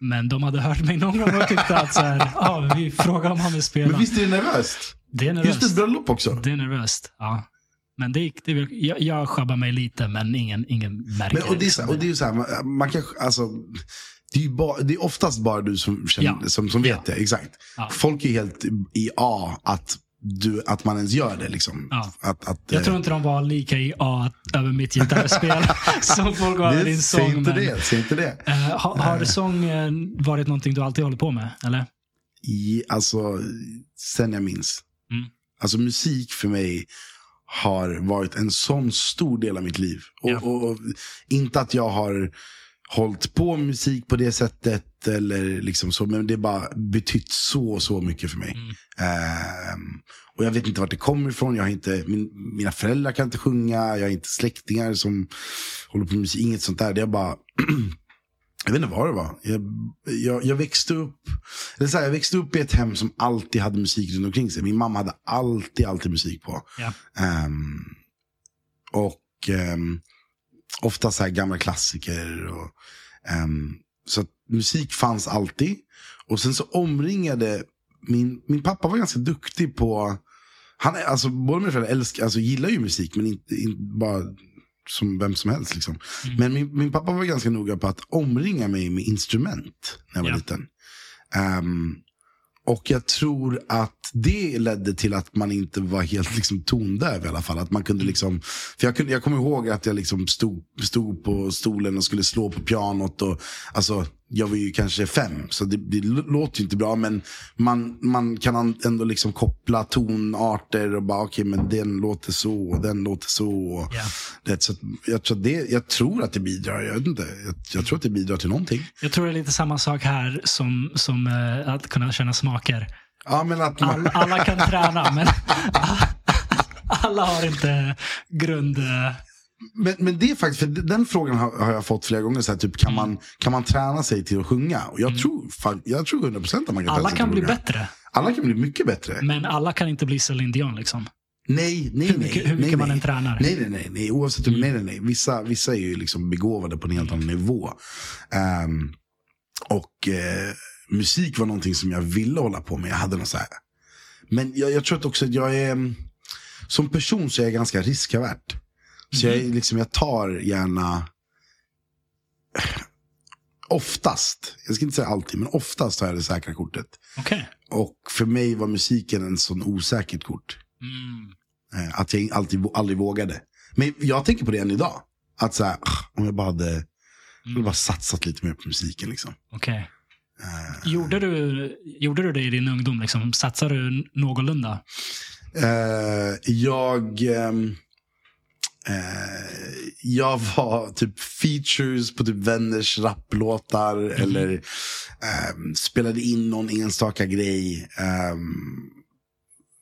Men de hade hört mig någon gång och tyckte att så här, ja, vi frågar om han vill spela. Men visst är det nervöst? det är Just ett nervöst. bröllop också. Det är nervöst, ja. Men det gick, det, jag, jag sjabbar mig lite, men ingen, ingen märker Men, och, det är, så- liksom. och det är så här, man, man kan, alltså, det är, ju bara, det är oftast bara du som, känner, Ja. som, som vet Ja. det. Exakt. Ja. Folk är helt i A att, du, att man ens gör det. Liksom. Ja. Att, att, Jag tror eh, inte de var lika i A över mitt gitarrspel som folk var över din sång. inte men, det. Inte det. eh, har, har sång varit någonting du alltid håller på med? Eller? I, alltså, sen jag minns. Mm. Alltså musik för mig har varit en sån stor del av mitt liv. Och, Ja. och, och inte att jag har hållit på med musik på det sättet. Eller liksom så, men det har bara betytt så, så mycket för mig. Mm. Ehm, och jag vet inte vart det kommer ifrån. Jag har inte, min, mina föräldrar kan inte sjunga. Jag har inte släktingar som håller på med musik. Inget sånt där. Det är bara... jag vet inte vad det var. Jag, jag, jag växte upp eller så här, jag växte upp i ett hem som alltid hade musik runt omkring sig. Min mamma hade alltid, alltid musik på. Ja. Ehm, och um, ofta så här gamla klassiker. Och, ehm, så att musik fanns alltid. Och sen så omringade, min, min pappa var ganska duktig på, han är, alltså båda mina föräldrar älskar, alltså gillar ju musik men inte, inte bara som vem som helst. Liksom. Mm. Men min, min pappa var ganska noga på att omringa mig med instrument när jag var Ja. liten. Ehm, och jag tror att det ledde till att man inte var helt liksom, tondöv i alla fall. Att man kunde liksom, för jag, kunde, jag kommer ihåg att jag liksom stod, stod på stolen och skulle slå på pianot. Och, alltså, jag var ju kanske fem, så det, det låter ju inte bra. Men man, man kan an- ändå liksom koppla tonarter och bara, okej, men den låter så och den låter så. Ja. det, så jag, tror att det, jag tror att det bidrar, jag vet inte. Jag, jag tror att det bidrar till någonting. Jag tror det är lite samma sak här som, som eh, att kunna känna smaker. Ja, men att man, All, alla kan träna, men alla har inte grund... Men, men det är faktiskt, för den frågan har, har jag fått flera gånger. Så här, typ, kan, man, kan man träna sig till att sjunga? Och jag, tror, fa- jag tror 100% att man kan träna Alla sig kan till bli sjunga. bättre, Alla kan bli mycket bättre. men alla kan inte bli Celine Dion. Liksom. Nej, nej, Hur mycket- nej. hur mycket nej, man nej. än tränar. Nej, nej, nej. nej. Oavsett hur, nej, nej, nej. Vissa, vissa är ju liksom begåvade på en helt annan nivå. Ehm, och eh, musik var någonting som jag ville hålla på med. Jag hade något så här. Men jag, jag tror att också att jag är, mm, som person så är jag ganska riskavert. Så jag, är liksom, jag tar gärna, oftast, jag ska inte säga alltid, men oftast tar jag det säkra kortet. Okej. Och för mig var musiken en sån osäkert kort. Mm. Eh, Att jag alltid, aldrig vågade. Men jag tänker på det än idag. Att så här, om jag bara hade Mm. hade bara satsat lite mer på musiken. Liksom. Okej. Eh, Gjorde, du, gjorde du det i din ungdom? Liksom? Satsade du någorlunda? eh, jag, ehm, eh, jag var typ features på typ vänners rapplåtar. Eller ehm, spelade in någon enstaka grej. ehm,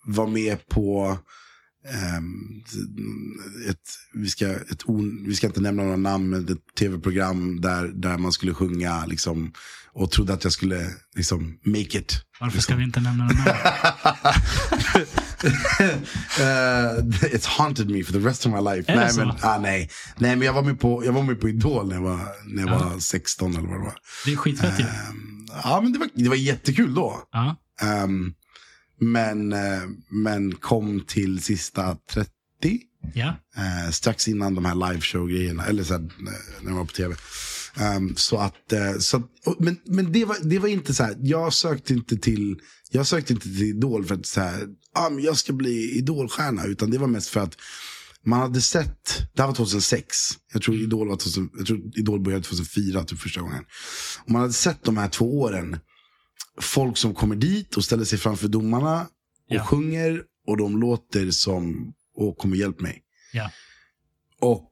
var med på ehm, ett, vi, ska, ett vi ska inte nämna några namn, men ett tv-program där, där man skulle sjunga liksom, och trodde att jag skulle liksom, make it. Varför ska vi inte nämna någon namn? Eh, it's haunted me for the rest of my life. Är nej, men, ah, nej. nej, men jag var med på, jag var med på Idol när jag var, när jag var 16 eller vad det var. Det är skitfett ju. Ehm, ja, men det var, det var jättekul då. Ja. Ehm, men, eh, men kom till sista 30. Ja. Eh, strax innan de här liveshow-grejerna, eller så här, när jag var på tv. Ehm, så att, eh, så, att- och, men men det, var, det var inte så här, jag sökte inte till, jag sökte inte till Idol för att så här, ah, men jag ska bli Idolstjärna, utan det var mest för att man hade sett, det här var 2006, jag tror Idol, var 2000, jag tror Idol började 2004 typ första gången. Och man hade sett de här två åren, folk som kommer dit och ställer sig framför domarna och Ja. sjunger och de låter som, och kommer hjälp mig. Ja. Och,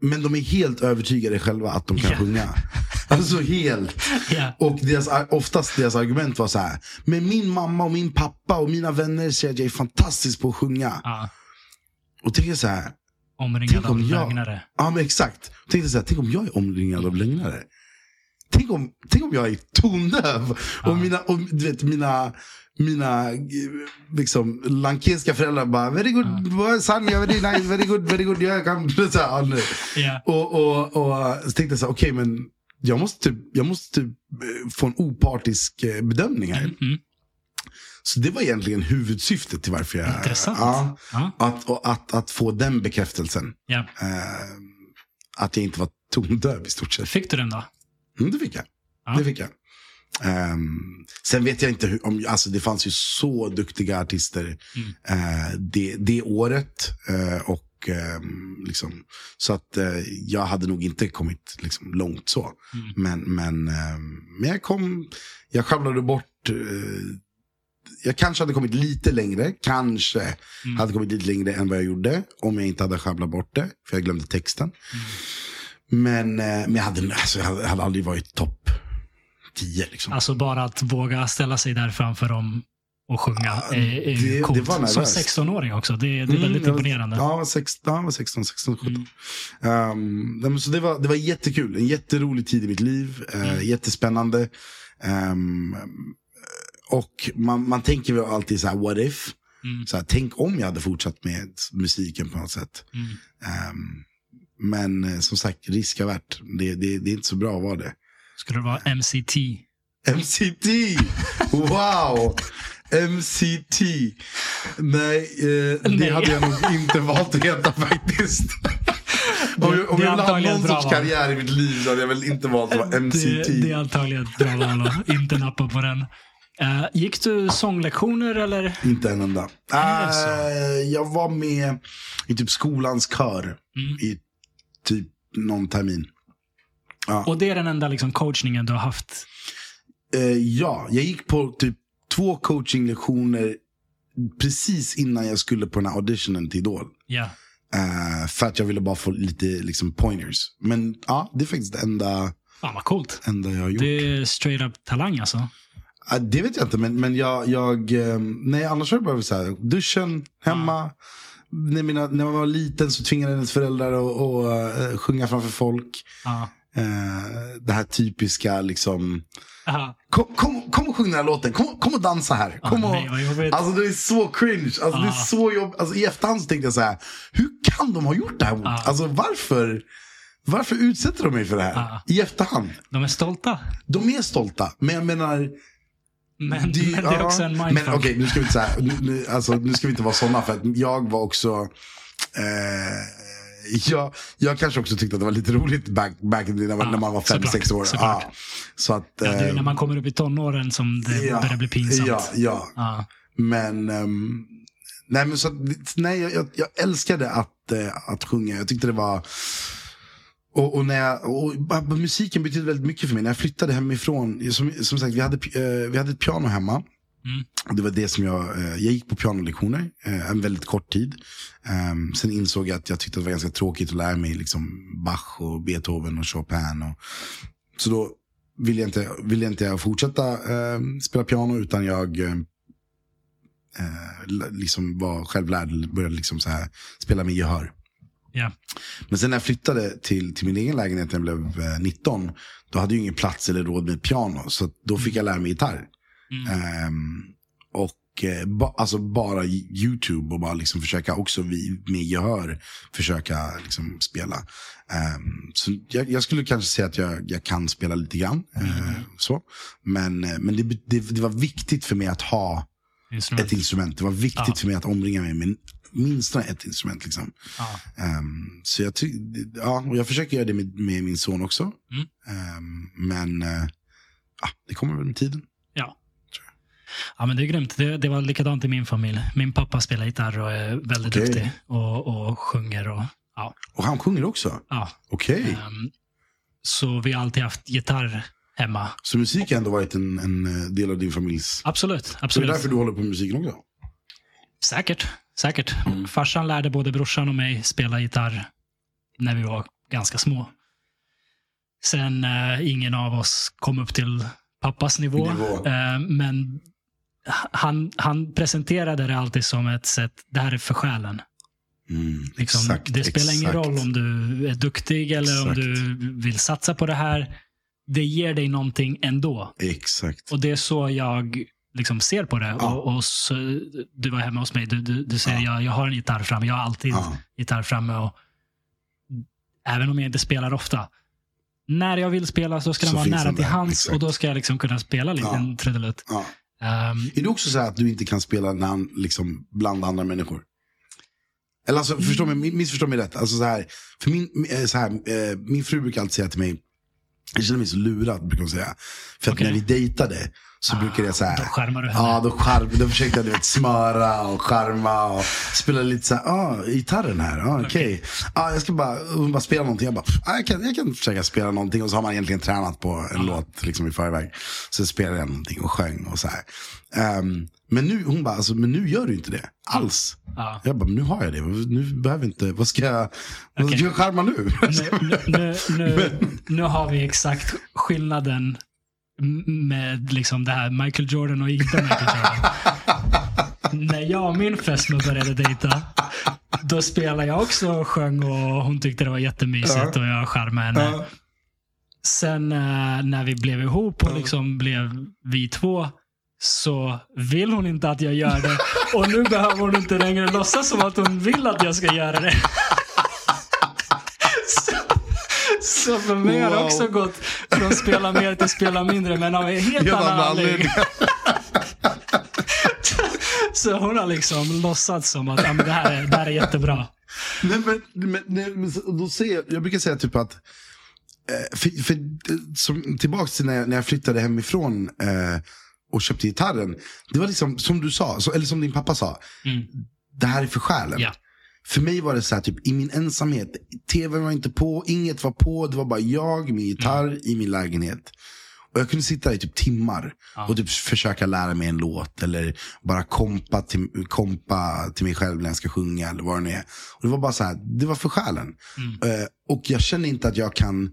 men de är helt övertygade själva att de kan Ja. sjunga. Alltså helt. Ja. Och deras, oftast deras argument var så här. Men min mamma och min pappa och mina vänner säger att jag är fantastisk på att sjunga. ja. Och tänker så här. Omringad av om jag- lögnare. Ja men exakt. Tänkte så här, tänk om jag är omringad av lögnare. Tänk om, tänk om jag är tondöv. Ja. Och mina, och, du vet, mina, mina liksom, lankesiska föräldrar bara, very good, boy, son, you're very nice, very good, very good. Jag kan, så här, ja, nu. Ja. Och, och, och så tänkte jag så här, okej men jag måste, typ, jag måste typ eh, få en opartisk eh, bedömning här. Mm. Så det var egentligen huvudsyftet till varför jag... Intressant. Ja, Ja. att, och att, att få den bekräftelsen. Ja. Eh, att jag inte var tondöv i stort sett. Fick du den då? Mm, det fick jag. Ja. Det fick jag. Ehm, sen vet jag inte hur, om, alltså det fanns ju så duktiga artister Mm. eh, det, det året. eh, och ehm, liksom, Så att eh, jag hade nog inte kommit liksom, långt så. Mm. Men, men, ehm, men jag kom, jag sjabblade bort. jag kanske hade kommit lite längre, kanske Mm. hade kommit lite längre än vad jag gjorde. Om jag inte hade sjabblat bort det, för jag glömde texten. Mm. Men, men jag, hade, alltså, jag hade aldrig varit topp 10. Liksom. Alltså bara att våga ställa sig där framför dem och sjunga är, är ju det- coolt. det var nervöst. Som 16-åring också. Det, det är Mm, väldigt imponerande. Ja, jag var 16, jag var 16, 16 17. Mm. Men så det var, det var jättekul. En jätterolig tid i mitt liv. Mm. Jättespännande. Ehm, och man, man tänker väl alltid så här, what if? Mm. Så här, tänk om jag hade fortsatt med musiken på något sätt. Ehm, men eh, som sagt, riskavärt. Det, det, det är inte så bra att vara det. Skulle det vara MCT? MCT! Wow! MCT. Nej, eh, det Nej. hade jag nog inte valt att heta faktiskt. om jag, om det är jag vill ha antagligen någon sorts karriär i mitt liv så hade jag väl inte valt att vara MCT. Det, det är antagligen ett bra val att inte nappa på den. Eh, gick du sånglektioner eller? Inte en enda. Det? Eh, jag var med i typ skolans kör Mm. i typ någon termin. Och det är den enda liksom, coachningen du har haft? Eh, ja, jag gick på typ två coachinglektioner precis innan jag skulle på den här auditionen till Idol. Ja. Eh, för att jag ville bara få lite liksom, pointers. Men ja, det är faktiskt det enda, Fan vad coolt. enda jag har gjort. Det är straight up talang alltså. det vet jag inte, men, men jag, jag eh, nej, annars har det bara så här, duschen, hemma. När, mina, när man var liten så tvingade ens föräldrar att, att eh, sjunga framför folk. Ja. Eh, det här typiska liksom. Aha. Kom, kom, kom och sjung den här låten, kom, kom och dansa här. Kom och, nej, jobbigt. alltså det är så cringe. Alltså, det är Ah. så jobb, alltså, I efterhand så tänkte jag så här, hur kan de ha gjort det här? mot- Ah. Alltså varför? Varför utsätter de mig för det här? Ah. I efterhand. De är stolta. De är stolta, men jag menar. Men, men det är också en Men mindfuck. okej, nu ska vi inte säga, nu, nu, alltså, nu ska vi inte vara sådana för att jag var också eh, jag, jag kanske också tyckte att det var lite roligt back, back när, man- Ja, när man var såklart, 5-6 år. såklart. Ja, så att, ja, det är eh, när man kommer upp i tonåren som det ja, börjar bli pinsamt. Ja, ja. Ja. Men, ehm, nej, men så, att- nej, jag, jag, älskade att, eh, att sjunga. Jag tyckte det var... Och, och, när jag, och musiken betydde väldigt mycket för mig. När jag flyttade hemifrån, som, som sagt, vi hade, eh, vi hade ett piano hemma. Mm. Och Det var det som jag, eh, jag gick på pianolektioner eh, en väldigt kort tid. Ehm, sen insåg jag att jag tyckte det var ganska tråkigt att lära mig liksom Bach och Beethoven och Chopin. Och, så då ville jag inte, ville jag inte fortsätta eh, spela piano utan jag eh, liksom var självlärd, började liksom så här, spela med gehör. Ja. Men sen när jag flyttade till, till min egen lägenhet när jag blev eh, 19, då hade jag ingen plats eller råd med piano. Så att då fick jag lära mig gitarr. Mm. Ehm, och eh, ba, alltså bara YouTube och bara liksom försöka också vi, med gehör försöka liksom spela. Ehm, så jag, jag skulle kanske säga att jag, jag kan spela lite grann. eh, så. Men, eh, men det, det, det var viktigt för mig att ha Instrument. ett instrument. Det var viktigt Ja. för mig att omringa mig med minst ett instrument. Liksom. Ja. Ehm, så jag, ja, och jag försöker göra det med, med min son också. Mm. Ehm, men ja, det kommer väl med tiden. Ja. Men det är grymt. Det, det var likadant i min familj. Min pappa spelar gitarr och är väldigt Okej. duktig. Och, och sjunger. Och, ja, Och han sjunger också? ja. Okej. Ehm, så vi har alltid haft gitarr hemma. Så musik har ändå varit en, en eh, del av din familjs... Absolut. Så det är absolut. därför du håller på med musiken också? Säkert. säkert. Mm. Farsan lärde både brorsan och mig spela gitarr när vi var ganska små. Sen eh, ingen av oss kom upp till pappas nivå. Nivå. Eh, men han, han presenterade det alltid som ett sätt, det här är för själen. Mm, Liksom, exakt, det spelar ingen exakt. roll om du är duktig eller om Exakt. du vill satsa på det här. Det ger dig någonting ändå. Exakt. Och det är så jag liksom ser på det. Ja. Och, och så, du var hemma hos mig, du, du, du säger Ja. jag, jag har en gitarr framme. Jag har alltid Ja. gitarr framme. Och, även om jag inte spelar ofta. När jag vill spela så ska den Så vara nära till hands och då ska jag liksom kunna spela lite Ja. en trudelutt. Ja. Ehm, Är det också så här att du inte kan spela han, liksom, bland andra människor? Eller alltså, förstå mig, missförstå mig rätt. Alltså, så här, för min, eh, så här, eh, min fru brukar alltid säga till mig, jag känner mig så lurad, brukar hon säga. För att Okej. när vi dejtade så brukade jag så här, då skärmar du henne. Ja, då, skärm, då försökte jag du vet, smöra och charma och spela lite så här, ah, gitarren här, ah, okej. Ah, jag ska bara, hon bara spela någonting. Jag bara, ah, jag, kan, jag kan försöka spela någonting. Och så har man egentligen tränat på en låt liksom, i förväg. Så spelade jag någonting och sjöng och så här. Ehm, men nu, hon bara, alltså, men nu gör du inte det alls. Ja. Jag bara, men nu har jag det. Nu behöver inte, vad ska jag, vad ska jag charma nu? nu, nu, nu, nu, nu har vi exakt skillnaden med liksom det här Michael Jordan och inte Michael Jordan. När jag och min fästmö började dejta, då spelade jag också och sjöng och hon tyckte det var jättemysigt och jag charmade henne. Sen eh, när vi blev ihop och liksom blev vi två så vill hon inte att jag gör det. Och nu behöver hon inte längre låtsas som att hon vill att jag ska göra det. Så, så för mig har det också gått från spela mer till spela mindre, men av en helt annan anledning. Så hon har liksom låtsats som att ja, men det, här är, det här är jättebra. Nej, men, men, nej, men då ser jag, jag brukar säga typ att, eh, för, för, som, tillbaks till när jag, när jag flyttade hemifrån eh, och köpte gitarren. Det var liksom som du sa, så, eller som din pappa sa, Mm. det här är för själen. Ja. För mig var det så här, typ, i min ensamhet, tvn var inte på, inget var på, det var bara jag, min gitarr i min lägenhet. Och jag kunde sitta där i typ timmar Ja. och typ försöka lära mig en låt eller bara kompa till, kompa till mig själv när jag ska sjunga eller vad det nu är. Och det var bara så här, det var för själen. Mm. Eh, och jag känner inte att jag kan,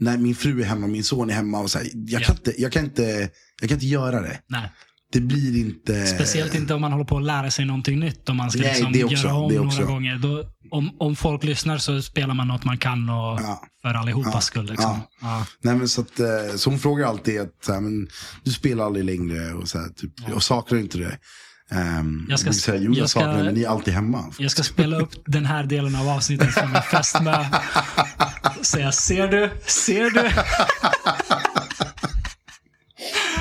när min fru är hemma, min son är hemma och så här, jag, Ja. kan inte, jag, kan inte, jag kan inte göra det. Nej. Det blir inte... Speciellt inte om man håller på att lära sig någonting nytt. Om man ska Nej, liksom det också, göra om det några gånger. Då, om, om folk lyssnar så spelar man något man kan och Ja. för allihopas Ja. skull. Liksom. Ja. Nej, men så, att, eh, så hon frågar alltid att så här, men, du spelar aldrig längre och, så här, typ, och saknar inte det. Um, Jag ska- jag säga, jo, jag, jag ska- saknar men ni är alltid hemma. Jag ska spela upp den här delen av avsnittet för min fästmö. Säga, ser du? Ser du?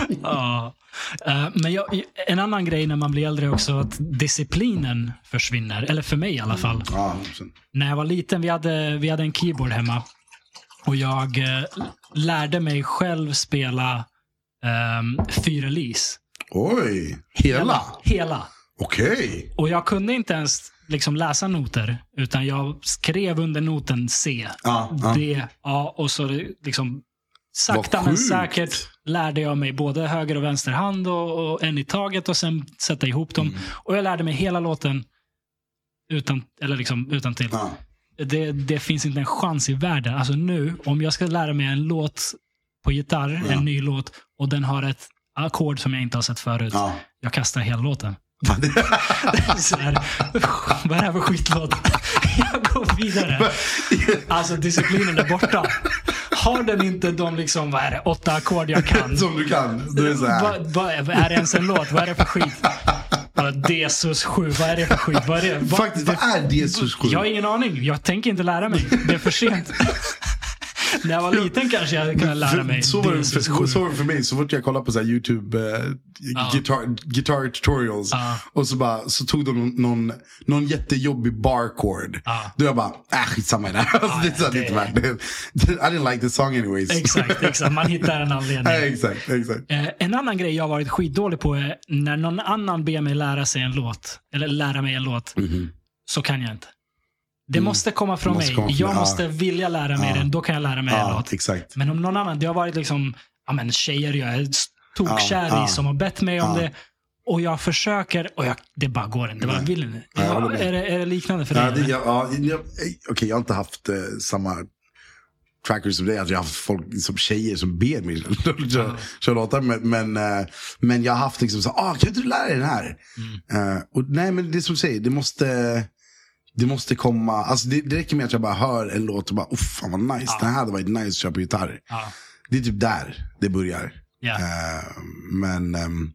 ja. Eh, Men jag, en annan grej när man blir äldre också, att disciplinen försvinner. Eller för mig i alla fall. Ja, sen. När jag var liten, vi hade, vi hade en keyboard hemma. Och jag eh, lärde mig själv spela um, fyrelis. Oj, hela? Hela. Okej. Och jag kunde inte ens liksom läsa noter, utan jag skrev under noten C, Ja, ja. D, A och så liksom sakta men säkert lärde jag mig både höger och vänster hand och, och en i taget och sen sätta ihop dem. Mm. Och jag lärde mig hela låten utan, eller liksom utan till. Ja. Det, det finns inte en chans i världen. Alltså nu, om jag ska lära mig en låt på gitarr, Ja. en ny låt, och den har ett ackord som jag inte har sett förut. Ja. Jag kastar hela låten. Så här, vad är det här för skitlåt? Jag går vidare. Alltså disciplinen är borta. Har den inte de liksom, vad är det, åtta ackord jag kan? Som du kan. Du är så. Vad vad är det ens en låt? Vad är det för skit? Desus 7, vad är det för skit? Vad är det? Vad- Faktiskt, vad är Jesus 7? Jag har ingen aning. Jag tänker inte lära mig. Det är för sent. När jag var liten kanske jag kunnat lära mig. Så var, det för, 7. så var det för mig. Så fort jag kollade på så YouTube eh, Ja. guitar, guitar tutorials. Ja. Och så, bara, så tog de någon, någon jättejobbig barchord. Ja. Då jag bara, äh skitsamma. det här. Alltså, det är det inte värt det. I didn't like the song anyways. Exakt, exakt. Man hittar en anledning. Exakt, exakt. Eh, en annan grej jag varit skitdålig på är när någon annan ber mig lära sig en låt, eller lära mig en låt, Mhm. så kan jag inte. Det måste komma från Mm. Måste mig. komma jag ja. måste vilja lära mig Ja. den, då kan jag lära mig en Ja, låt. exakt. Men om någon annan, det har varit liksom, ja men tjejer jag är tokkär Ja, i ja. som har bett mig om Ja. det. Och jag försöker och jag, det bara går inte. Det bara vill inte. Ja, Ja, är, det, är det liknande för Ja, dig? det, ja, jag, Okej, jag har inte haft eh, samma trackers som dig. Alltså, jag har haft folk som tjejer som ber mig köra, låtar. Men, men, eh, men jag har haft liksom så ah, kan inte du lära dig den här? Mm. Eh, och, nej, men det är som du säger, det måste, det måste komma. Alltså, det, det räcker med att jag bara hör en låt och bara, oh, fan vad nice. Ja. Den här hade varit nice att köra på gitarr. Ja. Det är typ där det börjar. Ja. Eh, men ehm,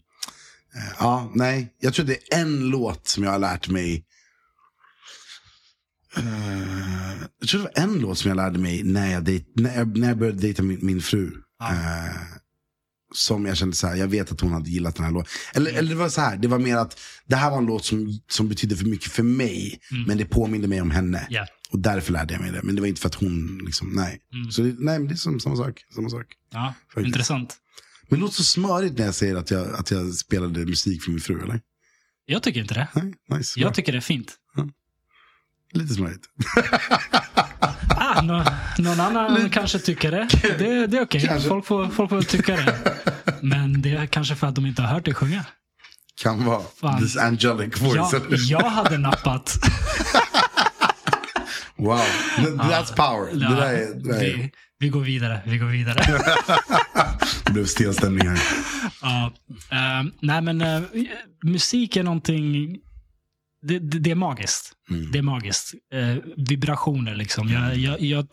eh, ja, nej. Jag tror det är en låt som jag har lärt mig. Eh, jag tror det var en låt som jag lärde mig när jag, dejt, när jag, när jag började dejta min, min fru. Ja. Som jag kände så här, jag vet att hon hade gillat den här låten. Eller, eller det var så här, det var mer att det här var en låt som, som betydde för mycket för mig. Mm. Men det påminde mig om henne. Ja. Och därför lärde jag mig det. Men det var inte för att hon, liksom, nej. Mm. Så det, nej, men det är som, samma sak. Samma sak. ja. Faktiskt. Intressant. Men det låter så smörigt när jag säger att jag, att jag spelade musik för min fru, eller? Jag tycker inte det. Nej, nice. Jag bra. tycker det är fint. Lite smörigt. Nå, någon annan kanske tycker det. Det, det är okej. Kanske. Folk, får, folk får tycka det. Men det är kanske för att de inte har hört dig sjunga. Kan vara. Fan. This angelic voice. Jag, jag hade nappat. Wow, Th- that's power. Ja, det där är, det där är, vi, vi går vidare. Vi går vidare. det blev stel stämning här. ja, eh, nej, men eh, musik är någonting... Det, det, det är magiskt. Mm. Det är magiskt. Eh, vibrationer liksom. Jag, jag, jag,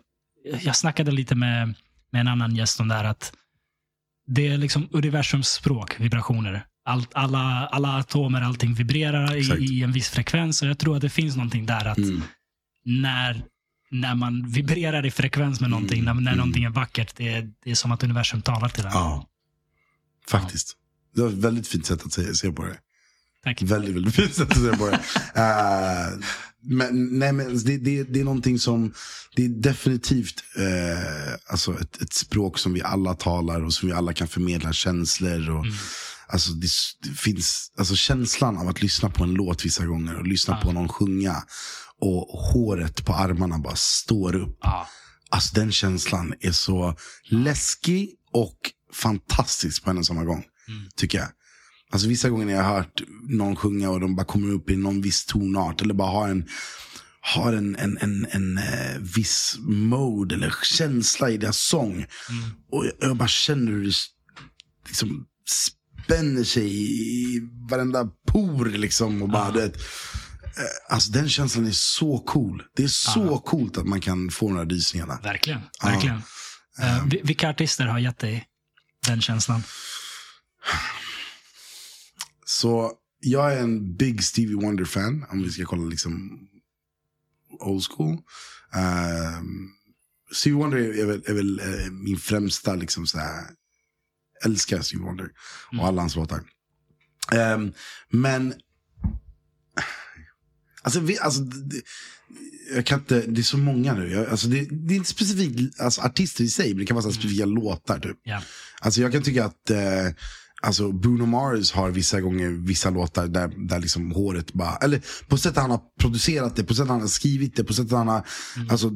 jag snackade lite med, med en annan gäst om det här att det är liksom universums språk, vibrationer. Allt, alla, alla atomer, allting vibrerar i, i en viss frekvens. Och jag tror att det finns någonting där att Mm. när, när man vibrerar i frekvens med någonting, när, när mm. någonting är vackert, det är, det är som att universum talar till en. Ja, faktiskt. Det var ett väldigt fint sätt att se, se på det. Tack. Väldigt, väldigt fint sätt att se på det. Eh, men, nej, men det, det, det är någonting som, det är definitivt eh, alltså ett, ett språk som vi alla talar och som vi alla kan förmedla känslor. Och, Mm. Alltså det, det finns, alltså känslan av att lyssna på en låt vissa gånger och lyssna Ja. på någon sjunga. Och håret på armarna bara står upp. Ja. Alltså den känslan är så läskig och fantastisk på en och samma gång. Mm. Tycker jag. Alltså vissa gånger när jag har hört någon sjunga och de bara kommer upp i någon viss tonart. Eller bara har en, har en, en, en, en eh, viss mode eller känsla i deras sång. Mm. Och jag, jag bara känner hur det liksom spänner sig i varenda por liksom. Och bara, du vet, eh, alltså den känslan är så cool. Det är så Ja. coolt att man kan få de här rysningarna. Verkligen. Verkligen. Eh, vi- vilka artister har gett dig den känslan? Så jag är en big Stevie Wonder-fan, om vi ska kolla liksom old school. Um, Stevie Wonder är, väl, är väl eh, min främsta, liksom så här, älskar Stevie Wonder och alla hans låtar. Ehm, men, alltså, vi, alltså det, jag kan inte, det är så många nu. Jag, alltså det, det är inte specifikt alltså, artister i sig, men det kan vara så här specifika låtar. Typ. Ja. Alltså jag kan tycka att eh, alltså Bruno Mars har vissa gånger vissa låtar där, där liksom håret bara, eller på sättet han har producerat det, på sättet han har skrivit det, på sättet han har, alltså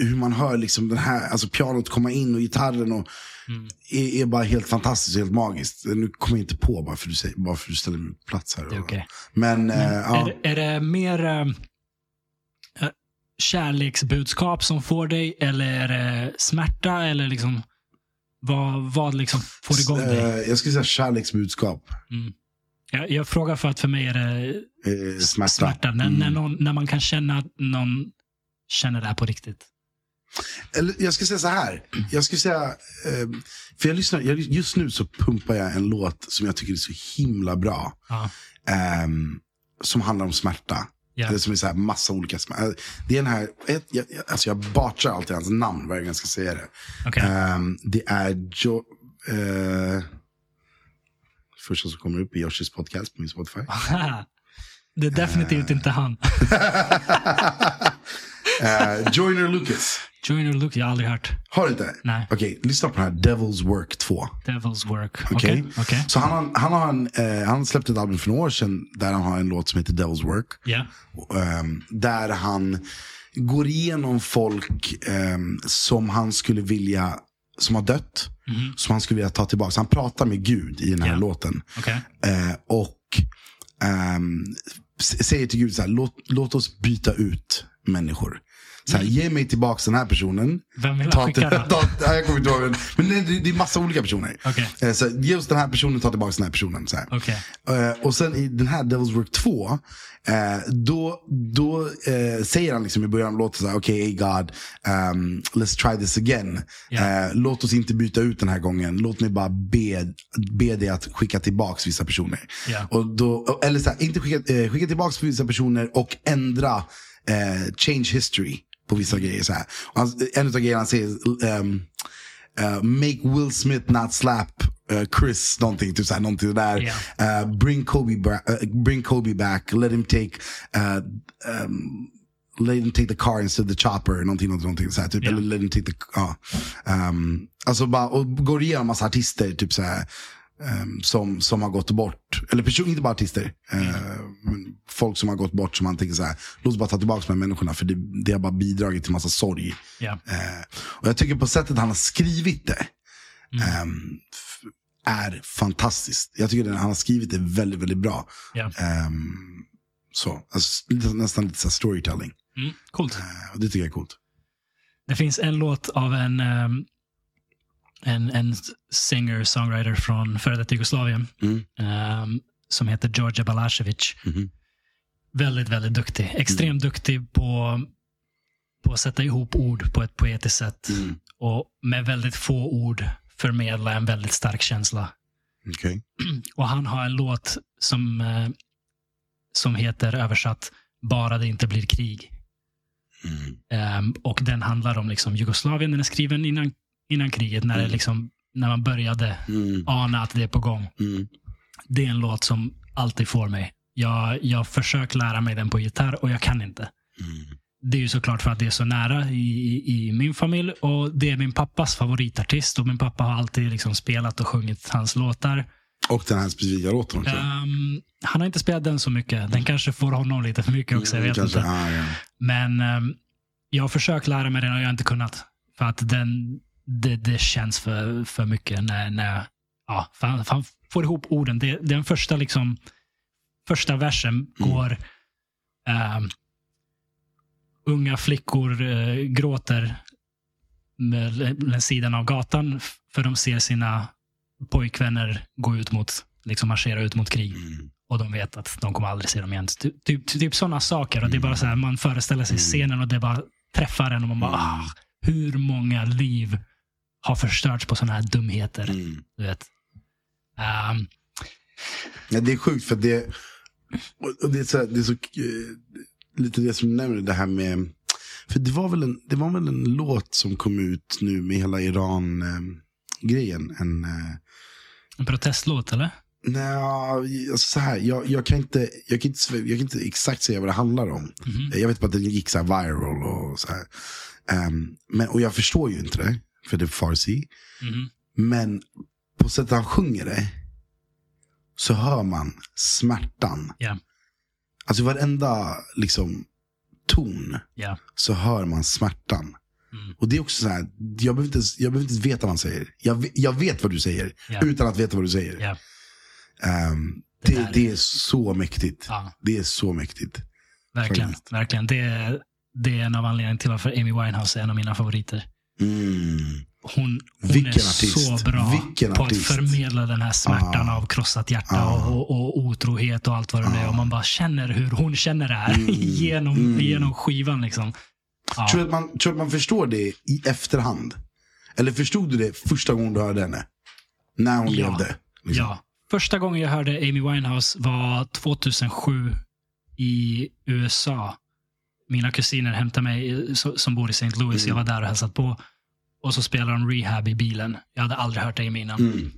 hur man hör liksom den här, alltså pianot komma in och gitarren och Mm. är, är bara helt fantastiskt helt magiskt. Nu kommer jag inte på bara för att du, säger, bara för att du ställer mig på plats här. Okej. Men, eh, Men ja. är, är det mer eh, kärleksbudskap som får dig eller är det smärta? Eller liksom, vad, vad liksom får igång dig? Eh, jag skulle säga kärleksbudskap. Jag, jag frågar för att för mig är det Eh, smärta. smärta. När, Mm. när, någon, när man kan känna att någon känner det här på riktigt. Eller jag ska säga så här. Jag skulle säga, eh, för jag lyssnar, just nu så pumpar jag en låt som jag tycker är så himla bra. Ja. ehm, som handlar om smärta. Ja. Det som är så här massa olika smärta. Det är den här, ett, jag, alltså jag batchar alltid hans namn varje gång jag ska säga det. Okej. Ehm, det är jo, eh, första som kommer upp i Yoshis podcast på min Spotify. det är definitivt inte han. Eh, Joyner Lucas. Joyner Luke, jag har aldrig hört. Har du inte? Nej. Okej, lyssna på den här Devil's Work 2. Devil's Work. Okej. Okej. okej. Så han har, han har en, eh, han släppte ett album för några år sedan där han har en låt som heter Devil's Work. Ja. Ehm, där han går igenom folk ehm, som han skulle vilja, som har dött. Som han skulle vilja ta tillbaka. Så han pratar med Gud i den här Ja. låten. Okej. Eh, och s- säger till Gud så här, låt, låt oss byta ut människor. Så här, ge mig tillbaka den här personen. Vem vill Ta skicka till- ta- ja, jag kommer inte ihåg. Men, men det, det, är massa olika personer. Okej. Eh, så ge oss den här personen, ta tillbaka den här personen. Så här. Okej. Eh, och sen i den här Devil's Work 2, eh, då, då säger han liksom i början av låten så här, okej hey God, um, let's try this again. Eh, låt oss inte byta ut den här gången, låt mig bara be, be dig att skicka tillbaka vissa personer. Ja. Och då, eller så här, inte skicka, skicka tillbaka vissa personer och ändra, eh, change history på vissa grejer. Så här. Han, en av grejerna han säger, ehm, Uh, make Will Smith not slap uh, Chris någonting, typ såhär, någonting där. Uh, bring, Kobe uh, bring Kobe back, let him take uh, um, let him take the car instead of the chopper, någonting, någonting, någonting såhär, typ. Ja. Eller let him take the, ja. Um, alltså bara, och går igenom massa artister, typ såhär, um, som, som har gått bort. Eller person, inte bara artister. men folk som har gått bort som man tänker såhär, låt oss bara ta tillbaka de här människorna, för det, det har bara bidragit till massa sorg. Eh, och jag tycker på sättet han har skrivit det Mm. ehm, är fantastiskt. Jag tycker den, han har skrivit det väldigt, väldigt bra. Ehm, så, alltså, nästan lite så här storytelling. Mm. Coolt. Det tycker jag är coolt. Det finns en låt av en, ehm, en, en singer-songwriter från före detta Jugoslavien Mm. ehm, som heter Georgia Balašević. Mhm. Väldigt, väldigt duktig. Extremt duktig på, på att sätta ihop ord på ett poetiskt sätt. Mm. Och med väldigt få ord förmedla en väldigt stark känsla. Okej. Och han har en låt som, eh, som heter översatt Bara det inte blir krig. Mm. Ehm, och den handlar om liksom Jugoslavien. Den är skriven innan, innan kriget, när, det Mm. liksom, när man började Mm. ana att det är på gång. Mm. Det är en låt som alltid får mig. Jag, jag försöker lära mig den på gitarr och jag kan inte. Mm. Det är ju såklart för att det är så nära i, i, min familj och det är min pappas favoritartist och min pappa har alltid liksom spelat och sjungit hans låtar. Och den här specifika låten också. Ehm, han har inte spelat den så mycket. Den kanske får honom lite för mycket också. Jag vet Kanske, inte. ah, ja. Men ehm, jag har försökt lära mig den och jag har inte kunnat. För att den, det, det känns för, för mycket när, när ja, för han, för han får ihop orden. Det, den första, liksom, första versen går ehm, Unga flickor eh, gråter med sidan av gatan för de ser sina pojkvänner gå ut mot liksom marschera ut mot krig. Mm. Och de vet att de kommer aldrig se dem igen. Typ, typ, typ sådana saker. Och det är bara så här, man föreställer sig scenen och det bara träffar en och man bara, ah, hur många liv har förstörts på sådana här dumheter. Mm. Du vet. Ehm, Ja, det är sjukt för det, och det är så, det är så eh, lite det som du nämner, det här med, för det var väl en, det var väl en låt som kom ut nu med hela Iran-grejen. En, eh, en protestlåt eller? nej, alltså så här, jag, jag, kan inte, jag, kan inte, jag kan inte exakt säga vad det handlar om. Mhm. Jag vet bara att den gick så viral och så här. Ehm, men, och jag förstår ju inte det, för det är farsi. Mhm. Men på sättet han sjunger det så hör man smärtan. Ja. Alltså i varenda liksom, ton Ja. så hör man smärtan. Mm. Och det är också så här, jag behöver inte, jag behöver inte veta vad han säger. Jag, jag vet vad du säger, Ja. utan att veta vad du säger. Ja. Ehm, Det det, det, är- så mäktigt. ja. Det är så mäktigt. Verkligen. Faktiskt. verkligen. Det, är, det är en av anledningarna till varför Amy Winehouse är en av mina favoriter. Mm. Hon, hon är artist. så bra Vilken på artist. att förmedla den här smärtan Ah. av krossat hjärta Ah. och, och otrohet och allt vad det är. Och man bara känner hur hon känner det här Mm. genom, Mm. genom skivan. Liksom. Ja. Tror du att man, tror du att man förstår det i efterhand? Eller förstod du det första gången du hörde henne? När hon Ja. levde? liksom? Ja. Första gången jag hörde Amy Winehouse var 2007 i USA. Mina kusiner hämtade mig, so- som bor i St. Louis. Mm. Jag var där och hälsade på. Och så spelade de Rehab i bilen. Jag hade aldrig hört Amy innan. Mm.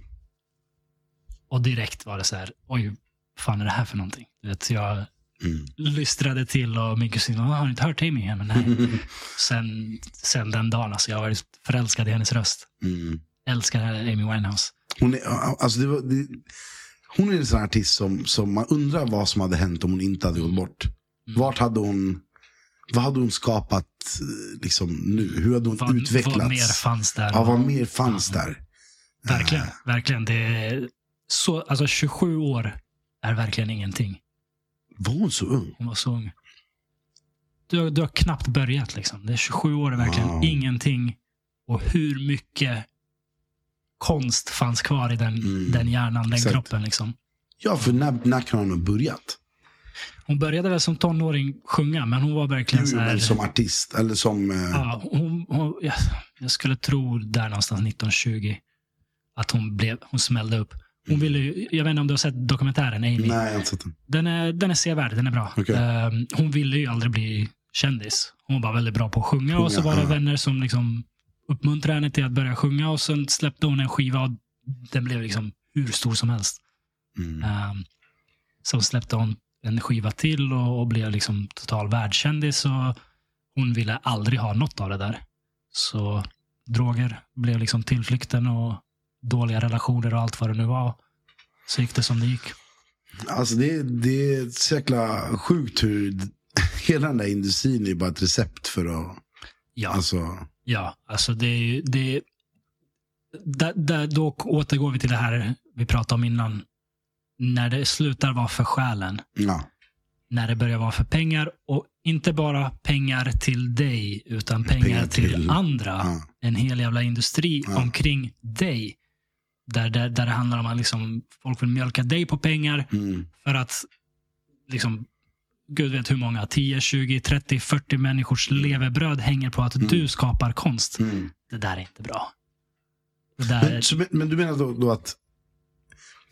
Och direkt var det så här, oj, fan är det här för någonting? Du vet, jag Mm. lystrade till och min kusin, "Åh, har du inte hört Amy? Ja, men nej. sen, sen den dagen, alltså, jag har varit förälskad i hennes röst. Mm. Älskar Amy Winehouse. Hon, är, alltså det var, det, hon är en sån artist som, som man undrar vad som hade hänt om hon inte hade gått bort. Mm. Vart hade hon, vad hade hon skapat eh, liksom, nu? Hur hade hon Vad, utvecklats? vad mer fanns där? ja, vad mer fanns där? Verkligen, verkligen. Det så, alltså 27 år är verkligen ingenting. Var hon så ung? Hon var så ung. Du, har- du har knappt börjat liksom. Det är 27 år är verkligen Wow. ingenting. Och hur mycket konst fanns kvar i den, Mm. den hjärnan, den Exakt. kroppen. Liksom. Ja, för när, när kan hon ha börjat? Hon började väl som tonåring sjunga, men hon var verkligen Jo, så här... som artist, eller som... eh, ja, hon, hon, jag, jag skulle tro där någonstans 1920 att hon, blev, hon smällde upp. Hon ville ju, jag vet inte om du har sett dokumentären Amy? Nej, jag har inte sett den. Den är, den är sevärd, den är bra. Okej. Ehm, hon ville ju aldrig bli kändis. Hon var väldigt bra på att sjunga, och så Sjunga, var det ja. vänner som liksom uppmuntrade henne till att börja sjunga och sen släppte hon en skiva och den blev liksom hur stor som helst. Mm. Um, så släppte hon en skiva till och, och blev liksom total världskändis och hon ville aldrig ha något av det där. Så droger blev liksom tillflykten och dåliga relationer och allt vad det nu var. Så gick det som det gick. Alltså det, det är så jäkla sjukt hur hela den där industrin är bara ett recept för att... Ja. Alltså, Ja, alltså det är ju... Det, där, där, då återgår vi till det här vi pratade om innan. När det slutar vara för själen. ja. När det börjar vara för pengar. Och inte bara pengar till dig, utan pengar, Pengar till, till- andra. ja. En hel jävla industri Ja. omkring dig. Där, där, där det handlar om att liksom, folk vill mjölka dig på pengar Mm. för att liksom, Gud vet hur många, 10, 20, 30, 40 människors levebröd hänger på att du skapar konst. Mm. Det där är inte bra. Där, men- men du menar då, då att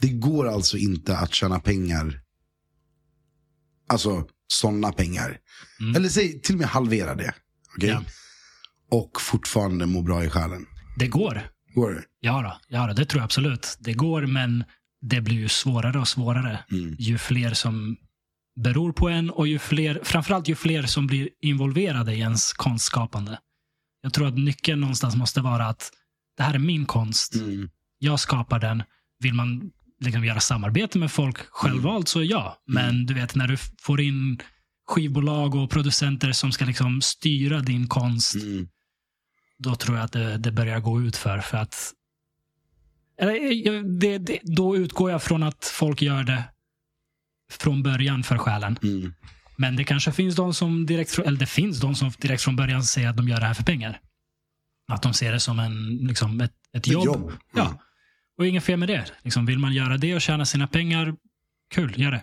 det går alltså inte att tjäna pengar, alltså sådana pengar. Mm. Eller säg till och med halvera det. okej? Ja. Och fortfarande må bra i själen. det går. Går det? Ja, då, ja då, det tror jag absolut. Det går, men det blir ju svårare och svårare Mm. ju fler som beror på en och ju fler, framförallt ju fler som blir involverade i ens konstskapande. Jag tror att nyckeln någonstans måste vara att det här är min konst. Mm. Jag skapar den. Vill man liksom göra samarbete med folk självvalt så ja. Men du vet när du får in skivbolag och producenter som ska liksom styra din konst, Mm. då tror jag att det, det börjar gå ut för. för att eller, det, det, Då utgår jag från att folk gör det från början för själen. Mm. Men det kanske finns de som direkt, eller det finns de som direkt från början säger att de gör det här för pengar. Att de ser det som en, liksom ett, ett jobb. jobb. Ja. Mm. Och inget fel med det. Liksom, vill man göra det och tjäna sina pengar, kul, gör det.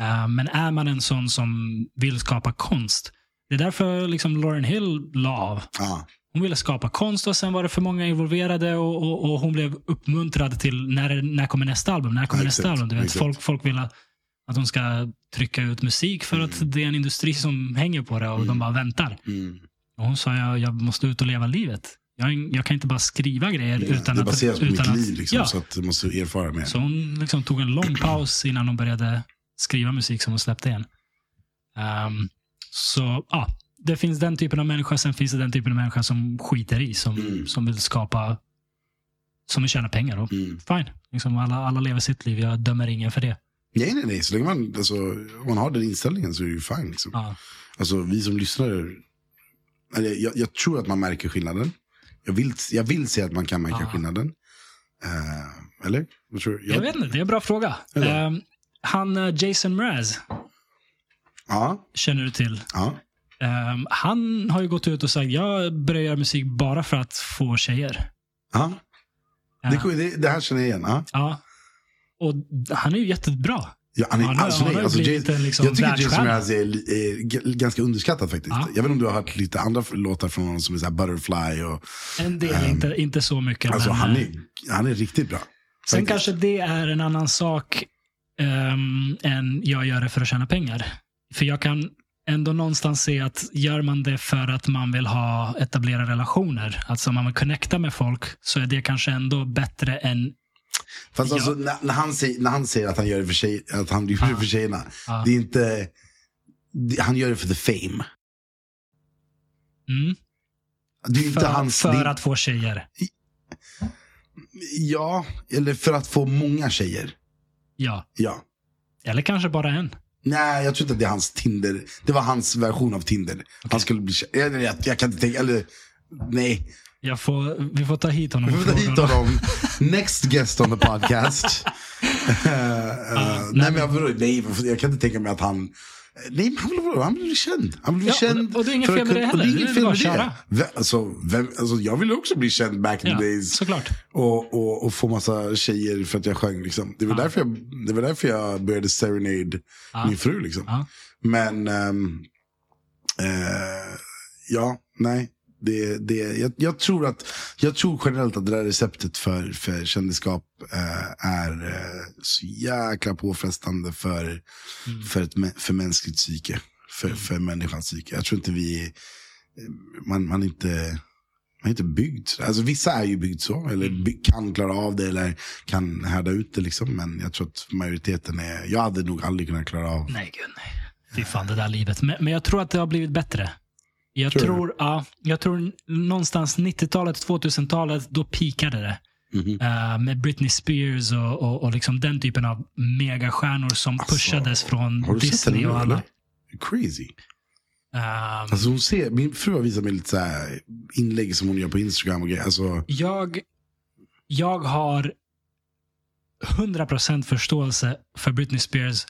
Eh, men är man en sån som vill skapa konst, det är därför liksom Lauren Hill la av. Ja. Hon ville skapa konst och sen var det för många involverade och, och, och hon blev uppmuntrad till när, när kommer nästa album? När kommer nästa album? Du vet, folk, folk vill att, att de ska trycka ut musik för att det är en industri som hänger på det och de bara väntar. Mm. Och hon sa jag, jag måste ut och leva livet. Jag, jag kan inte bara skriva grejer Ja, utan det att... baseras på utan mitt att, liv, liksom, ja. så att du måste erfara mer. Så hon liksom tog en lång paus innan hon började skriva musik som hon släppte igen. Ehm, så ja, det finns den typen av människa, sen finns det den typen av människa som skiter i, som, Mm. som vill skapa, som vill tjäna pengar. Och Mm. Fine, liksom alla, alla lever sitt liv, jag dömer ingen för det. Nej, nej, nej. Så länge man, alltså, om man har den inställningen så är det ju fine. Liksom. Ja. Alltså, vi som lyssnar, eller, jag, jag tror att man märker skillnaden. Jag vill, jag vill se att man kan märka Ja. skillnaden. Eh, eller? Vad tror du? Jag vet inte, det är en bra fråga. Ehm, han eh, Jason Mraz, Ja, känner du till? ja. Ehm, han har ju gått ut och sagt jag börjar göra musik bara för att få tjejer. ja. Ja. Det, det, det här känner jag igen. Ja. Ja. Och han är ju jättebra. Ja, han är, har- alltså, han alltså, Jay- en liksom jag tycker Jason. Mraz är, är g- ganska underskattad faktiskt. Ja. Jag vet inte om du har hört lite andra låtar från honom som är så Butterfly. Och, En del, inte, inte så mycket. alltså, men, han, eh, är, han är riktigt bra. sen faktiskt. kanske det är en annan sak ehm, än jag gör det för att tjäna pengar. För jag kan ändå någonstans se att gör man det för att man vill ha etablera relationer, alltså man vill connecta med folk, så är det kanske ändå bättre än Fast Ja. alltså, när, när, han säger, när han säger att han gör det för, tjej, att han gör det för tjejerna. Ja. Det är inte... Det, han gör det för the fame. mm, Det är inte för, hans... för det, att få tjejer. Ja, eller för att få många tjejer. Ja. Ja. Eller kanske bara en. Nej, jag tror inte att det är hans Tinder. Det var hans version av Tinder. Han skulle bli kä- eller, jag, jag kan inte tänka, eller nej. Jag får, vi får ta hit honom Vi får ta hit honom. Next guest on the podcast. Eh, eh, nej, men jag, nej, jag kan inte tänka mig att han... Nej, han bli känd. Han bli Ja, känd. och- det är inget fel med det heller. Det är inget fel med det. Vem, alltså, vem, alltså, jag ville också bli känd back in Ja, the days. såklart. Och, och, och få massa tjejer för att jag sjöng. Liksom. Det, var Ja. därför jag, det var därför jag började serenade Ja. min fru. Liksom. Men, ehm, eh, ja, nej. Det, det, jag, jag, tror att, jag tror generellt att det där receptet för, för kändisskap eh, är eh, så jäkla påfrestande för, Mm. för, ett, för mänskligt psyke. För, för människans psyke. Jag tror inte vi, eh, man, man inte man är inte byggd. Alltså vissa är ju byggd så, eller Mm. by- kan klara av det, eller kan härda ut det liksom. Men jag tror att majoriteten är, jag hade nog aldrig kunnat klara av. Nej, gud nej. Fy fan det där livet. Men, men jag tror att det har blivit bättre. Jag Tror tror, ja, jag tror någonstans 90-talet, 2000-talet, då pikade det. Mhm. Eh, med Britney Spears och, och, och liksom den typen av megastjärnor som Alltså, pushades från Disney och alla. Crazy. Ehm, Alltså hon ser, min fru har visat mig lite så inlägg som hon gör på Instagram och grejer. Alltså, jag, jag har 100% förståelse för Britney Spears.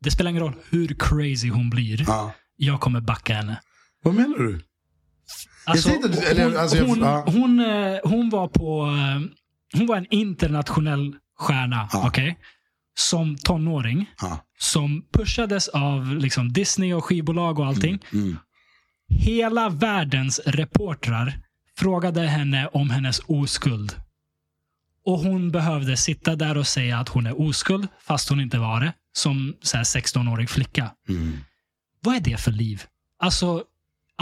Det spelar ingen roll hur crazy hon blir. ja. Jag kommer backa henne. Vad menar du? Alltså, inte hon, jag- hon, ja. hon, hon var på... eh, Hon var en internationell stjärna. Ja. okej? Som tonåring. Ja. Som pushades av liksom, Disney och skivbolag och allting. Mm. Hela världens reportrar frågade henne om hennes oskuld. Och hon behövde sitta där och säga att hon är oskuld, fast hon inte var det. Som så här 16-årig flicka. Mm. Vad är det för liv? Alltså,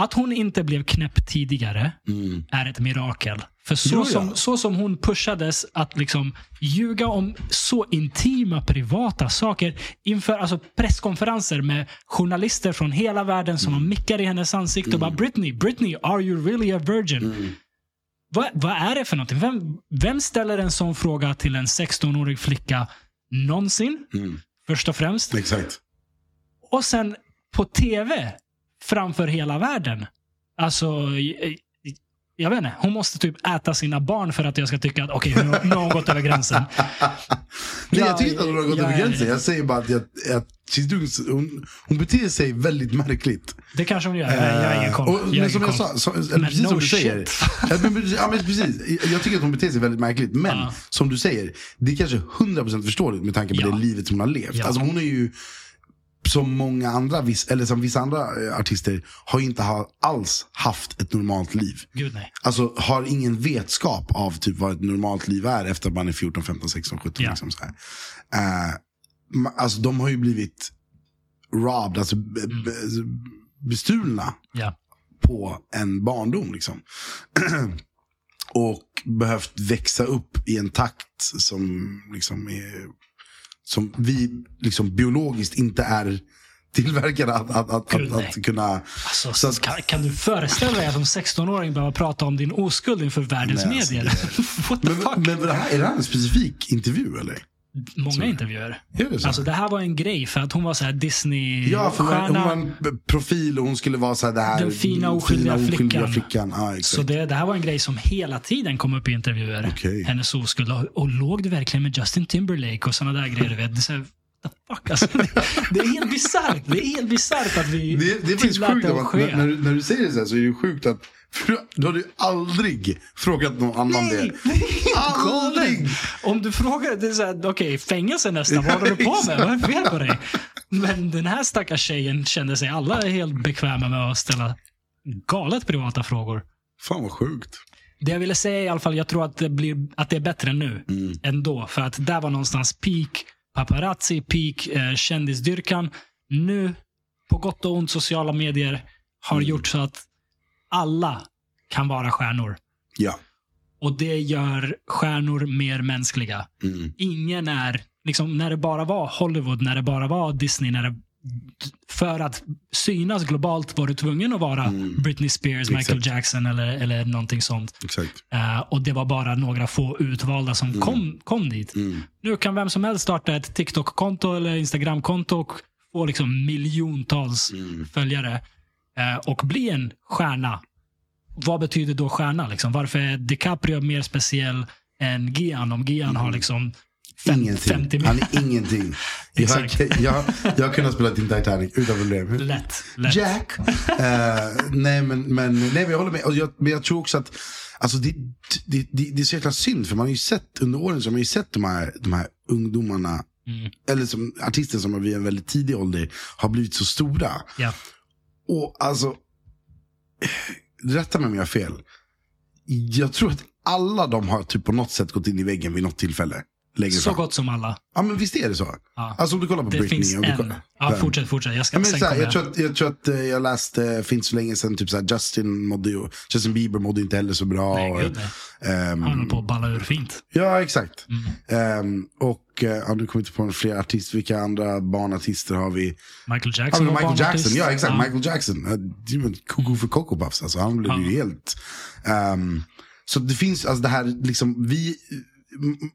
att hon inte blev knäpp tidigare Mm. är ett mirakel. För så, Jo, ja. som, så som hon pushades att liksom ljuga om så intima, privata saker inför alltså presskonferenser med journalister från hela världen som Mm. har mickar i hennes ansikte och bara Britney, Britney, are you really a virgin? Mm. Vad, vad är det för någonting? Vem, vem ställer en sån fråga till en 16-årig flicka någonsin? Mm. Först och främst. Exakt. Och sen på tv framför hela världen. Alltså, jag, jag vet inte, hon måste typ äta sina barn för att jag ska tycka att okej, okay, nu, nu har hon gått över gränsen. Nej, jag tycker inte att hon har gått över gränsen. Jag säger bara att, jag, att hon, hon beter sig väldigt märkligt. Det kanske hon gör. Jag, jag har ingen koll. Och, jag men som jag sa, så, eller, precis no som du shit. säger. ja, men, ja, men precis. Jag tycker att hon beter sig väldigt märkligt. Men uh. som du säger, det är kanske 100% förståeligt med tanke på ja. det livet som hon har levt. Ja. Alltså, hon är ju som många andra, eller som vissa andra eh, artister, har inte alls haft ett normalt liv. Gud nej. Alltså har ingen vetskap av typ vad ett normalt liv är efter att man är 14, 15, 16, 17. Ja. Liksom så här. Uh, alltså de har ju blivit robbed, alltså mm. bestulna ja. på en barndom. Liksom. och behövt växa upp i en takt som liksom är som vi liksom biologiskt inte är tillverkade att, att, att, att, att kunna... Alltså, så att, kan, kan, du föreställa dig att som 16-åring behöva prata om din oskuld inför världens nej, alltså, medier? What the men, fuck? Men är det här en specifik intervju eller? Många så. intervjuer. Det, alltså, det här var en grej för att hon var så här Disney-stjärna. Ja, för hon, var en profil och hon skulle vara så här, det här Den fina oskyldiga, fina, oskyldiga flickan. Ah, så det, det här var en grej som hela tiden kom upp i intervjuer. Okay. Hennes oskuld. Och, och låg det verkligen med Justin Timberlake och sådana där grejer. Vet. Det, så här, fuck alltså, det, det är helt bisarrt. Det är helt bisarrt att vi Det, det är faktiskt sjukt. Det när, när, när, du säger det så här så är det sjukt att för du hade ju aldrig frågat någon annan nej, det. Nej, aldrig! Om du frågar, det är såhär, okej, okay, fängelse nästan, vad håller du på med? Vad är fel på dig? Men den här stackars tjejen kände sig alla helt bekväma med att ställa galet privata frågor. Fan vad sjukt. Det jag ville säga i alla fall, jag tror att det, blir, att det är bättre nu mm. ändå. För att där var någonstans peak paparazzi, peak eh, kändisdyrkan. Nu, på gott och ont, sociala medier har mm. gjort så att alla kan vara stjärnor. Ja. Och det gör stjärnor mer mänskliga. Mm. Ingen är, liksom, när det bara var Hollywood, när det bara var Disney, när det, för att synas globalt var du tvungen att vara mm. Britney Spears, Exakt. Michael Jackson eller, eller någonting sånt. Uh, och det var bara några få utvalda som mm. kom, kom dit. Mm. Nu kan vem som helst starta ett TikTok-konto eller Instagram-konto och få liksom miljontals mm. följare. Uh, och bli en stjärna vad betyder då stjärna? Liksom? Varför är DiCaprio mer speciell än Gian? Om Gian mm. har liksom ingenting. 50 Han är ingenting. jag, jag, jag har kunnat spela in Titanic utan problem. Lätt. lätt. Jack. uh, nej, men, men, nej, men jag håller med. Och jag, men jag tror också att alltså, det, det, det, det är så jäkla synd. För man har ju sett under åren så har man ju sett de här, de här ungdomarna. Mm. Eller som artister som vid en väldigt tidig ålder har blivit så stora. Ja. Och alltså rätta mig om jag har fel. Jag tror att alla de har typ på något sätt gått in i väggen vid något tillfälle. Längre så fram. gott som alla. Ja men visst är det så. Ja. Alltså om du kollar på det Britney. Finns en. Kollar, ja, fortsätt, fortsätt. Jag ska ja, men, såhär, jag, tror att, jag tror att eh, jag läste, finns så länge sedan, typ såhär, Justin mådde ju, Justin Bieber mådde inte heller så bra. Nej, gud, nej. Um, Han håller på att balla ur fint. Ja, exakt. Mm. Um, och uh, ja, nu kommer inte på fler artister. Vilka andra barnartister har vi? Michael Jackson. Ja, Michael Jackson, ja exakt. Ja. Michael Jackson. Koko för Coco Puffs. Alltså, han blev ja. ju helt... Um, så det finns, alltså det här, liksom, vi,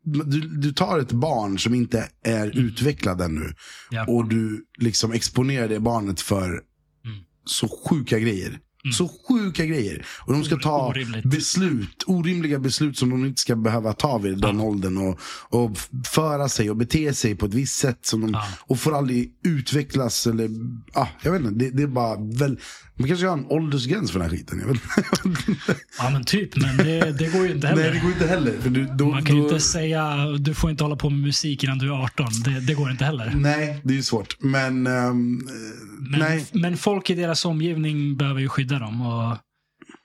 du, du tar ett barn som inte är mm. utvecklad ännu. Ja. Och du liksom exponerar det barnet för mm. så sjuka grejer. Mm. Så sjuka grejer. Och de ska ta Orimligt. beslut, orimliga beslut som de inte ska behöva ta vid den ja. åldern. Och, och föra sig och bete sig på ett visst sätt. Som de, ja. Och får aldrig utvecklas. Eller, ah, jag vet inte, det, det är bara väl, man kanske har en åldersgräns för den här skiten. Jag vet ja men typ, men det, det går ju inte heller. Nej det går inte heller. Du, då, man kan ju inte säga, du får inte hålla på med musik innan du är 18. Det, det går inte heller. Nej, det är ju svårt. Men, um, men, nej. men folk i deras omgivning behöver ju skydda dem. Och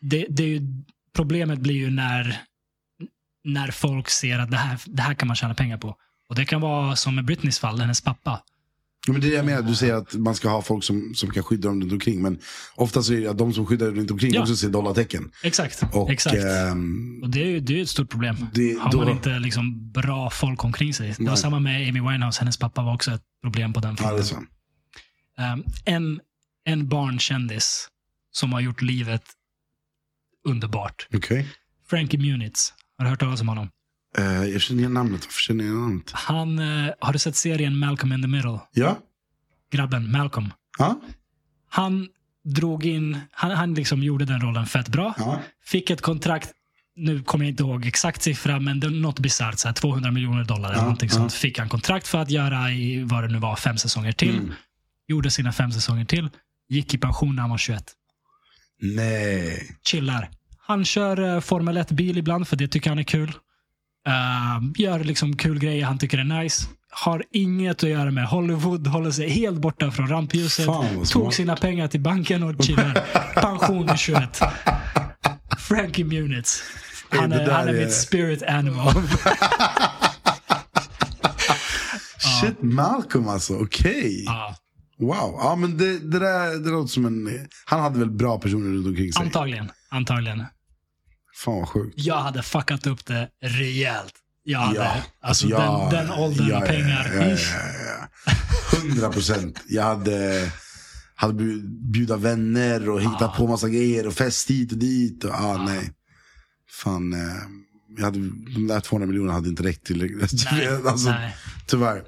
det, det är ju, problemet blir ju när, när folk ser att det här, det här kan man tjäna pengar på. Och det kan vara som med Britneys fall, hennes pappa. Men det är det jag menar, du säger att man ska ha folk som, som kan skydda dem runt omkring. Men oftast är det att de som skyddar runt omkring ja. också ser dollartecken. Exakt. Och, exakt. Ähm, och det är det är ett stort problem. Det, har då... man inte liksom bra folk omkring sig. Det var samma med Amy Winehouse, hennes pappa var också ett problem på den fronten. Ja, um, en, en barnkändis som har gjort livet underbart. Okay. Frankie Muniz. Har du hört talas om honom? Uh, jag känner igen namnet. Varför känner jag namnet? Han, uh, har du sett serien Malcolm in the Middle? Ja. Grabben Malcolm. Ja. Han drog in, han, han liksom gjorde den rollen fett bra. Ja. Fick ett kontrakt, nu kommer jag inte ihåg exakt siffra, men det är något bisarrt, så här 200 miljoner dollar eller Ja, någonting ja. sånt. Fick han kontrakt för att göra i vad det nu var, fem säsonger till. Mm. Gjorde sina fem säsonger till. Gick i pension när han var 21. Nej. Chillar. Han kör uh, Formel 1-bil ibland för det tycker han är kul. Eh, gör liksom kul grejer han tycker är nice. Har inget att göra med Hollywood, håller sig helt borta från rampljuset. Tog sina pengar till banken och chillar. Pension vid 21. Frankie Muniz. Han är, han är mitt spirit animal. Shit, Malcolm alltså. Okej. Ja, Wow. Ja, men det, det där det låter som en... Han hade väl bra personer runt omkring sig? antagligen. Antagligen. Fan vad sjukt. Jag hade fuckat upp det rejält. Jag hade, Ja, alltså ja, den, den åldern ja, pengar. Ja, ja, ja, ja. Hundra procent. Jag hade, hade bjud- bjuda vänner och hitta Ja. på massa grejer och fest hit och dit. Och, ah, nej. Fan, eh, jag hade, de där 200 miljonerna hade inte räckt till. Nej, alltså, nej. Tyvärr.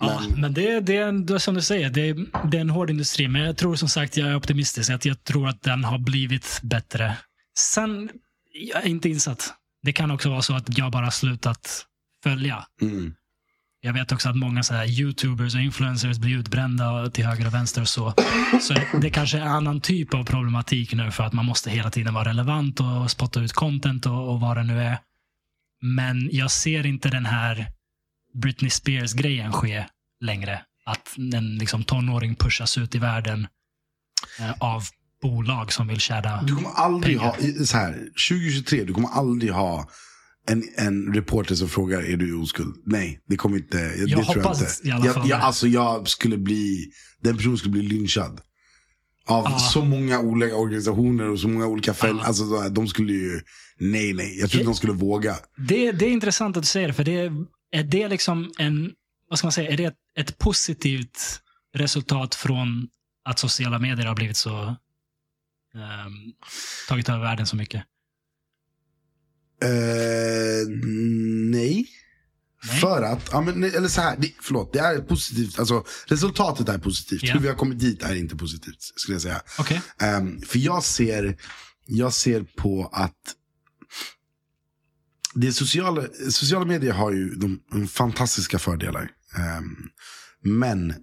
Ja, men det, det, är det är som du säger, det är, det är en hård industri. Men jag tror som sagt, jag är optimistisk. Att jag tror att den har blivit bättre. Sen, jag är inte insatt. Det kan också vara så att jag bara slutat följa. Mm. Jag vet också att många så här youtubers och influencers blir utbrända till höger och vänster och så. Så det kanske är en annan typ av problematik nu för att man måste hela tiden vara relevant och spotta ut content och, och vad det nu är. Men jag ser inte den här Britney Spears-grejen ske längre. Att en liksom, tonåring pushas ut i världen eh, av bolag som vill tjäna Du kommer aldrig Pengar. ha, så här, 2023, du kommer aldrig ha en, en reporter som frågar är du oskuld. Nej, det kommer inte. Jag, tror hoppas jag inte. i alla jag, fall jag, det. alltså jag skulle bli, den personen skulle bli lynchad. Av Ja. så många olika organisationer och så många olika fält. Ja. Alltså, de skulle ju, nej nej, jag tror inte de skulle våga. Det, det är intressant att du säger det, för det är, är det liksom en, vad ska man säga, är det ett, ett positivt resultat från att sociala medier har blivit så, ehm, tagit över världen så mycket? Eh, nej. Nej. För att, ja, men, eller så här, det, förlåt, det är positivt. Alltså, resultatet är positivt. Ja. Hur vi har kommit dit är inte positivt, skulle jag säga. Okej. Ehm, för jag ser, jag ser på att det sociala, sociala medier har ju de, de fantastiska fördelar. Ehm, men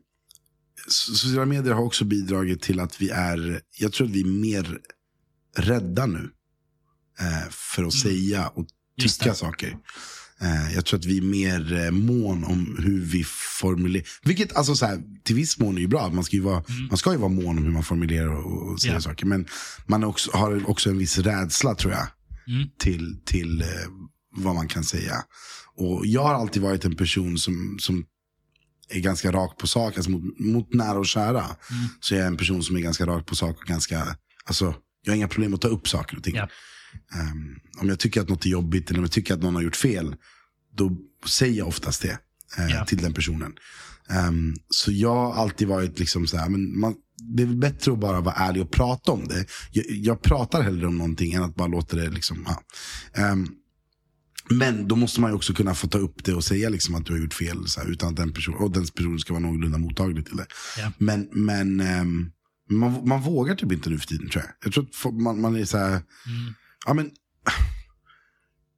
sociala medier har också bidragit till att vi är, jag tror att vi är mer rädda nu. eh, för att säga och Mm. Tycka saker. Eh, jag tror att vi är mer eh, mån om hur vi formulerar. Vilket alltså så här, till viss mån är ju bra. Man ska ju vara, man ska ju vara mån om hur man formulerar och, och säger Mm. Ja. saker. Men man också, har också en viss rädsla tror jag. Mm. Till, till eh, vad man kan säga. Och jag har alltid varit en person som, som är ganska rak på sak. Alltså mot, mot nära och kära. Mm. Så jag är en person som är ganska rak på sak och ganska, alltså jag har inga problem att ta upp saker och ting. Ja. Ehm, om jag tycker att något är jobbigt eller om jag tycker att någon har gjort fel, då säger jag oftast det eh, Ja. till den personen. Ehm, så jag har alltid varit liksom så här, men man, det är bättre att bara vara ärlig och prata om det. Jag, jag pratar hellre om någonting än att bara låta det liksom, ja. Ehm, men då måste man ju också kunna få ta upp det och säga liksom att du har gjort fel. Så här, utan att den personen, och den personen ska vara någorlunda mottaglig till det. Ja. Men, men ehm, man, man vågar typ inte nu för tiden tror jag. Jag tror att man, man är så här, Mm. ja men,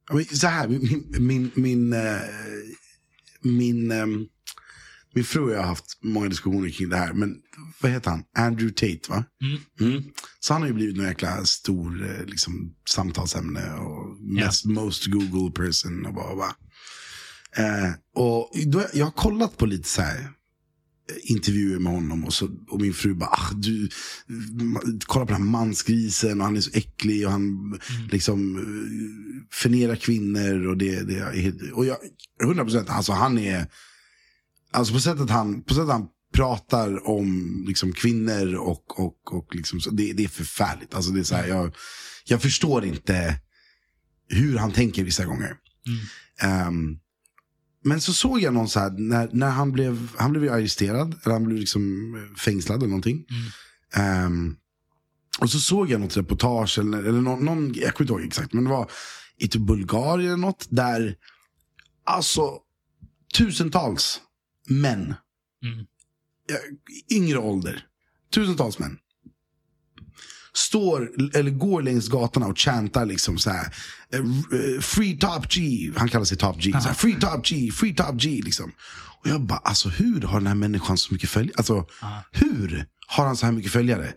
ja, men så här, min, min, min, eh, min, ehm, min fru och jag har haft många diskussioner kring det här. Men vad heter han? Andrew Tate va? Mm. Mm. Så han har ju blivit en jäkla stor eh, liksom, samtalsämne och mest, most Google person och bara, bara. Eh, och då, jag har kollat på lite så här eh, intervjuer med honom och, så, och min fru bara, ah, du, kolla på den här mansgrisen och han är så äcklig och han liksom eh, förnerar kvinnor och det, det är och jag, 100 procent, alltså han är, alltså på sättet han, på sättet han pratar om liksom kvinnor och, och, och liksom, det, det är förfärligt. Alltså det är så här, jag, jag förstår inte hur han tänker vissa gånger. Ehm, men så såg jag någon så här, när, när han blev, han blev arresterad, eller han blev liksom fängslad eller någonting. Ehm, och så såg jag något reportage, eller, eller någon, någon, jag kommer inte ihåg exakt, men det var i typ Bulgarien eller något, där alltså tusentals män, Mm. yngre ålder, tusentals män, står, eller går längs gatorna och chantar liksom så här. eh, eh, Free Top G. Han kallar sig Top G. Så här, free Top G, Free Top G liksom. Och jag bara, alltså hur har den här människan så mycket följare? Alltså, hur har han så här mycket följare?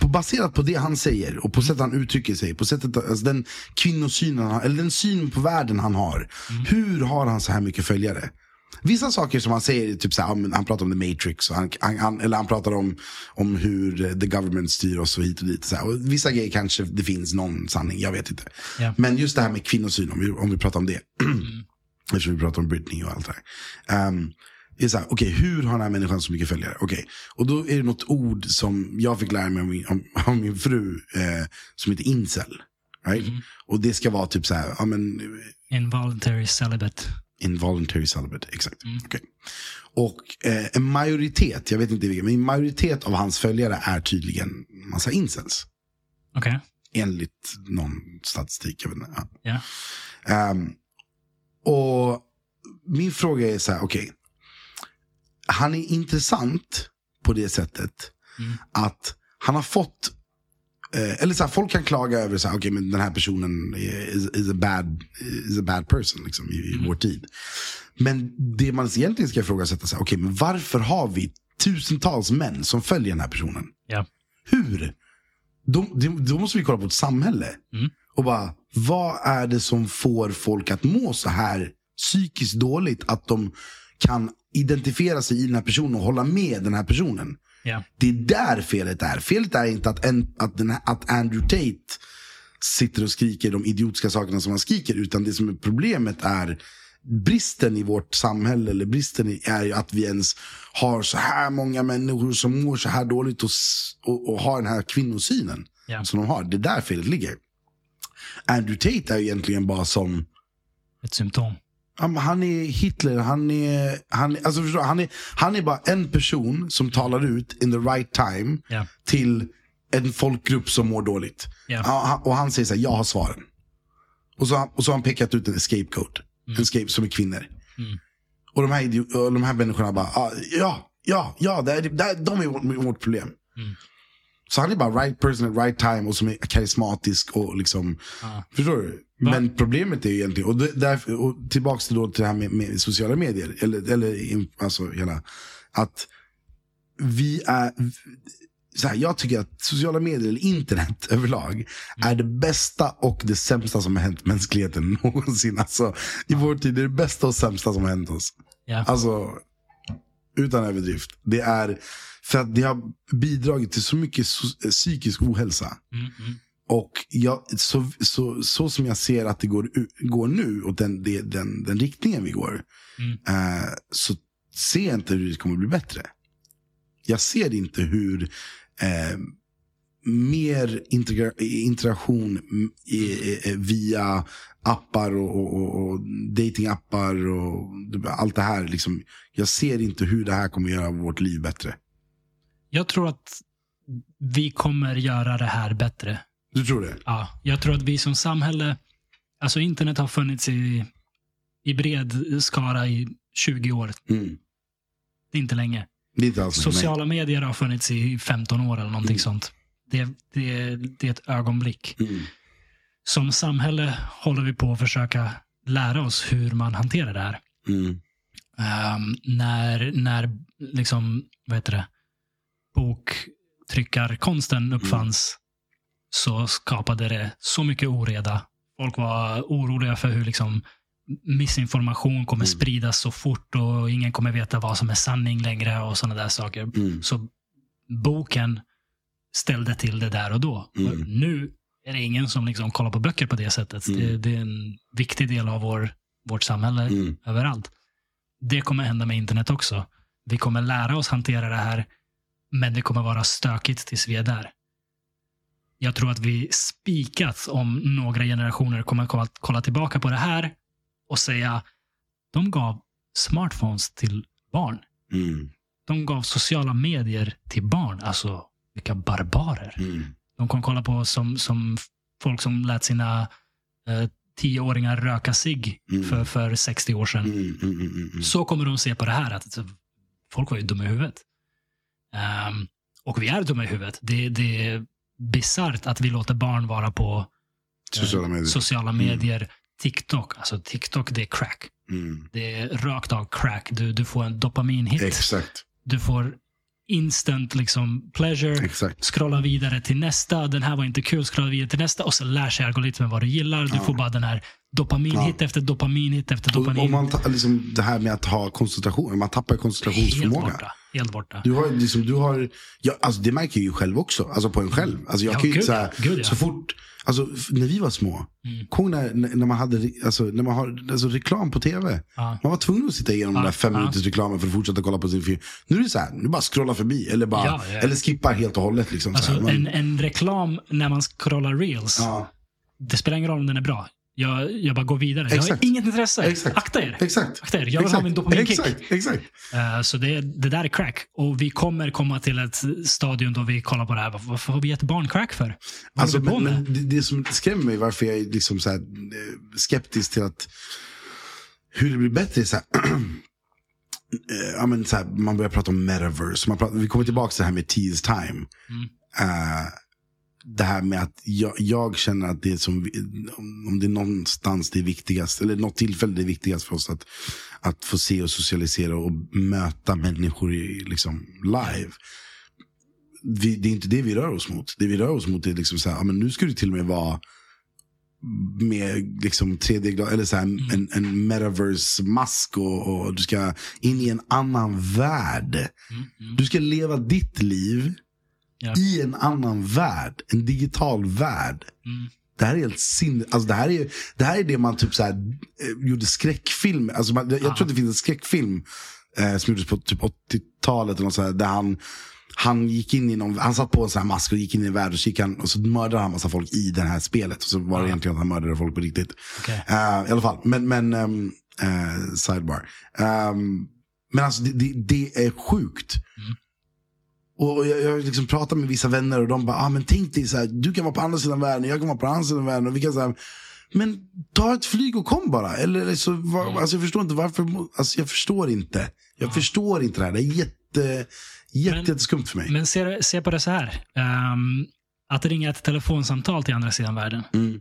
Baserat på det han säger och på sättet han uttrycker sig, på sättet, alltså den kvinnosynen, eller den synen på världen han har. Hur har han så här mycket följare? Vissa saker som han säger, typ så här, han pratar om the matrix, och han, han, eller han pratar om, om hur the government styr oss och hit och dit. Så här. Och vissa grejer kanske det finns någon sanning, jag vet inte. Ja. Men just det här med kvinnosyn, om vi, om vi pratar om det. Eftersom vi pratar om Britney och allt det här. Um, är så här, okej, hur har den här människan så mycket följare? Okej, och då är det något ord som jag fick lära mig om min, om min fru, eh, som heter incel. Right? Och det ska vara typ så här, ja men, Involuntary celibate. Involuntary celibate, exakt. Okej. Och eh, en majoritet, jag vet inte vilken, men en majoritet av hans följare är tydligen massa incels. Okej. Enligt någon statistik, jag vet inte. Ja. Ja. Ehm, och min fråga är så här, okej. Han är intressant på det sättet Mm. att han har fått Eh, eller så här, folk kan klaga över så här, okay, men den här personen är- is, is, a, bad, is a bad person liksom, i, i vår tid. Men det man egentligen ska ifrågasätta, så här, okay, men varför har vi tusentals män som följer den här personen? Ja. Hur? Då, då- då måste vi kolla på ett samhälle. Mm. Och bara, vad är det som får folk att må så här psykiskt dåligt att de kan identifiera sig i den här personen och hålla med den här personen? Ja. Det är där felet är. Felet är inte att, en, att, den att Andrew Tate sitter och skriker de idiotiska sakerna som han skriker. Utan det som är problemet är bristen i vårt samhälle. Eller bristen är ju att vi ens har så här många människor som mår så här dåligt och, och, och har den här kvinnosynen. Ja. Som de har. Det är där felet ligger. Andrew Tate är ju egentligen bara som Ett symptom. Han är Hitler, han är, han, alltså förstår, du, han, är, han är bara en person som talar ut in the right time Ja. till en folkgrupp som mår dåligt. Han- och han säger så här, jag har svaren. Och så, och så har han pekat ut en scapegoat, en scape som är kvinnor. Mm. Och de här, och de här människorna bara, ah, ja, ja, ja, det är, det är, de är vårt, vårt problem. Mm. Så han är bara right person at right time och som är karismatisk och liksom, Ja. förstår du? Men problemet är ju egentligen, och, därför, och tillbaks till, då till det här med, med sociala medier, eller, eller alltså hela, att vi är, så här, jag tycker att sociala medier, eller internet överlag, är det bästa och det sämsta som har hänt mänskligheten någonsin. Alltså, I vår tid är det bästa och sämsta som har hänt oss. Ja. Alltså, utan överdrift. Det är för att det har bidragit till så mycket psykisk ohälsa. Mm, mm. Och jag, så, så, så som jag ser att det går, går nu, och den, det, den, den riktningen vi går, Mm. eh, så ser jag inte hur det kommer bli bättre. Jag ser inte hur eh, mer integra- interaktion mm, i, i, via appar och, och, och, och datingappar och allt det här. Liksom, jag ser inte hur det här kommer göra vårt liv bättre. Jag tror att vi kommer göra det här bättre. Du tror det? Ja, jag tror att vi som samhälle, alltså internet har funnits i, i bred skara i 20 år. Mm. Det är inte länge. Det är inte alls nej. Sociala medier har funnits i 15 år eller någonting Mm. sånt. Det, det, det är ett ögonblick. Mm. Som samhälle håller vi på att försöka lära oss hur man hanterar det här. Ehm, när när liksom, vad heter det, boktryckarkonsten uppfanns så skapade det så mycket oreda. Folk var oroliga för hur liksom missinformation kommer Mm. spridas så fort och ingen kommer veta vad som är sanning längre och sådana där saker. Mm. Så boken ställde till det där och då. Mm. Och Nu är det ingen som liksom kollar på böcker på det sättet. Mm. Det, det är en viktig del av vår, vårt samhälle Mm. överallt. Det kommer hända med internet också. Vi kommer lära oss hantera det här, men det kommer vara stökigt tills vi är där. Jag tror att vi spikat om några generationer kommer att kolla tillbaka på det här och säga de gav smartphones till barn. Mm. De gav sociala medier till barn. Alltså, vilka barbarer. Mm. De kommer kolla på som, som folk som lät sina eh, tioåringar röka sig Mm. för, för 60 år sedan. Mm. Mm. Mm. Så kommer de se på det här. att Folk var ju dumma i huvudet. Ehm, och vi är dumma i huvudet. Det, det, bisarrt att vi låter barn vara på eh, Sociala medier. sociala medier. TikTok, alltså TikTok det är crack. Mm. Det är rakt av crack. Du, du får en dopaminhit. Exakt. Du får instant liksom pleasure. Exakt. Scrolla vidare till nästa. Den här var inte kul. Scrolla vidare till nästa. Och så lär sig algoritmen vad du gillar. Du får bara den här dopaminhit efter dopaminhit efter Och, dopamin. och man ta, liksom, det här med att ha koncentration, man tappar Helt koncentrationsförmåga. borta. Helt borta. Du har, liksom, du har, ja, alltså det märker jag ju själv också. Alltså på en själv. Alltså jag Ja, kan gud så, här. Gud ja. så fort, alltså när vi var små. Mm. Kom när, när man hade alltså, när man har, alltså, reklam på tv. Ja. Man var tvungen att sitta igenom Ja, den där fem minuters reklamen för att fortsätta kolla på sin film. Nu är det så här, nu bara scrolla förbi. Eller, bara, Ja, eller skippar helt och hållet. Liksom, så Alltså. Man, en, en reklam när man scrollar reels. Det spelar ingen roll om den är bra. Jag, jag bara går vidare. Jag har Exakt. inget intresse. Exakt. Akta er. exakt. Akta er. Jag vill exakt. ha min dopaminkick. Exakt, exakt. Eh, så det, det där är crack. Och vi kommer komma till ett stadium då vi kollar på det här. Varför, har vi gett barn crack för? Vad Alltså, men, men det, det som skrämmer mig, varför jag är liksom så här, eh, skeptisk till att hur det blir bättre så här, eh, ja, men så här, man börjar prata om metaverse. Man pratar, vi kommer tillbaka till det här med tease time. Mm. Eh, det här med att jag, jag känner att det är som, om det är någonstans det är viktigast, eller något tillfälle det är viktigast för oss att, att få se och socialisera och möta människor i, liksom, live. Vi, det är inte det vi rör oss mot. Det vi rör oss mot är liksom så här, ja, men nu ska det till och med vara med liksom 3D, eller så här, en, en metaverse-mask och, och du ska in i en annan värld. Mm, mm. Du ska leva ditt liv Ja. i en annan värld. En digital värld. Mm. Det här är helt sin... Alltså det, här är, det här är det man typ så här, eh, gjorde skräckfilm. Alltså man, jag, jag tror att det finns en skräckfilm eh, som gjordes på typ 80-talet. Eller något så här, där han, han gick in i någon, han satt på en sån här mask och gick in i en värld och, så han, och så mördade han massa folk i det här spelet. Och så var det Ja. egentligen att han mördade folk på riktigt. Okej. Eh, I alla fall, men, men eh, sidebar. Ehm, men alltså det, det, det är sjukt. Mm. Och jag, jag liksom pratar med vissa vänner och de bara, ah, men tänk dig så här, du kan vara på andra sidan världen, jag kan vara på andra sidan världen. Och vi kan så här, men ta ett flyg och kom bara. Eller, så, var, Mm. alltså, jag förstår inte varför, alltså, jag förstår inte. Jag förstår inte det här, det är jätte, jätte, Men- jätteskumt för mig. Men se, se på det så här. Ehm, att ringa ett telefonsamtal till andra sidan världen. Mm.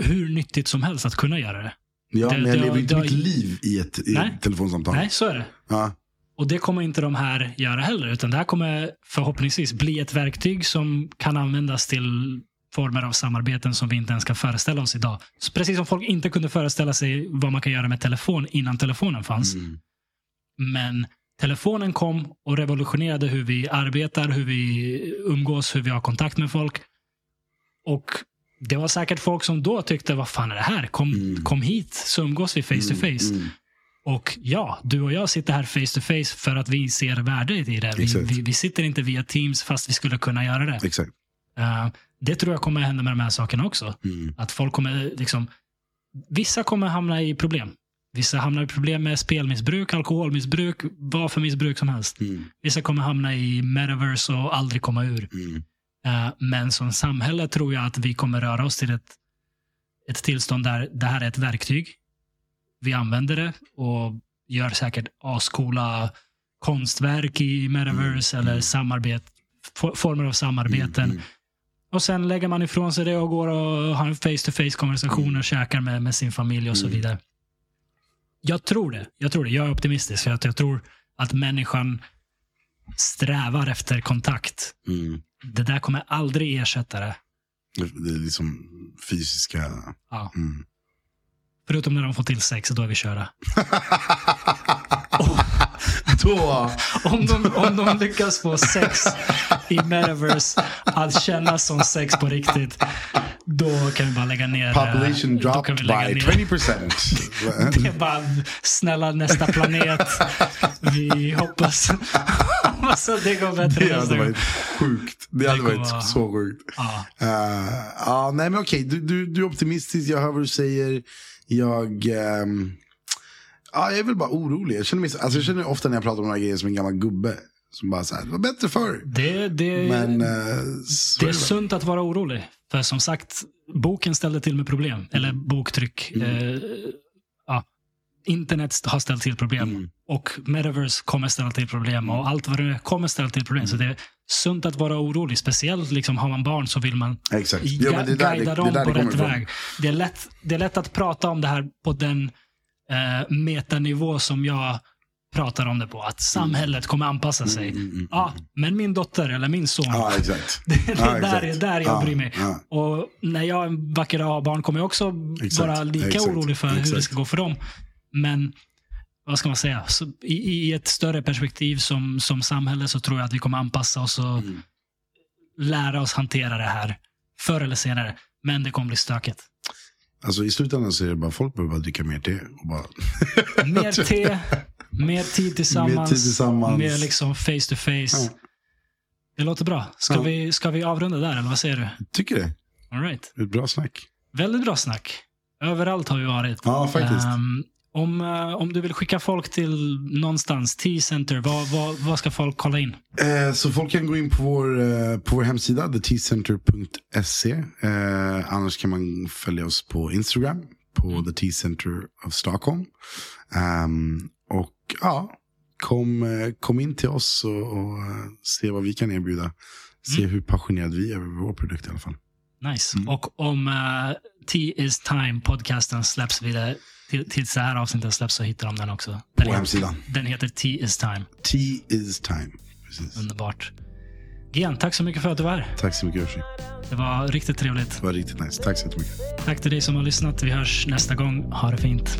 Hur nyttigt som helst att kunna göra det. Ja, det- men jag det- lever inte det- mitt liv i ett, i Nej. ett telefonsamtal. Nej, så är det. Ja. Och det kommer inte de här göra heller. Utan det här kommer förhoppningsvis bli ett verktyg som kan användas till former av samarbeten som vi inte ens kan föreställa oss idag. Så precis som folk inte kunde föreställa sig vad man kan göra med telefon innan telefonen fanns. Mm. Men telefonen kom och revolutionerade hur vi arbetar, hur vi umgås, hur vi har kontakt med folk. Och det var säkert folk som då tyckte, vad fan är det här? Kom, Mm. kom hit så umgås vi face to face. Mm. Och ja, du och jag sitter här face to face för att vi ser värdet i det. Vi, vi, vi sitter inte via Teams fast vi skulle kunna göra det. Exakt. Eh, det tror jag kommer hända med de här sakerna också. Mm. Att folk kommer liksom... Vissa kommer hamna i problem. Vissa hamnar i problem med spelmissbruk, alkoholmissbruk, vad för missbruk som helst. Mm. Vissa kommer hamna i metaverse och aldrig komma ur. Mm. Eh, men som samhälle tror jag att vi kommer röra oss till ett, ett tillstånd där det här är ett verktyg. Vi använder det och gör säkert ascoola konstverk i metaverse Mm, eller mm. samarbet, for- former av samarbeten. Mm. Och sen lägger man ifrån sig det och går och har en face-to-face konversation och käkar med, med sin familj och så Mm. vidare. Jag tror det. Jag tror det. Jag är optimistisk. För att jag tror att människan strävar efter kontakt. Mm. Det där kommer aldrig ersätta det. Det är liksom fysiska... Ja. Mm. Förutom när de får till sex, då är vi körda. Då... Om de, om de lyckas få sex i metaverse att kännas som sex på riktigt, då kan vi bara lägga ner. eh, Population kan dropped by ner. 20%. Det är bara, snälla nästa planet. Vi hoppas, att det går bättre Det hade varit sjukt. Det hade kommer varit vara- så sjukt. Ja. Uh, ja, nej men okej, du, du, du är optimistisk, jag hör vad du säger. Jag, ehm, ja, jag är väl bara orolig. Jag känner, mig, så- alltså, jag känner ofta när jag pratar om här grejerna som en gammal gubbe. Som bara så här, det var bättre förr. Det, det, Men så det är väl. sunt att vara orolig. För som sagt, boken ställde till med problem. Eller boktryck. Eh, ja. Internet har ställt till problem. Mm. Och metaverse kommer ställa till problem. Och allt vad det kommer ställa till problem. Så det, sunt att vara orolig. Speciellt liksom, har man barn så vill man Exakt. Jo, men det är där guida det- det är dem på det kommer rätt ifrån. väg. Det är, lätt, det är lätt att prata om det här på den eh, metanivå som jag pratar om det på. Att samhället kommer anpassa sig. Mm, mm, mm, Ja, men min dotter eller min son. Ja, exakt. Det är Ja, där, exakt. där jag Ja, blir mig. ja. Och när jag en vacker dag har barn kommer jag också Exakt, vara lika exakt, orolig för hur det exakt. ska gå för dem. Men vad ska man säga? I, I ett större perspektiv som, som samhälle så tror jag att vi kommer anpassa oss och Mm. lära oss hantera det här förr eller senare. Men det kommer bli stökigt. Alltså i slutändan så är det bara folk behöver bara dricka mer te. Och bara... Mer te, mer tid tillsammans, Mer tid tillsammans. mer liksom face to face. Ja. Det låter bra. Ska, Ja. vi, ska vi avrunda där, eller vad säger du? Tycker det. All right. Ett bra snack. Väldigt bra snack. Överallt har vi varit. Ja, faktiskt. Ehm, om, eh, om du vill skicka folk till någonstans, T-center, vad, vad, vad ska folk kolla in? Eh, så folk kan gå in på vår, eh, på vår hemsida, thetcenter.se. Eh, annars kan man följa oss på Instagram, på The Tea Center of Stockholm. Ehm, och ja, kom, eh, kom in till oss och, och eh, se vad vi kan erbjuda. Se hur passionerade vi är över vår produkt i alla fall. Nice. Mm. Och om uh, T is time podcasten släpps vidare, till, tills det här avsnittet släpps så hittar de den också. Den På heter- hemsidan. Den heter T is time. Tea is time. Precis. Underbart. Gian, tack så mycket för att du var här. Tack så mycket Ursi. Det var riktigt trevligt. Det var riktigt nice. Tack så jättemycket. Tack till dig som har lyssnat. Vi hörs nästa gång. Ha det fint.